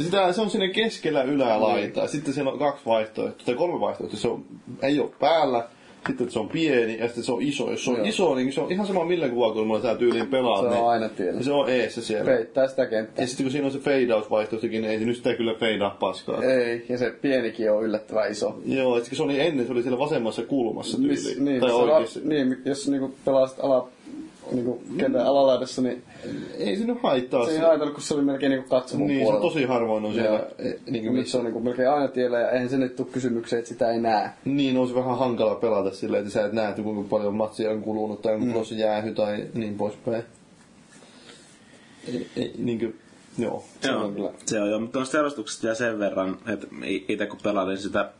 Sitä, se on sinne keskellä ylälaita. Ja sitten siellä on kaksi vaihtoehtoa, tai kolme vaihtoehtoa. Se on, ei ole päällä, sitten se on pieni ja sitten se on iso. Jos se on Joo. iso, niin se on ihan sama millä kuvakulmalla sä tyyliin pelaat. Se on niin aina tiellä. Se on eessä siellä. Peittää sitä kenttää. Ja sitten kun siinä on se fade-out-vaihtoehtokin, niin ei se nyt sitä kyllä feidaa paskaa. Ei, ja se pienikin on yllättävän iso. Joo, että se oli ennen, se oli siellä vasemmassa kulmassa tyyliin. Miss, niin, tai se oikeassa. ra- niin, jos niinku pelasit ala, niinku kentän alalaidassa, niin Ei se nyt haittaa. se ei haitannut, kun se oli melkein niinku katsomon Niin, se puolella. on tosi harvoin on siellä. Joo. eh, Niin, Nyt kuin, se on niinku melkein aina tiellä, ja eihän se nyt tule kysymykseen, että sitä ei näe. niin on se vähän hankala pelata silleen, että sä et näe, että kuinka paljon matsia on kulunut tai onko tulossa jäähy tai niin poispäin. Ei, ei, niin kuin, joo. Joo, on kyllä. se on jo, mutta tuosta selostuksesta ja sen verran, että itse kun pelasin sitä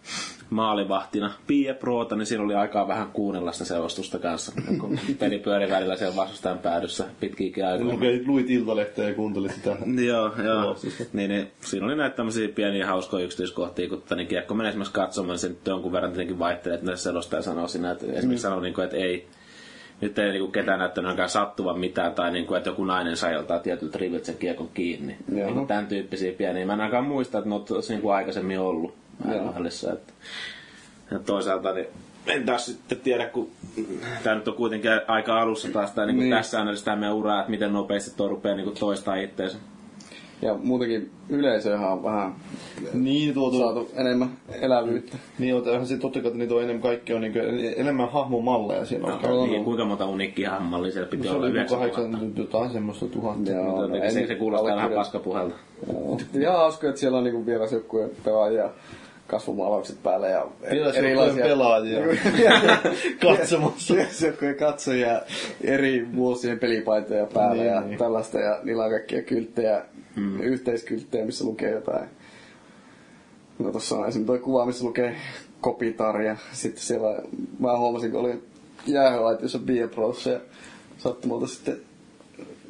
maalivahtina Pie Proota, niin siinä oli aikaa vähän kuunnella sitä selostusta kanssa, kun peli pyöri välillä siellä vastustajan päädyssä pitkiäkin aikoja. Lukee, luit Iltalehteä ja kuuntelit sitä. Joo, joo. Selostusta. Niin, niin, siinä oli näitä tämmöisiä pieniä hauskoja yksityiskohtia, kun niin kiekko menee esimerkiksi katsomaan, niin se nyt jonkun verran tietenkin vaihtelee, että ne selostaja sanoo siinä, että esimerkiksi sanoo, niin kuin, että ei, nyt ei niin ketään näyttänyt ainakaan sattuvan mitään, tai niin kuin, että joku nainen sai joltain tietyltä riviltä sen kiekon kiinni. Joo. Niin kuin tämän tyyppisiä pieniä. Mä en ainakaan muista, että ne olisi niin kuin aikaisemmin ollut Joo. NHLissä. Että. Ja toisaalta niin en taas sitten tiedä, kun tämä nyt on kuitenkin aika alussa taas tämä niin Niin. tässä analysoi meidän uraa, että miten nopeasti tuo rupeaa niin kuin toistaa itseensä. Ja muutenkin yleisöhän on vähän Niin, tuo, tuo, saatu enemmän elävyyttä. niin on, onhan se totta kai, että niitä on enemmän kaikki on niin kuin, enemmän hahmomalleja siinä on. No, niin, kuinka monta uniikkia hammallia siellä piti se olla? oli joku 9000. kahdeksan, jotain semmoista tuhatta. Joo, Se, se, se kuulostaa vähän paskapuhelta. Joo. Ihan hauska, että siellä on niinku vierasjoukkueen pelaajia kasvumaalaukset päällä ja Vierasjoukkueen pelaajia katsomassa. Vierasjoukkueen katsojia eri vuosien pelipaitoja päällä Niin, ja niin. tällaista ja niillä on kaikkia kylttejä, mm. yhteiskylttejä, missä lukee jotain. No tossa on esimerkiksi tuo kuva, missä lukee Kopitar ja sitten siellä mä huomasin, kun olin jäähölaitiossa Bieprossa ja sattumalta sitten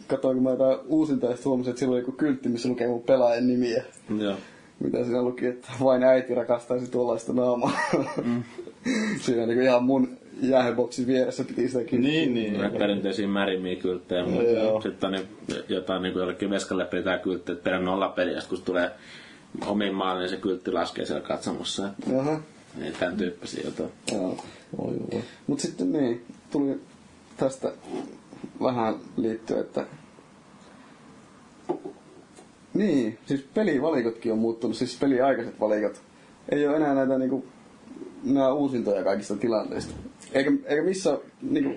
katsoin, kun mä jotain uusinta ja huomasin, että siellä oli joku kyltti, missä lukee mun pelaajan nimiä. Joo. Mitä siinä luki, että vain äiti rakastaisi tuollaista naamaa. Mm. siinä niinku ihan mun jäähöboksin vieressä piti sitä kylttiä. Niin, niin. Näitä perinteisiä märimiä kylttejä, mutta sitten on niin, jotain niin kuin jollekin veskalle pitää kyltti, että perän nolla peliä, ja kun se tulee omiin maaliin, niin se kyltti laskee siellä katsomossa. Jaha. Niin tämän tyyppisiä jotain. Joo. Oi, oi. Mut sitten niin, tuli tästä vähän liittyen, että niin, siis pelivalikotkin on muuttunut, siis peliaikaiset valikot. Ei ole enää näitä niinku, nämä uusintoja kaikista tilanteista. Eikä, eikä missä, niinku,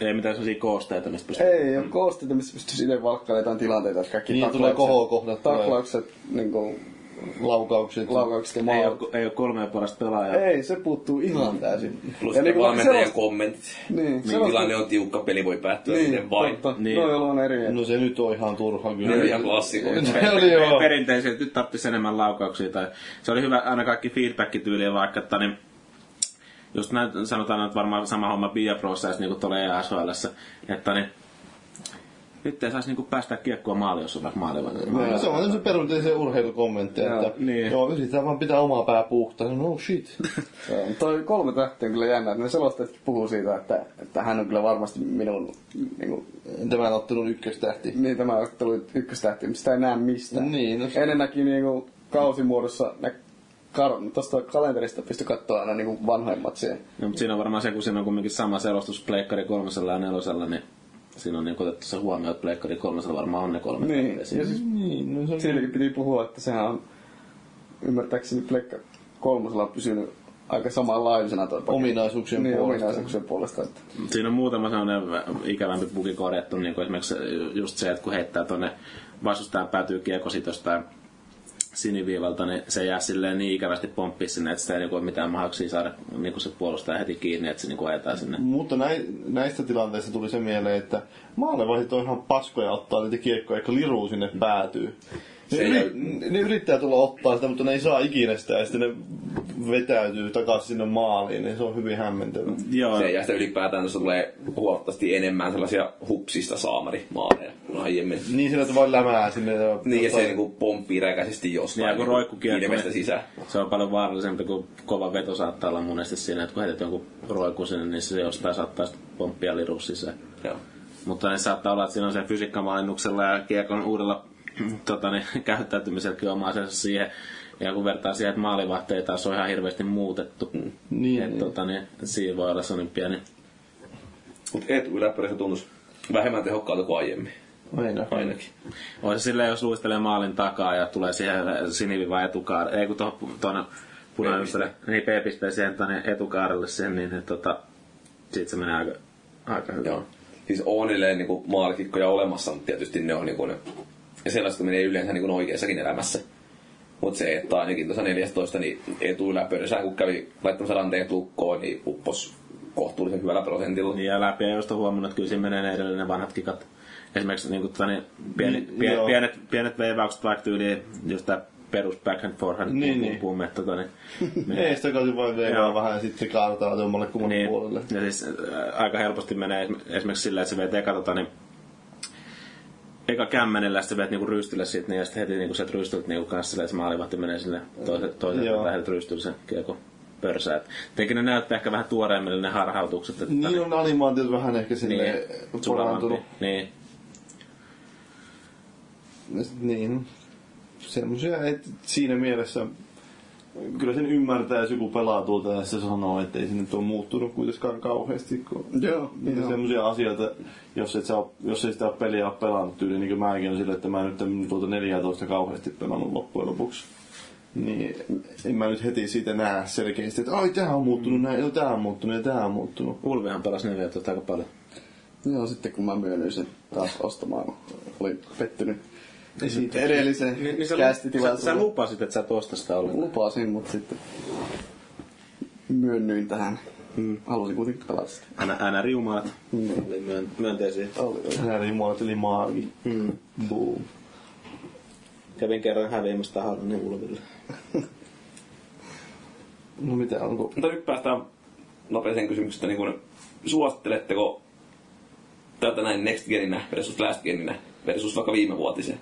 Ei mitään sellaisia koosteita, mistä pystyy. ei ole koosteita, missä pystyisi itse valkkailemaan jotain tilanteita, että kaikki Niin, tulee kohokohdat, taklaukset, niinku, Laukaukset. laukaukset ja Ei ole, ei ole kolmea parasta pelaajaa. Ei, se puuttuu ihan täysin. Plus Ja niinku valmentajan selost- kommentit. Niin, Niin, selostu- tilanne on tiukka, peli voi päättyä Niin, niin, vain. totta. Niin. Niin. Noilla on eri. No se nyt on ihan turha kyllä. Ne ihan klassikoita. Se oli joo. Perinteisesti nyt tarvitsisi enemmän laukauksia. Tai se oli hyvä aina kaikki feedback-tyyliä vaikka, että niin, just näin sanotaan, että varmaan sama homma Bia ja niin kuin tuolla EHSLssä, että niin, nyt ei saisi niin päästä kiekkoa maaliin, jos on vaikka maalivahdin. No, se on tämmöisen perinteisen urheilukommentti, Joo, että niin. joo, yritetään vaan pitää omaa pää puhtaana. No shit. Se on. Toi kolme tähteä on kyllä jännä, että ne selostajat puhuu siitä, että, että hän on kyllä varmasti minun niin kuin, Tämän ottelun ykköstähti. niin tämä ottelu ykköstähti, mutta sitä ei näe mistään. Niin, no se- Ennen näki niin kuin, kausimuodossa nä, kar- tuosta kalenterista pystyi katsoa aina niin kuin vanhoimmat siihen. No, mutta siinä on varmaan se, kun siinä on kumminkin sama selostus Pleikkari kolmosella ja nelosella, niin siinä on niin otettu se huomioon, että Pleikkari kolmosella varmaan on ne kolme. Niin, ja siis Niin, no se on... siinäkin piti puhua, että sehän on ymmärtääkseni Pleikka kolmosella pysynyt aika samanlaisena toi paketti. Ominaisuuksien niin, puolesta. ominaisuuksien puolesta. Että. Siinä on muutama sellainen ikävämpi bugi korjattu, niin kuin esimerkiksi just se, että kun heittää tuonne vastustajan päätyy kiekko sit jostain siniviivalta, niin se jää silleen niin ikävästi pomppii sinne, että sitä ei niinku ole mitään mahdollisuuksia saada niin se puolustaja heti kiinni, että se niinku ajetaan sinne. Mutta näi, näistä tilanteista tuli se mieleen, että maalevahdit on ihan paskoja ottaa niitä kiekkoja, jotka liruu sinne päätyy. Ne, Se yri, jäy- ne yrittää tulla ottaa sitä, mutta ne ei saa ikinä sitä ja sitten ne vetäytyy takaisin sinne maaliin, niin se on hyvin hämmentävää. Joo, Se ja sitten ylipäätään tuossa tulee huomattavasti enemmän sellaisia hupsista saamarimaaleja kuin aiemmin. Niin sillä, että vaan lämää sinne. Ja Niin, ja se niinku pomppii räkäisesti jostain. Niin, ja kun niinku roikkukiekko, niin- sisään. se on paljon vaarallisempi, kun kova veto saattaa olla monesti siinä, että kun heität jonkun roikun sinne, niin se jostain saattaa sitten pomppia liru sisään. Joo. Mutta ne saattaa olla, että siinä on se fysiikkamalennuksella ja kiekon uudella tota, niin, käyttäytymiselläkin oma asiansa siihen. Ja kun vertaa siihen, että maalivahteita taas on ihan hirveästi muutettu. Niin, Et, tota, niin, siinä voi olla sellainen pieni... Mutta Eetu yläperässä tuntuisi vähemmän tehokkaalta kuin aiemmin. Aina. Ainakin. On se silleen, jos luistelee maalin takaa ja tulee siihen siniviva etukaari, ei kun tuohon tuonne punainen niin P-pisteeseen tuonne etukaarelle sen, niin et, tota, siitä se menee aika, aika hyvin. Joo. Siis on edelleen niinku maalikikkoja olemassa, mutta tietysti ne on niinku ne, ja sellaista menee yleensä niinku oikeassakin elämässä. Mutta se, että ainakin tuossa 14, niin etu yläpöydässä, kun kävi laittamassa ranteet lukkoon, niin uppos kohtuullisen hyvällä prosentilla. Niin ja läpi ja josta huomannut, että kyllä siinä menee ne edelleen ne vanhat kikat. Esimerkiksi niin kuin, niin, pieni, Niin, pien, joo. pienet, pienet veivaukset vaikka tyyliin just tää perus backhand forehand Niin, niin, niin. puumme, tota, niin, Ei sitä kai vaan veivaa vähän ja sitten se kaadetaan jommalle kummalle niin, puolelle. ja siis äh, aika helposti menee esim- esimerkiksi silleen, että sä veet eka tota, niin, eka kämmenellä sitten veet niinku rystylle siitä, niin ja sitten heti niinku sieltä rystyltä niinku kanssa silleen, että se maalivahti menee sinne toiselle, toiselle lähdet rystylle sen kiekko pörsää. Et Tietenkin ne näyttää ehkä vähän tuoreemmille ne harhautukset. Että Niin on animaatiot vähän ehkä silleen niin, parantunut. Niin. Sit Niin. Semmoisia, että siinä mielessä kyllä sen ymmärtää, jos joku pelaa tuolta ja se sanoo, että ei se nyt ole muuttunut kuitenkaan kauheasti. Kun Joo, niitä joo. semmoisia asioita, jos, et sä oo, jos ei sitä ole peliä ole pelannut tyyliin, niin kuin mäkin on sille, että mä nyt en tuota 14 kauheasti pelannut loppujen lopuksi. Niin en mä nyt heti siitä näe selkeästi, että ai tää on muuttunut näin, joo tää on muuttunut ja tää on muuttunut. Ulvihan pelasi 14 aika paljon. Joo, sitten kun mä myönnyin sen taas ostamaan, kun olin pettynyt siitä- edelliseen Niin, niin sä, sä, sä lupasit, että sä et osta sitä ollenkaan. Lupasin, mutta sitten myönnyin tähän. Hmm. Halusin kuitenkin pelata sitä. Aina, aina riumaalat. Niin. Oli myön, myönteisiä. Oli. Hän jumalat eli maagi. Hmm. Boom. Kävin kerran häviämästä Harlinin Ulville. No mitä, onko... Mutta nyt päästään nopeeseen kysymyksestä, niin kun, suositteletteko tätä näin next geninä versus last geninä versus vaikka viime vuotisen?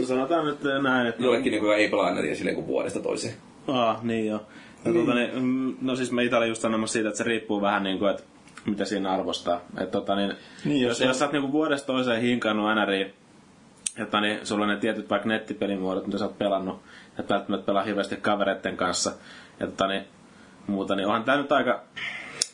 No sanotaan nyt näin, että... Jollekin, niin, joka ei pelaa nätiä silleen kuin vuodesta toiseen. Aa, niin joo. No, niin. Tuota, niin, mm, no siis mä itse olin just sanomassa siitä, että se riippuu vähän niin kuin, että mitä siinä arvostaa. Et, tota, niin, Niin, jos jos, se on- jos sä oot niin vuodesta toiseen hinkannut NRI, että niin, sulla on ne tietyt vaikka nettipelimuodot, mitä sä oot pelannut, että välttämättä pelaa hirveästi kavereiden kanssa, ja tota, niin, muuta, niin onhan tää nyt aika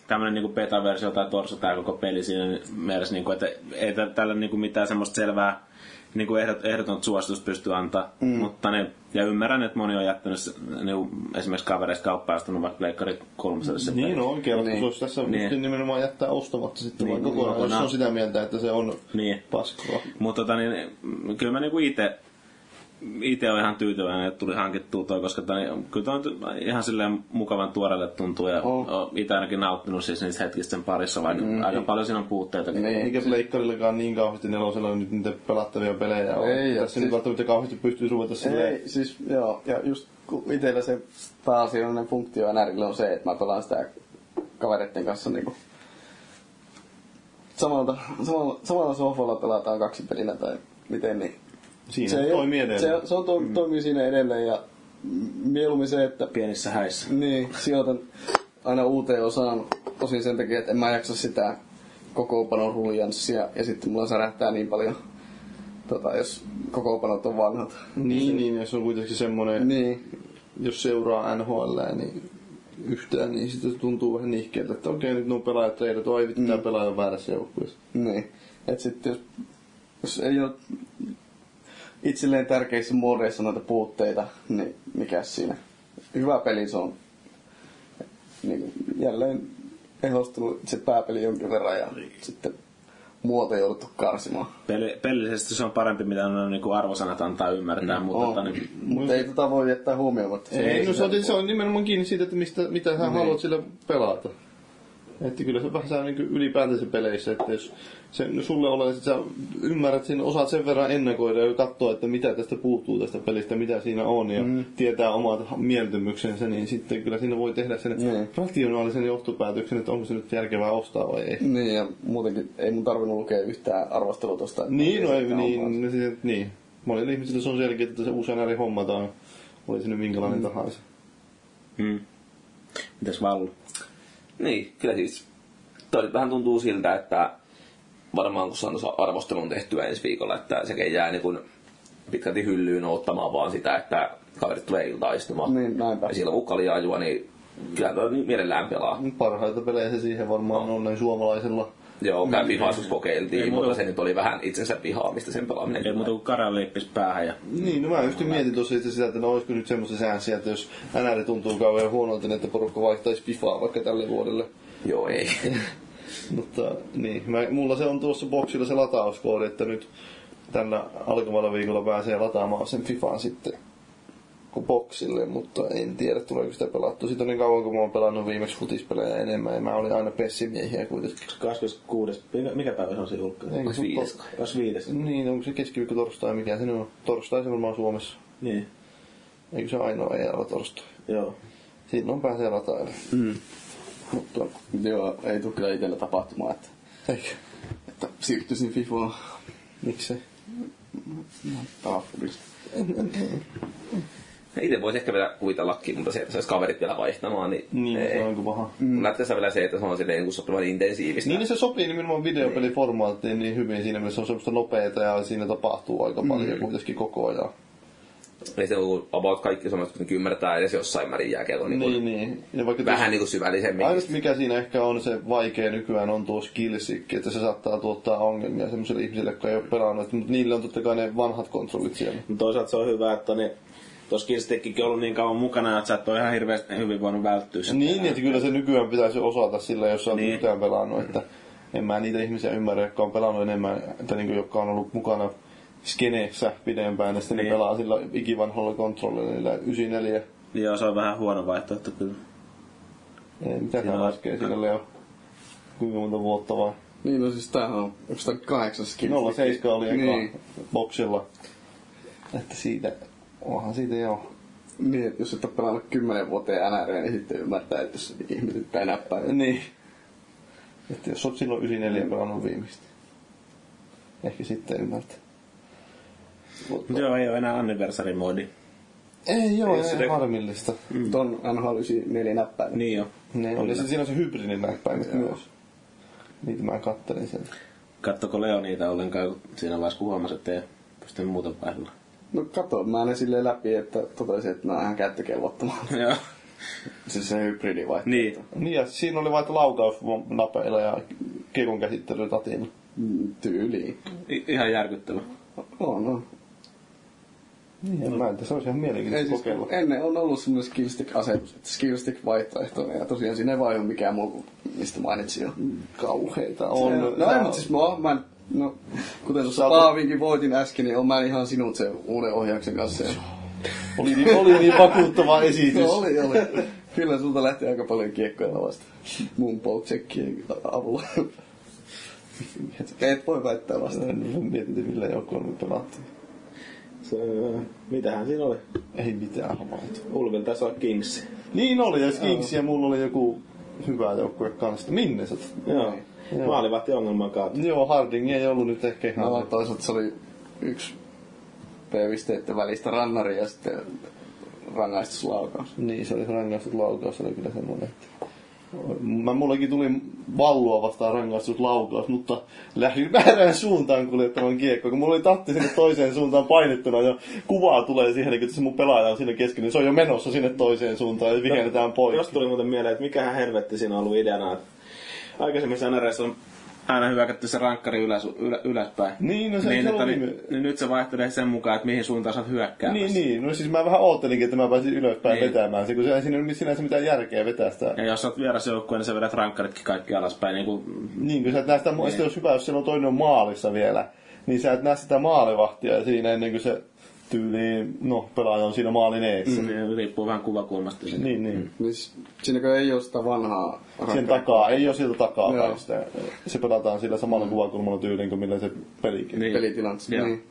tämmönen niinku beta-versio tai torso tää koko peli siinä mielessä, niinku, että ei tä- tällä niinku mitään semmoista selvää niinku ehdot, ehdotonta suositusta pysty antaa. Mm. Mutta niin, ja ymmärrän, että moni on jättänyt se, niinku, esimerkiksi kavereista kauppaa ostanut vaikka Pleikkari kolmoselle sen Niin on oikein, Niin. niin. jos tässä Niin. niin. nimenomaan jättää ostamatta sitten Niin, niin, vaan kokonaan, jos on sitä mieltä, että se on Niin. paskoa. Mutta tota, niin, mm, kyllä mä niinku ite itse olen ihan tyytyväinen, että tuli hankittua toi, koska niin, kyllä toi on ihan silleen mukavan tuoreelle tuntuu ja oh. itse ainakin nauttinut siis niistä hetkistä sen parissa, vaikka mm. aika paljon siinä on puutteita. Niin. Eikä Pleikkarillakaan niin kauheasti nelosella nyt niitä pelattavia pelejä ole. Ei, ja Tässä siis- nyt välttämättä kauheasti pystyy ruveta silleen... Ei, siis joo, ja just kun itellä se pääasiallinen funktio NRille on se, että mä pelaan sitä kavereiden kanssa niinku samalta, samalla, samalla sohvalla pelataan kaksi pelinä tai miten niin. Siinä se se ei toimii ole- edelleen. Se, se on, to, toimii siinä edelleen ja mieluummin se, että Pienissä häissä. niin, sijoitan aina uuteen osaan osin sen takia, että en mä jaksa sitä kokoonpanon ruljanssia ja sitten mulla särähtää niin paljon, tota, jos kokoonpanot on vanhat. Niin, niin, jos on kuitenkin semmoinen, niin. Niin, jos seuraa NHL, niin yhtään, niin sitten se tuntuu vähän nihkeältä, että okei, nyt nuo pelaajat teidät, oi vittu, tää pelaaja on väärässä joukkueessa. niin. Et sitten jos, jos ei ole itselleen tärkeissä muodeissa noita puutteita, niin mikä siinä. Hyvä peli se on. Niin, jälleen ehostunut se pääpeli jonkin verran ja sitten muoto jouduttu karsimaan. Peli, pelillisesti se on parempi, mitä on niin kuin arvosanat antaa ymmärtää, mm, mutta tota, niin, Mutta ei tota voi jättää huomioimatta. Ei, no se on, se on nimenomaan kiinni siitä, että mistä, mitä hän Niin. haluat sillä pelata. Että kyllä se vähän saa niin ylipäätänsä peleissä, että jos se, no sulle ole, että sä ymmärrät sen, osaat sen verran ennakoida ja katsoa, että mitä tästä puuttuu tästä pelistä, mitä siinä on ja mm. tietää omat mieltymyksensä, niin sitten kyllä siinä voi tehdä sen Mm. rationaalisen johtopäätöksen, että onko se nyt järkevää ostaa vai ei. Niin, ja muutenkin ei mun tarvinnut lukea yhtään arvostelua että Niin, no ei, niin, vaan- niin, siis, niin. Monille ihmisille se on selkeä, että se uusi NR hommataan, oli se nyt minkälainen mm. tahansa. Mm. Mitäs Vallu? Niin, kyllä siis. Toi vähän tuntuu siltä, että varmaan kun saan arvostelun tehtyä ensi viikolla, että sekin jää niin kuin pitkälti hyllyyn ottamaan vaan sitä, että kaverit tulee iltaistumaan. Niin, näinpä. Ja silloin kun kaljaa juo, niin kyllä toi mielellään pelaa. Parhaita pelejä se siihen varmaan on näin suomalaisella. Joo, käy pihaisuus kokeiltiin, Ei mutta se nyt oli vähän itsensä pihaamista sen pelaaminen. Ei muuta kuin Karan leippis päähän ja Niin, no mä just mietin tuossa itse sitä, että no olisiko nyt semmoista säänsiä, että jos NR tuntuu kauhean huonolta, niin että porukka vaihtaisi Fifaa vaikka tälle vuodelle. Joo, ei. Mutta niin, mä, mulla se on tuossa boksilla se latauskoodi, että nyt tällä alkavalla viikolla pääsee lataamaan sen Fifan sitten boksille, mutta en tiedä tuleeko sitä pelattua. Siitä on niin kauan, kun mä oon pelannut viimeksi futispelejä enemmän ja mä olin aina pessimiehiä kuitenkin. 26. Mikä, mikä päivä se on se se tor- 25. Niin, onko se keskiviikko torstai, mikä se on? Torstai se varmaan Suomessa. Niin, Eikö se ainoa ei ole torstai? joo. Siinä on pääsee latailemaan. Mm. Mutta Joo, ei tule kyllä itsellä tapahtumaan, että, eikö? että siirtyisin Fifaan Miksi? pelaamaan. Itse voisi ehkä vielä kuvitellakin, mutta se, että saisi kaverit vielä vaihtamaan, niin, Niin, ei. se on kuin paha. Mm. Näyttää vielä se, että se on silleen niin sopivan intensiivistä. Niin se sopii nimenomaan videopeliformaattiin niin hyvin siinä mielessä se on semmoista nopeeta ja siinä tapahtuu aika paljon kuitenkin koko ajan. Niin se on about kaikki semmoista, kun ymmärtää edes jossain määrin jääkiekon niin, Niin, niin, niin. Ja vaikka vähän niin kuin syvällisemmin. Ainut mikä siinä ehkä on se vaikea nykyään on tuo skillsikki, että se saattaa tuottaa ongelmia semmoisille ihmisille, jotka ei ole pelannut, mutta niille on totta kai ne vanhat kontrollit siellä. Mutta toisaalta se on hyvä, että niin, tuossa Killstickikin ollut niin kauan mukana, että sä et ole ihan hirveästi hyvin voinut välttyä sitä. Niin, niin, että kyllä se nykyään pitäisi osata sillä, jos on Niin. niin. yhtään pelannut, että en mä niitä ihmisiä ymmärrä, jotka on pelannut enemmän, että niin kuin, jotka on ollut mukana skeneessä pidempään, ja sitten Niin. ne pelaa sillä ikivanhalla kontrollilla, niillä 94. Joo, se on vähän huono vaihtoehto kyllä. Ei, mitä on- laskee sillä Leo? Kuinka monta vuotta vai? Niin, no siis tämähän on, onko tämä kahdeksan skill? 07 oli eka Niin. boksilla. Että siitä, onhan siitä joo. Niin, että jos et ole pelannut kymmenen vuoteen NR, niin sitten ymmärtää, että jos ihmetyttää näppäin. Niin. Että jos olet silloin 94 pelannut viimeistä. Ehkä sitten ymmärtää. Mutta, Joo, ei ole enää anniversary-moodi. ei joo, Ei ei, se- ei harmillista. Mm. Ton NHL 94 näppäin. Niin jo. Ne, oli se, siinä on se hybridin näppäimet myös. Niitä mä kattelin sen. Kattoko Leo niitä ollenkaan kun siinä vaiheessa, kun huomasi, että ei pystynyt muuten vaihdella? No kato, mä ne silleen läpi, että totesin, että nämä on ihan käyttökelvottomat. Joo. siis se hybridi vai? Niin. Niin ja siinä oli vaikka laukausnapeilla ja kiekon käsittelytatilla. Mm, Tyyliin. I- ihan järkyttävä. On, on. Niin, ja mä en tiedä, se olisi ihan mielenkiintoista siis, kokeilla. ennen on ollut semmoinen skillstick-asetus, että skillstick vaihtoehtoinen, ja tosiaan siinä ei vaihdu mikään muu mistä mainitsin jo. Kauheita On, on. no ei, mutta siis mä, mä en, no, kuten tuossa Sä Paavinkin voitin äsken, niin on mä ihan sinut sen uuden ohjauksen kanssa. Oli, niin, oli niin vakuuttava esitys. No oli, oli. Kyllä sulta lähti aika paljon kiekkoja vasta mun pokecheckien avulla. Et voi väittää vastaan. Mietin, millä joukkoilla me pelattiin. Se, mitähän siinä oli? Ei mitään havaittu. Ulvil tässä on Kings. Niin oli, ja Kings ja mulla oli joku hyvä joukkue kanssa. Minnesota. Joo. Joo. Maalivahti ongelman kautta. Joo, Harding ei ollut nyt ehkä ihan... No, toisaalta se oli yksi P-pisteiden välistä rannari ja sitten rangaistuslaukaus. Niin, se oli se rangaistuslaukaus, oli kyllä semmoinen. että- Mä mullekin tuli vallua vastaan rangaistuslaukaus, mutta lähdin väärään suuntaan kuljettamaan kiekkoa, kun mulla oli tatti sinne toiseen suuntaan painettuna ja kuvaa tulee siihen, niin kun se mun pelaaja on siinä kesken, niin se on jo menossa sinne toiseen suuntaan ja vihennetään pois. Jos tuli muuten mieleen, että mikähän helvetti siinä on ollut ideana. Että aikaisemmin NRS on aina hyökätty se rankkari ylös, ylä, ylöspäin. Niin, no se- niin, se että oli, viime- niin nyt se vaihtelee sen mukaan, että mihin suuntaan sä oot hyökkäämässä. Niin, niin. No siis mä vähän oottelinkin, että mä pääsin ylöspäin Niin. vetämään se, kun se ei siinä ole sinänsä mitään järkeä vetää sitä. Ja jos sä oot vierasjoukkue, niin sä vedät rankkaritkin kaikki alaspäin. Niin kuin, Niin, kun sä et näe sitä, niin. jos hyvä, jos siellä on toinen on maalissa vielä, niin sä et näe sitä maalivahtia siinä ennen kuin se tyyliin, no pelaaja on siinä maalin eessä. Mm. Niin, riippuu vähän kuvakulmasta. siitä. Niin, niin. Niin s- siinäkö ei ole sitä vanhaa Sen takaa, ei ole siltä takaa Joo. sitä. Se pelataan sillä samalla kuvakulmalla tyyliin kuin millä se pelikin. Niin. pelitilanteessa. Niin.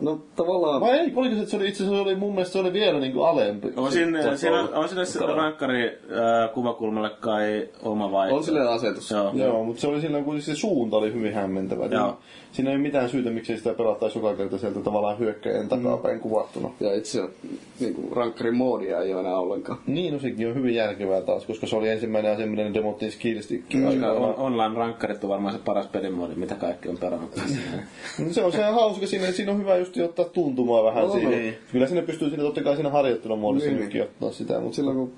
No tavallaan... Vai ei, oliko se, että se oli itse asiassa oli, mun mielestä se oli vielä niinku alempi. On sinne, siinä, on sinne se rankkari äh, kuvakulmalle kai oma vai? On silleen asetus. Joo. Joo, mutta se oli silloin, kun se suunta oli hyvin hämmentävä. Joo. Siinä ei ole mitään syytä, miksi sitä pelattaisi joka kerta sieltä tavallaan hyökkäjän takapäin kuvattuna. Ja itse niin kuin, rankkarin moodia ei ole enää ollenkaan. Niin, no sekin on hyvin järkevää taas, koska se oli ensimmäinen asia, millä ne demottiin skillstickin Koska on, online rankkarit on varmaan se paras pelimoodi, mitä kaikki on pelannut. No se on se hauska siinä, että siinä on hyvä just ottaa tuntumaa vähän On, siihen. niin. Kyllä sinne pystyy siinä totta kai siinä harjoittelumoodissa Niin, nytkin ottaa sitä, mutta Silloin kun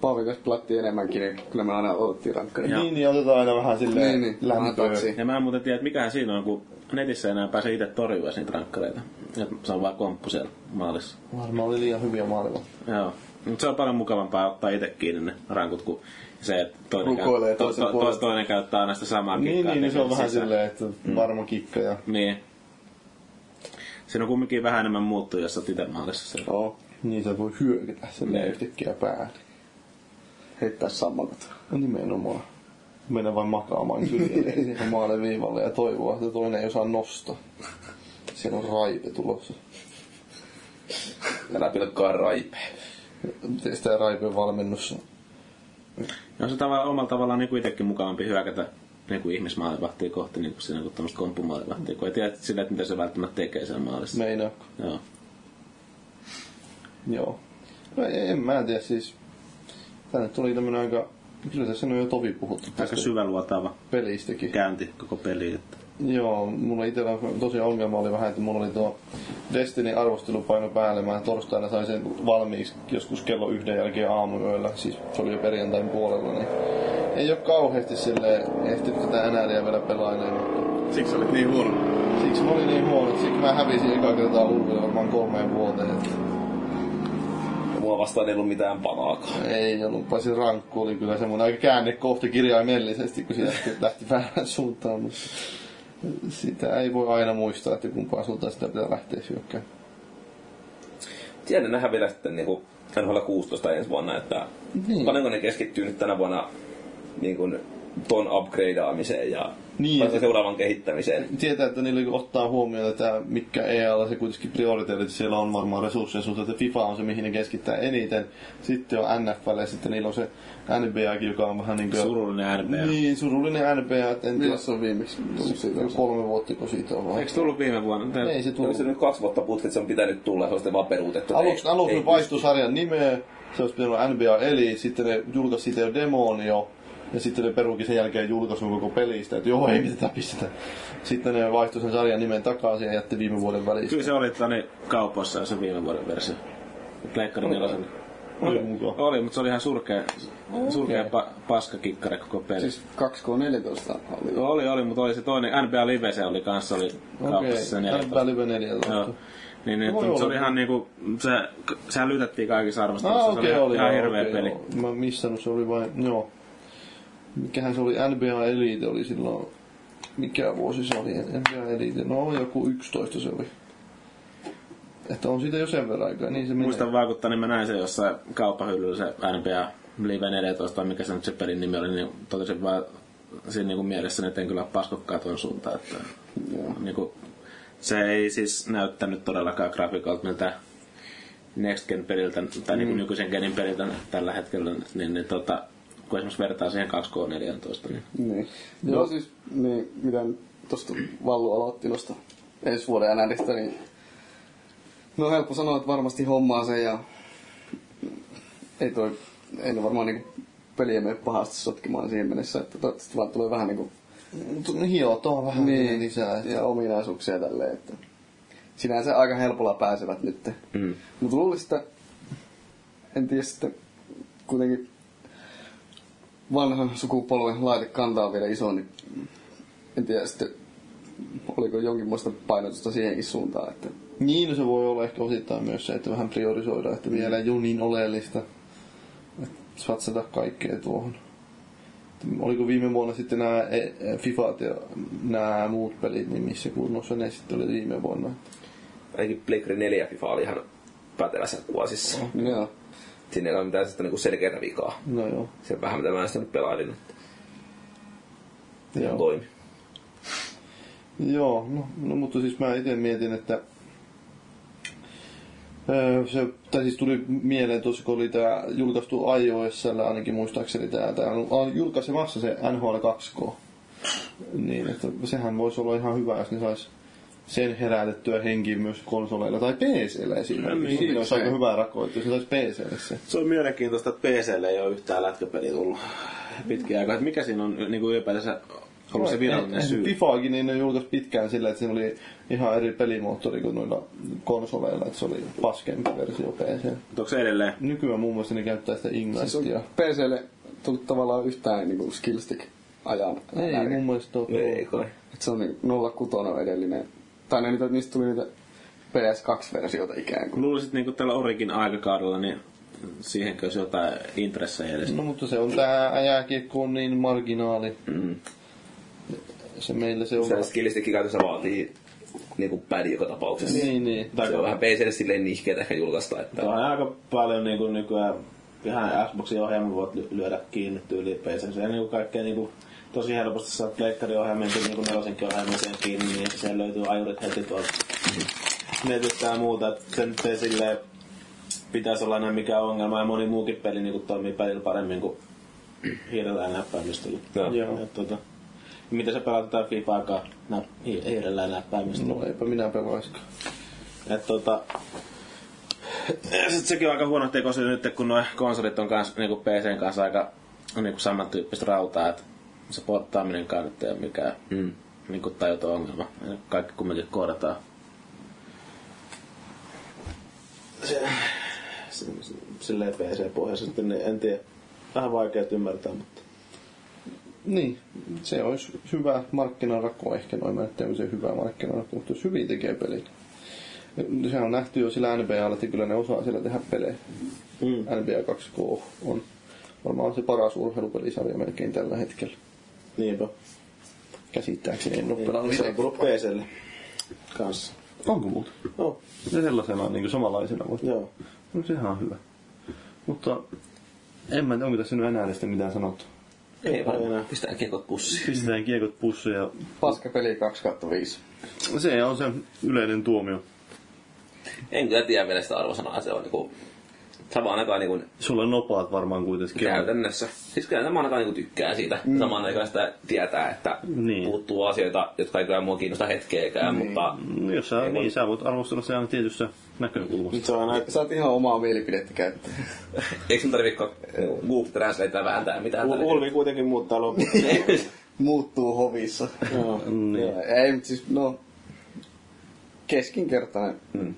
Paavikas pelattiin enemmänkin, niin kyllä me aina otettiin rankkaria. Joo. niin, niin otetaan aina vähän silleen Niin, niin, lämpöä. Ja mä en muuten tiedä, että mikähän siinä on, kun netissä enää pääse itse torjua niitä rankkareita. Et se on vaan komppu siellä maalissa. Varmaan oli liian hyviä maailmaa. Joo. Mutta se on paljon mukavampaa ottaa itse kiinni ne rankut, kuin se, että toinen, Rukoilee käy, to, to, to, toinen käyttää aina sitä samaa Niin, kikkaa. niin, niin se on vähän silleen, että varma kikka ja... Niin. Siinä on kumminkin vähän enemmän muuttuu, jos olet itse maalissa. Joo. Niin se voi hyökätä silleen Niin. yhtäkkiä päälle. Heittää sammakot. No nimenomaan. Mennä vain makaamaan kyljelle siihen maalle viivalle ja toivoa, että toinen ei osaa nostaa. Siellä on raipe tulossa. Älä pilkkaa raipea. Tee sitä raipeen valmennus. Ja on se tavalla, omalla tavallaan niin itsekin mukavampi hyökätä niin kuin ihmismaalivahtia kohti niin kuin siinä kuin tämmöistä komppumaalivahtia, kun ei tiedä sillä, että mitä se välttämättä tekee siellä maalissa. Meinaa. Joo. Joo. No ei, en mä tiedä siis. Tänne tuli tämmönen aika... Kyllä tässä on jo tovi puhuttu Aika tästä syväluotaava pelistäkin. käynti koko peli. Että. Joo, mulla itsellä tosiaan ongelma oli vähän, että mulla oli tuo Destiny arvostelupaino päälle. Mä torstaina sain sen valmiiksi joskus kello yhden jälkeen aamuyöllä. Siis se oli jo perjantain puolella, niin ei ole kauheasti sille ehtinyt tätä NRiä vielä pelailemaan. Siksi olit niin huono. Siksi mä olin niin huono, että siksi mä hävisin eka kertaa ulville varmaan kolmeen vuoteen. Että mua vastaan ei ollut mitään panaakaan. ei ollut, paitsi rankku oli kyllä semmoinen aika käännekohta kirjaimellisesti, kun siitä lähti väärään suuntaan. Mutta sitä ei voi aina muistaa, että kumpaan suuntaan sitä pitää lähteä hyökkäämään. Tiedän nähdä vielä sitten niin NHL 16 ensi vuonna, että Niin. paljonko ne keskittyy nyt tänä vuonna niin kuin ton upgradeaamiseen ja Niin. niin. seuraavan kehittämiseen. Tietää, että niillä ottaa huomioon, että mikä EAlla se kuitenkin prioriteetit siellä on varmaan resurssien suhteen, että FIFA on se, mihin ne keskittää eniten. Sitten on NFL ja sitten niillä on se NBAkin, joka on vähän niin kuin... Surullinen NBA. Niin, surullinen NBA. että En tiedä, Milloin se on viimeksi siitä? kolme vuotta, kun siitä on vaan. Eikö tullut viime vuonna? Tää- Ei se Onko tullut. se nyt kaksi vuotta putket, se on pitänyt tulla se on sitten vaan peruutettu. Aluksi, ei- aluksi vaihtoi sarjan nimeä, se olisi pitänyt olla NBA Eli, sitten ne julkaisi siitä jo demoon jo, ja sitten ne peruukin sen jälkeen julkaisun koko pelistä, että joo, ei mitään pistetä. Sitten ne vaihtoi sen sarjan nimen takaisin ja jätti viime vuoden välissä. Kyllä se oli tänne kaupoissa se viime vuoden versio. Pleikkari nelosen. Oli mukaan. Oli, mutta se oli ihan surkea, surkea pa, paskakikkare koko peli. Siis 2K14 oli. Oli, oli, mutta oli se toinen, NBA Live se oli kanssa, oli kaupassa se 14. NBA Live 14. Joo. Niin, niin se oli ihan niinku, se, sehän lytättiin kaikissa Ah, arvostelussa. okei, se oli. ihan joo, hirveä okei, peli. joo. Mä missannut, se oli vain, joo. Mikähän se oli, NBA Elite oli silloin, mikä vuosi se oli, NBA Elite, no joku 11 se oli. Että on siitä jo sen verran aikaa, niin se menee. Muistan vaikuttaa, niin mä näin sen jossain kauppahyllyllä se NBA Live 14, tai mikä se nyt se pelin nimi oli, niin totesin vaan siinä niinku mielessäni, että en kyllä paskokkaa tuon suuntaan. Että, niinku, se ei siis näyttänyt todellakaan grafiikalta miltä Next Gen peliltä, tai niinku nykyisen genin peliltä tällä hetkellä, niin, niin tota, kun esimerkiksi vertaa siihen 2K14, niin Niin. Joo, siis niin, mitä tuosta Vallu aloitti noista ensi vuoden NRistä, niin no helppo sanoa, että varmasti hommaa se ja ei toi, ei ne varmaan niinku peliä mene pahasti sotkemaan siihen mennessä, että toivottavasti vaan tulee vähän niinku No hiotaan vähän niin, lisää. Että... ja ominaisuuksia tälleen, että sinänsä aika helpolla pääsevät nyt. mm. Mutta luulisin, että en tiedä sitten kuitenkin vanhan sukupolven laitekanta on vielä iso, niin en tiedä sitten oliko jonkinlaista painotusta siihenkin suuntaan. Että Niin, se voi olla ehkä osittain myös se, että vähän priorisoida, että vielä ei ole niin oleellista, että satsata kaikkea tuohon. Oliko viime vuonna sitten nämä e- Fifat ja nämä muut pelit, niin missä kunnossa ne sitten oli viime vuonna? ainakin Pleikkari 4 FIFA oli ihan pätevässä kuosissa. Joo. Siinä ei ole mitään sitä niinku selkeää vikaa. No joo. Se vähän mitä mä sitä nyt pelailin, että Joo. toimi. Joo, no, no mutta siis mä itse mietin, että öö, se, tai siis tuli mieleen tuossa, kun oli tää julkaistu iOSllä ainakin muistaakseni tää, tää on julkaisemassa se NHL 2K. Niin, että sehän voisi olla ihan hyvä, jos ne sais sen herätettyä henkiin myös konsoleilla tai PCllä esimerkiksi. niin, Siinä olisi aika hyvä rakoitus, se saisi PClle se. Se on mielenkiintoista, että PClle ei ole yhtään lätkäpeliä tullut pitkiä aikaa. Mikä siinä on niin kuin ylipäätänsä ollut se virallinen syy? FIFAakin niin ne julkaisi pitkään sillä, että siinä oli ihan eri pelimoottori kuin noilla konsoleilla, että se oli paskempi versio PC. Mutta onko se edelleen? Nykyään muun muassa ne käyttää sitä Siis Ignitea. on PClle tullut tavallaan yhtään niinku skillstick ajan. Ei mun mielestä ole. Ei kai. Et se on niin 06 on edellinen. Tai ne, niitä, niistä tuli niitä PS2-versioita ikään kuin. Luulisit niin tällä Origin aikakaudella, niin siihenkö olisi jotain intressejä edes? No mutta se on tää jääkiekko on niin marginaali. Mm. Se meillä se on. Se skillistikki käytössä vaatii niinku pädi joka tapauksessa. Niin, niin. Se on vähän PClle silleen nihkeetä ehkä julkaista, että Tuo on aika paljon niin kuin nykyään ihan Xboxin ohjelma voit ly- lyödä kiinni tyyliin PC. Se on niin kaikkea niin kuin, tosi helposti saa pleikkarin ohjelman niin kuin nelosenkin ohjelman sen kiinni, niin siellä löytyy ajurit heti tuolta netistä ja muuta. Et se nyt ei silleen pitäisi olla enää mikään ongelma ja moni muukin peli niin kuin toimii pelillä paremmin kuin hiirellä ja näppäimistöllä. Joo. Joo. Et, tota, miten sä pelaat tätä FIFA-aikaa nä- hi- hiirellä ja näppäimistöllä? No eipä minä pelaiskaan. Et tota, ja sit sekin on aika huono tekosyy nyt, kun nuo konsolit on kans, niinku PCn kanssa aika niinku samantyyppistä rautaa, että se porttaaminen nyt ei ole mikään mm. niinku tajuton ongelma. Kaikki kumminkin koodataan. Se, se, se, silleen PC-pohjaisesti, niin en tiedä. Vähän vaikea ymmärtää, mutta Niin, se olisi hyvä markkinarako ehkä noin, mä en tiedä, se hyvä markkinarako, mutta jos hyvin tekee pelit. Sehän on nähty jo sillä NBAlla, että kyllä ne osaa siellä tehdä pelejä. Mm. NBA 2K on varmaan se paras urheilupelisarja melkein tällä hetkellä. Niinpä. Käsittääkseni en ole pelannut Se on tullut PClle kanssa. Onko muuta? Oh, Ja sellaisena niin kuin samanlaisena voi. joo. No sehän on hyvä. Mutta en mä tiedä, onko tässä nyt enää sitten mitään sanottu. Ei varmaan enää. Pistää kiekot pussiin. Pistetään kiekot pussiin ja Paska peli 2 5. se on se yleinen tuomio. En kyllä tiedä vielä sitä arvosanaa. Se on niinku samaan aikaan niinku Sulla on nopaat varmaan kuitenkin. käytännössä. Siis kyllä samaan aikaan niinku tykkää siitä. Mm. Samaan aikaan sitä tietää, että Niin. puuttuu asioita, jotka ei kyllä mua kiinnosta hetkeäkään, niin. mutta Mm, Jos sä, niin, sä voit arvostella se aina tietyssä näkökulmassa. Nyt se on aina Saat ihan omaa mielipidettä käyttää. eikö sun tarvitse Google Translatea vääntää mitään? Ul- Ulvi kuitenkin muuttaa loppuun. Muuttuu hovissa. Joo. Niin. Joo, Ei, mutta siis no... Keskinkertainen. Mm.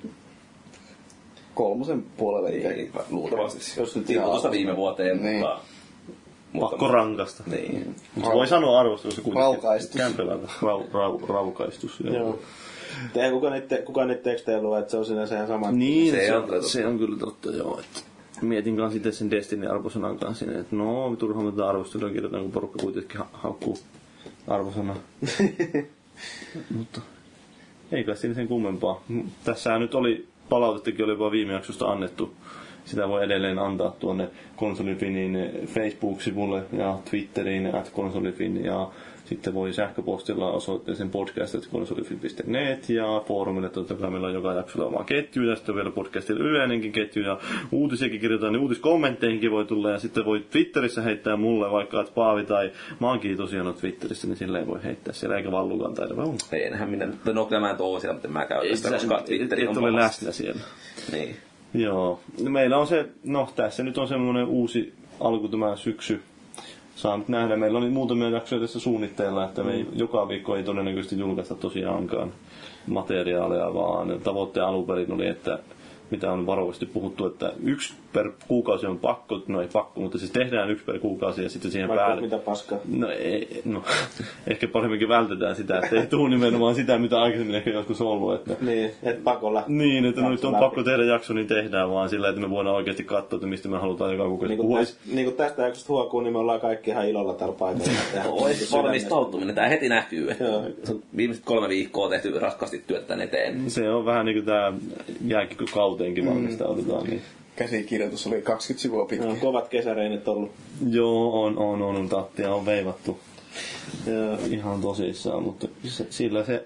Kolmosen puolelle Ei, ikäkin. luultavasti. Jos nyt ihan- viime vuoteen, Niin. mutta... mutta Pakko rankasta. Niin. Mutta voi sanoa kuitenkin. Raukaistus. Kämpelältä. Rau, rau, raukaistus. Joo. Joo. Ei kuka niitä, kuka niitä tekstejä lue, että se on sinänsä ihan sama. Niin, Se se, on kyllä on, totta. se on kyllä totta, joo. Että mietin kanssa sitten sen Destiny-arvosanan kanssa, sinne, että no, turhaan mä tätä arvostelua kirjoitan, kun porukka kuitenkin ha- haukkuu arvosana. Mutta ei kai siinä sen kummempaa. Tässä nyt oli, palautettakin oli vaan viime jaksosta annettu. Sitä voi edelleen antaa tuonne Konsolifinin Facebook-sivulle ja Twitteriin at konsolifin ja sitten voi sähköpostilla osoitteeseen podcast.konsolifin.net ja foorumille totta kai meillä on joka jaksolla oma ketju ja sitten on vielä podcastilla yleinenkin ketju ja uutisiakin kirjoitetaan, niin uutiskommentteihinkin voi tulla ja sitten voi Twitterissä heittää mulle vaikka, että Paavi tai mä oonkin tosiaan ollut Twitterissä, niin silleen voi heittää siellä eikä vallukaan taida vai onko? Ei enhän minä, no kyllä mä en oo siellä, mutta mä käytä sitä, koska Twitteri et on ole läsnä siellä. Niin. Joo. Meillä on se, no tässä nyt on semmoinen uusi alku tämä syksy. Saa nyt nähdä. Meillä oli muutamia jaksoja tässä suunnitteilla, että me ei, joka viikko ei todennäköisesti julkaista tosiaankaan materiaaleja, vaan tavoitteen alun perin oli, että mitä on varovasti puhuttu, että yksi per kuukausi on pakko, no ei pakko, mutta siis tehdään yksi per kuukausi ja sitten siihen Vaikka päälle. mitä paskaa. No, ei, no ehkä paremminkin vältetään sitä, että ei tule nimenomaan sitä, mitä aikaisemmin ehkä joskus ollut. Että, Niin, et pakolla. niin, että no, nyt on läpi. pakko tehdä jakso, niin tehdään vaan sillä, että me voidaan oikeasti katsoa, että mistä me halutaan joka kuukausi Niin puhua. kuin, tästä, niin kuin tästä jaksosta huokuu, niin me ollaan kaikki ihan ilolla täällä paikalla. Sydämestä. valmistautuminen. Tää heti näkyy. että. Viimeiset kolme viikkoa on tehty raskaasti työtä tän eteen. Se on vähän niin kuin tämä jääkikokauteenkin valmistaudutaan. Niin. Käsikirjoitus oli 20 sivua pitkä. Ne on kovat kesäreinit ollut. Joo, on, on, on, on tattia on veivattu Joo. ihan tosissaan, mutta se, sillä se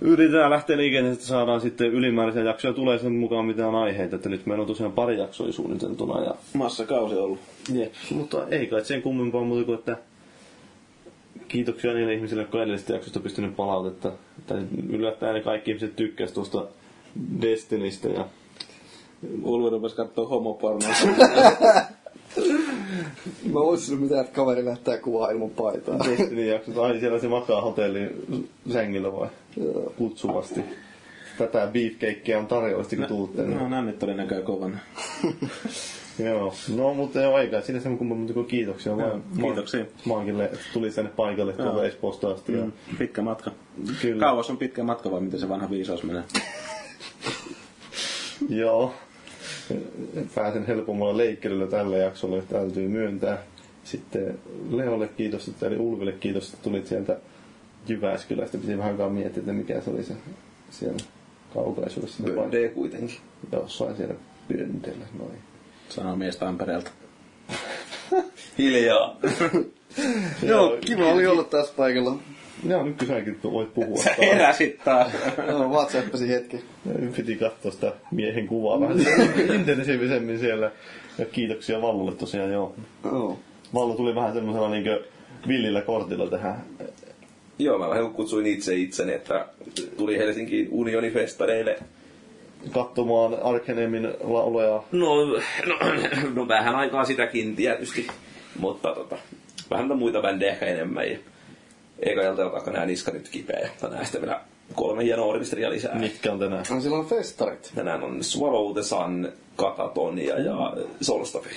yritetään lähteä liikenteeseen, että saadaan sitten ylimääräisiä jaksoja tulee sen mukaan, mitä on aiheita. Että nyt meillä on tosiaan pari jaksoa suunniteltuna. Ja, Massakausi ollut. jep, mutta ei kai sen kummempaa muuta kuin, että kiitoksia niille ihmisille, jotka edellisestä jaksosta pystynyt palautetta. Että yllättäen ne kaikki ihmiset tykkäsivät tuosta Destinistä ja Ulvi rupesi kattoo homopornoa. Mä voisin mitä, että kaveri lähtää kuvaa ilman paitaa. Destiny jaksot. Ai siellä se makaa hotellin sängillä vai? Kutsuvasti. Tätä beefcakeä on tarjollisesti, kun tuutte. no, nännit oli näköjään kovana. Joo. No, mutta ei eikä. Siinä sen kumman kuin kiitoksia vaan. kiitoksia. Maankille, että tuli tänne paikalle tuolta Espoosta asti. Ja, Pitkä matka. Kyllä. Kauas on pitkä matka vai miten se vanha viisaus menee? Joo. Pääsen helpommalla leikkelillä tällä jaksolla, täytyy myöntää. Sitten Leolle kiitos, että, eli Ulville kiitos, että tulit sieltä Jyväskylästä. Piti vähän aikaa miettiä, että mikä se oli se siellä kaukaisuudessa. Böndee kuitenkin. Jossain siellä pyöntellä, noin. Sanoo mies Tampereelta. Hiljaa. Joo, kiva oli olla tässä paikalla. Joo, nyt kun säkin voit puhua. Sä heräsit taas. Joo, WhatsAppasin hetki. Piti katsoa sitä miehen kuvaa vähän intensiivisemmin siellä. Ja kiitoksia Vallulle tosiaan, joo. Joo. Vallu tuli vähän semmoisella niinkö villillä kortilla tähän. Joo, mä vähän kutsuin itse itseni, että tuli Helsinkiin unionifestareille. katsomaan Arkenemin lauluja. No, no, no, vähän aikaa sitäkin tietysti, mutta tota, vähän muita bändejä ehkä enemmän. Ja eikä jalta alkaa nää niska nyt kipeä. Nää sitten vielä kolme hienoa artisteria lisää. Mitkä on tänään? No, sillä on festarit. Tänään on Swallow the Sun, Katatonia ja Solstafi.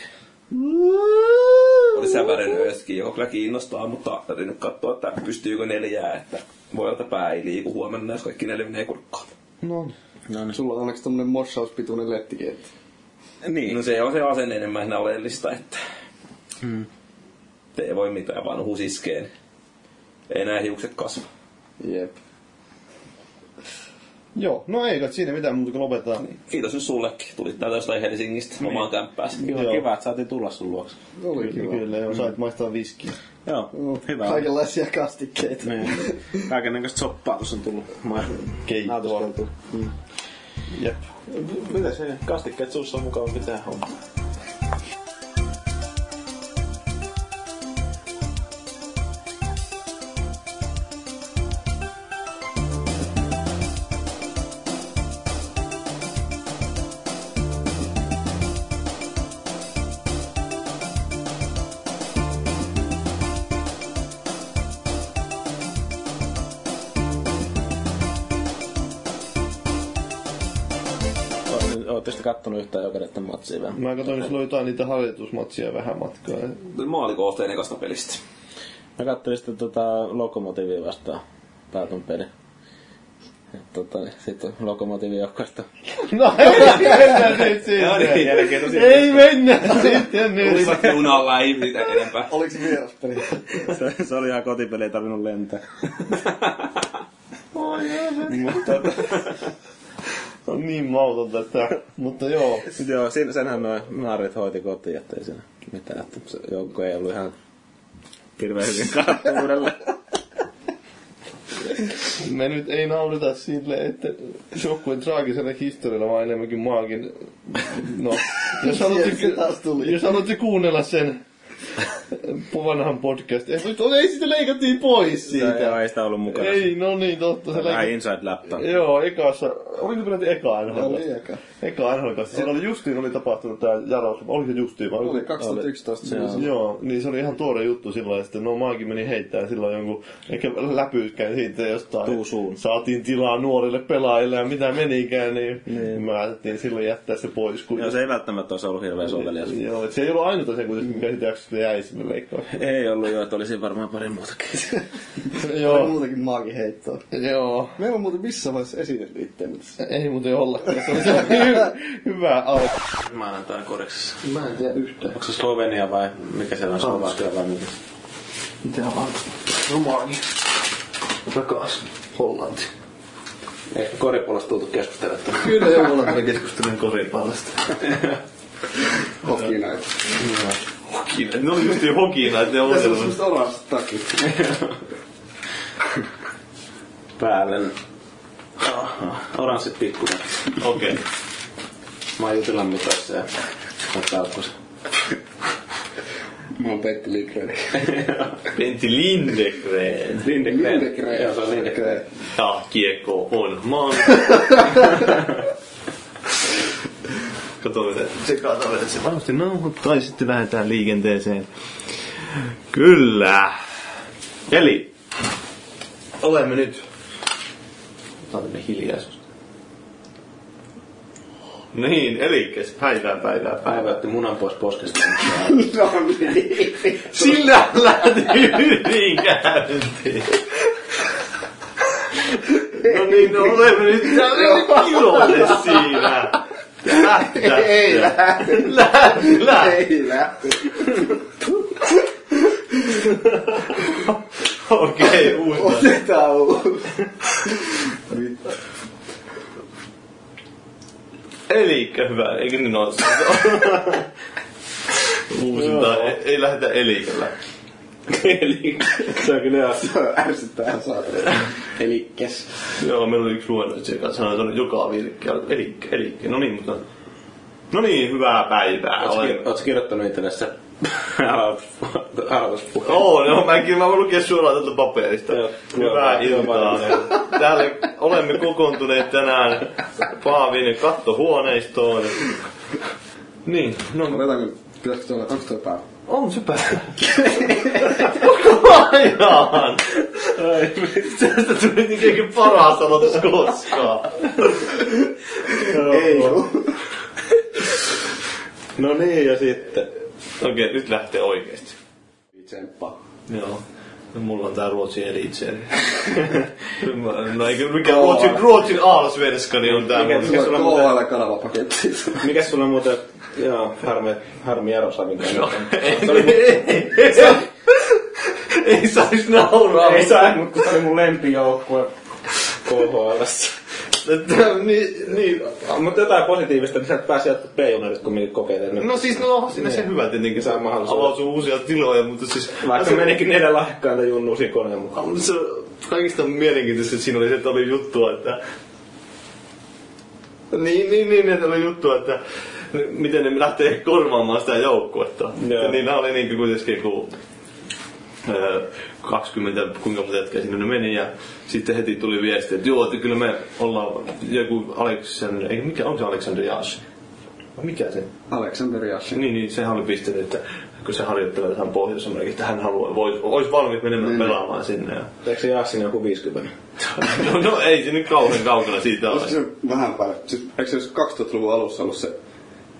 Oli Sävären Öski, joka kyllä kiinnostaa, mutta täytyy nyt katsoa, että pystyykö neljää, että voi olla, että pää ei liiku huomenna, jos kaikki neljä menee kurkkaan. No, No niin. Sulla on onneksi tämmönen lettikin, että Niin. No se on se asenne enemmän oleellista, että hmm. te ei voi mitään vanhuus iskeen. Ei nää hiukset kasva. jep. joo, no ei kai siinä mitään muuta kuin lopetetaan. Kiitos nyt sullekin. Tulit täältä jostain Helsingistä omaan kämppääsi. Kiva, Joo. kiva, että saatiin tulla sun luokse. Oli kiva. Kyllä, joo, sait maistaa viskiä. Joo, Joo, hyvä. Kaikenlaisia kastikkeita. Niin. Kaiken näköistä soppaa tuossa on tullut. Keittoa. Mm. Jep. Mitä se kastikkeet suussa on mukava pitää homma? Sitten kattonut yhtään jokereiden matsia vielä? Mä katsoin, että sulla oli jotain niitä harjoitusmatsia vähän matkaa. Maalikoosteinen ekasta pelistä. Mä kattelin sitten tota Lokomotivia vastaan päätön peli. Ja Tota, niin sitten Lokomotivin joukkoista. No ei mennä nyt No niin, Ei mennä sitten nyt. Olivat junalla, ei mitään enempää. Oliko se vieraspeli? se, se oli ihan kotipeli, ei tarvinnut lentää. On niin mautonta tätä. Mutta joo. Sitten joo, siinä, senhän noin naarit hoiti kotiin, ettei siinä mitään. Että se joukko ei ollut ihan hirveän hyvin kattuudelle. Me nyt ei naurita sille, että joukkueen traagiselle historialla, vaan enemmänkin maagin. No, jos haluatte, jos haluatte kuunnella sen vanhan podcast. Ei, ei sitä leikattiin pois Siitä. siitä. Ei sitä ollut mukana. Ei, no niin, totta. Se Vähän leikattiin. inside läppä. Joo, ekassa, oliko peräti eka NHL? Oli eka. Eka NHL. Siinä oli justiin oli tapahtunut tää Jaros, oliko se justiin vai? Oli 2011 se oli. Joo, niin se oli ihan tuore juttu silloin, ja sitten no maakin meni heittää silloin jonkun ehkä läpyykään siitä jostain. Tuusuun. Saatiin tilaa nuorille pelaajille ja mitä menikään, niin, niin. me ajattelin silloin jättää se pois. Kun Joo, se ei välttämättä olisi ollut hirveän sovelias. Joo, et se ei ollut ainut asia kuitenkin, mikä siitä jaksosta jäi sinne veikkaan. Ei ollut jo, että olisi varmaan pari muutakin. Joo, muutakin maakin heittoa. joo. Me ei ole muuten missä vaiheessa esitelty itseämme tässä. Ei muuten ollakaan. Se oli hyvä alku. Maanantaina kodeksessa. Mä en tiedä yhtään. Onko se Slovenia vai mikä siellä on Slovakia vai mikä? Mitä on? Romani. Takas. Hollanti. Ehkä koripallosta tultu keskustelettu. Kyllä joo, ollaan keskustelun koripallosta. Hockey näitä. Hokina. Ne oli just hokina, että ne on Tässä on semmoista oranssit takki. Päälle. Aha, Oranssit pikkuinen. Okei. Mä oon Jutilan mitoissa ja ottaa alkuun. Mä oon Petti Lindgren. Pentti Lindegren. Lindegren. Lindgren. Joo, se on Lindegren. Ja kiekko on maan. Kato, miten se kato, että se varmasti nauhoittaa ja sitten lähdetään liikenteeseen. Kyllä. Eli olemme nyt. Otamme hiljaisuus. Niin, eli päivää, päivää, päivää. Päivä otti munan pois poskesta. No niin. Sillä lähti hyvin käyntiin. No niin, no olemme nyt täällä iloinen siinä. Lähti. Ei lähti. Lähti, lähti. Ei lähti. Okei, uudestaan. Otetaan uusi. Elikkä hyvä, eikö niin ole? Uusinta, ei, ei lähdetä elikällä. Eli se on kyllä. Se ärsyttää saatana. Eli kes. Joo, meillä oli yksi luennoitsija, joka sanoi tuonne joka virkkeellä, elikkä, elikkä. No niin, mutta... No niin, hyvää päivää. Olen... Oletko kirjoittanut itsellesi aloituspuhe? Oo, no mäkin mä voin lukea suoraan tältä paperista. Joo. Hyvää Joo, iltaa. Täällä olemme kokoontuneet tänään Paavin kattohuoneistoon. Niin, no Otetaanko, pitäisikö tuolla, onko tuo päivä? on se päivä. Koko ajan. Tästä tuli niinkin paras aloitus koskaan. Ei. No niin, ja sitten. Okei, nyt lähtee oikeesti. Tsemppaa. Joo. No, mulla on tää Ruotsin elitseeri. no eikö mikä Ruotsin, Ruotsin aalsvenska, niin on tää Mikä- mikä- Sulla on KHL-kanavapaketti. Mikäs sulla on muuten... Joo, harmi, harmi Jaroslavin kanssa. ei, ei, ei, ei sais nauraa. Ei saa, mutta se oli mun lempijoukkue KHLssä. Niin, niin. Mutta jotain positiivista, niin sieltä pääsi jatkaa B-junarista kumminkin kokeilemaan. No siis, no siinä se hyvä tietenkin. Saa mahdollisuuden. Avautui uusia tiloja, mutta siis... Vaikka se, menikin neljä lahjakkaita junnuun siinä koneen mukaan. se kaikista mielenkiintoista siinä oli se, että oli juttua, että... Niin, niin, niin, että oli juttua, että miten ne lähtee korvaamaan sitä joukkuetta. Joo. Ja niin nämä oli niin kuitenkin kuin öö, 20, kuinka monta jätkää sinne ne meni ja sitten heti tuli viesti, että joo, että kyllä me ollaan joku Aleksander, ei mikä, onko se Aleksander Jaas? Mikä se? Aleksander Jashin. Niin, niin sehän oli pistänyt, että kun se harjoittelee tähän pohjois että hän haluaa, vois, olisi valmis menemään Niin. pelaamaan sinne. Ja... Eikö se Jassin joku 50? no, no, ei se nyt kauhean kaukana siitä ole. se vähän päälle? Siis, eikö se olisi 2000-luvun alussa ollut se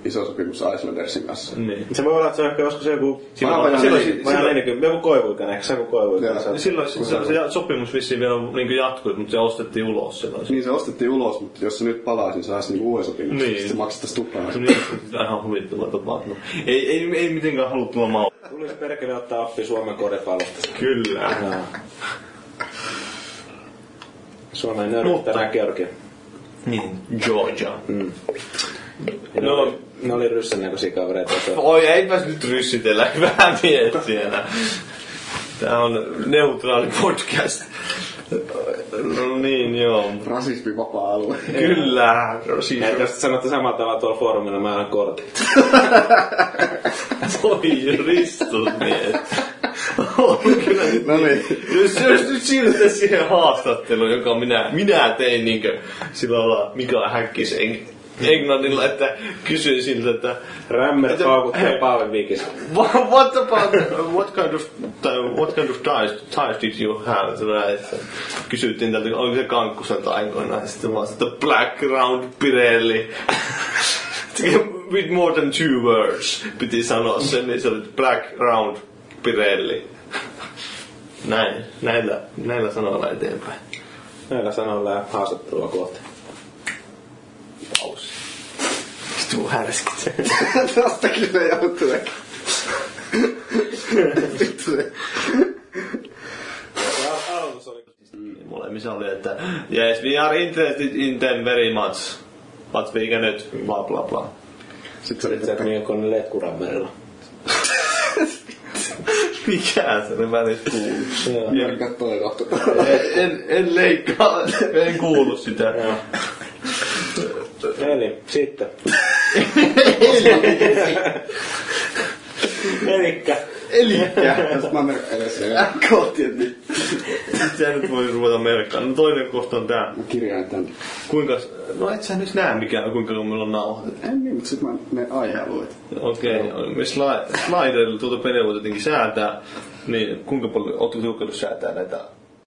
iso sopimus Islandersin kanssa? Niin. Se voi olla, että se on ehkä joskus joku... Silloin- Vajaa silloin- neljäkymmentä. Vajaa silloin- 40, joku koivuikäinen, ehkä se joku. Se on- Silloin se, se, se sopimus vissiin vielä niin jatkui, mutta se ostettiin ulos silloin. Niin se ostettiin ulos, mutta jos se nyt palaisi, niin saisi niinku uuden sopimuksen. Niin. Sitten se maksettaisiin tuplaa. Se oli ihan huvittava tapahtunut. Ei, ei, ei mitenkään haluttua maa. Tulisi perkele ottaa oppi Suomen koripallosta. Kyllä. Suomen tänään Georgia. Niin, Georgia. Mm. No. Ne oli ryssän näköisiä kavereita. Se on- Oi, eipäs nyt ryssitellä vähän miettiä. Tää on neutraali podcast. No niin, joo. Rasismi vapaa alue. Kyllä. Siis, Ja jos sanotte samalla tavalla tuolla foorumilla, mä annan kortit. voi ristus mies. On kyllä nyt No niin. Jos, jos nyt siirrytään siihen haastatteluun, joka minä, minä tein niin sillä lailla Mika Häkkisen englannilla, että kysyin siltä, että Rämmer paukuttaa Paave Vikis. what, about, what kind of, what kind of ties, ties did you have? Kysyttiin tältä, oliko se kankkuselta aikoinaan, ja sitten vaan, että black round Pirelli. With more than two words piti sanoa sen, niin se oli black round Pirelli. Näin, näillä, näillä sanoilla eteenpäin. Näillä sanoilla ja haastattelua kohti. Pausi. Tuu härskit. Tostakin se joutuu. Vittu se. Molemmissa oli, että yes, we are interested in them very much. But we cannot, bla bla bla. Sitten se oli se, että mikä on ne letkurammerilla. Mikä se ne välissä kuuluu? Joo. Jari kattoo kohta. en, en leikkaa, en kuulu sitä. Eli sitten. Elikkä. Elikkä. Jos mä. Kohti, että nyt. Sä nyt voi ruveta merkkaamaan. No toinen kohta on tää. Mä kirjaan tän. Kuinka, no et sä nyt näe mikä, kuinka meillä on nauhoitettu. En niin, mutta sit mä menen aihealueet. Okei, okay. me sli- sliderilla tuota peliä voi tietenkin säätää. Niin kuinka paljon, ootko tykännyt säätää näitä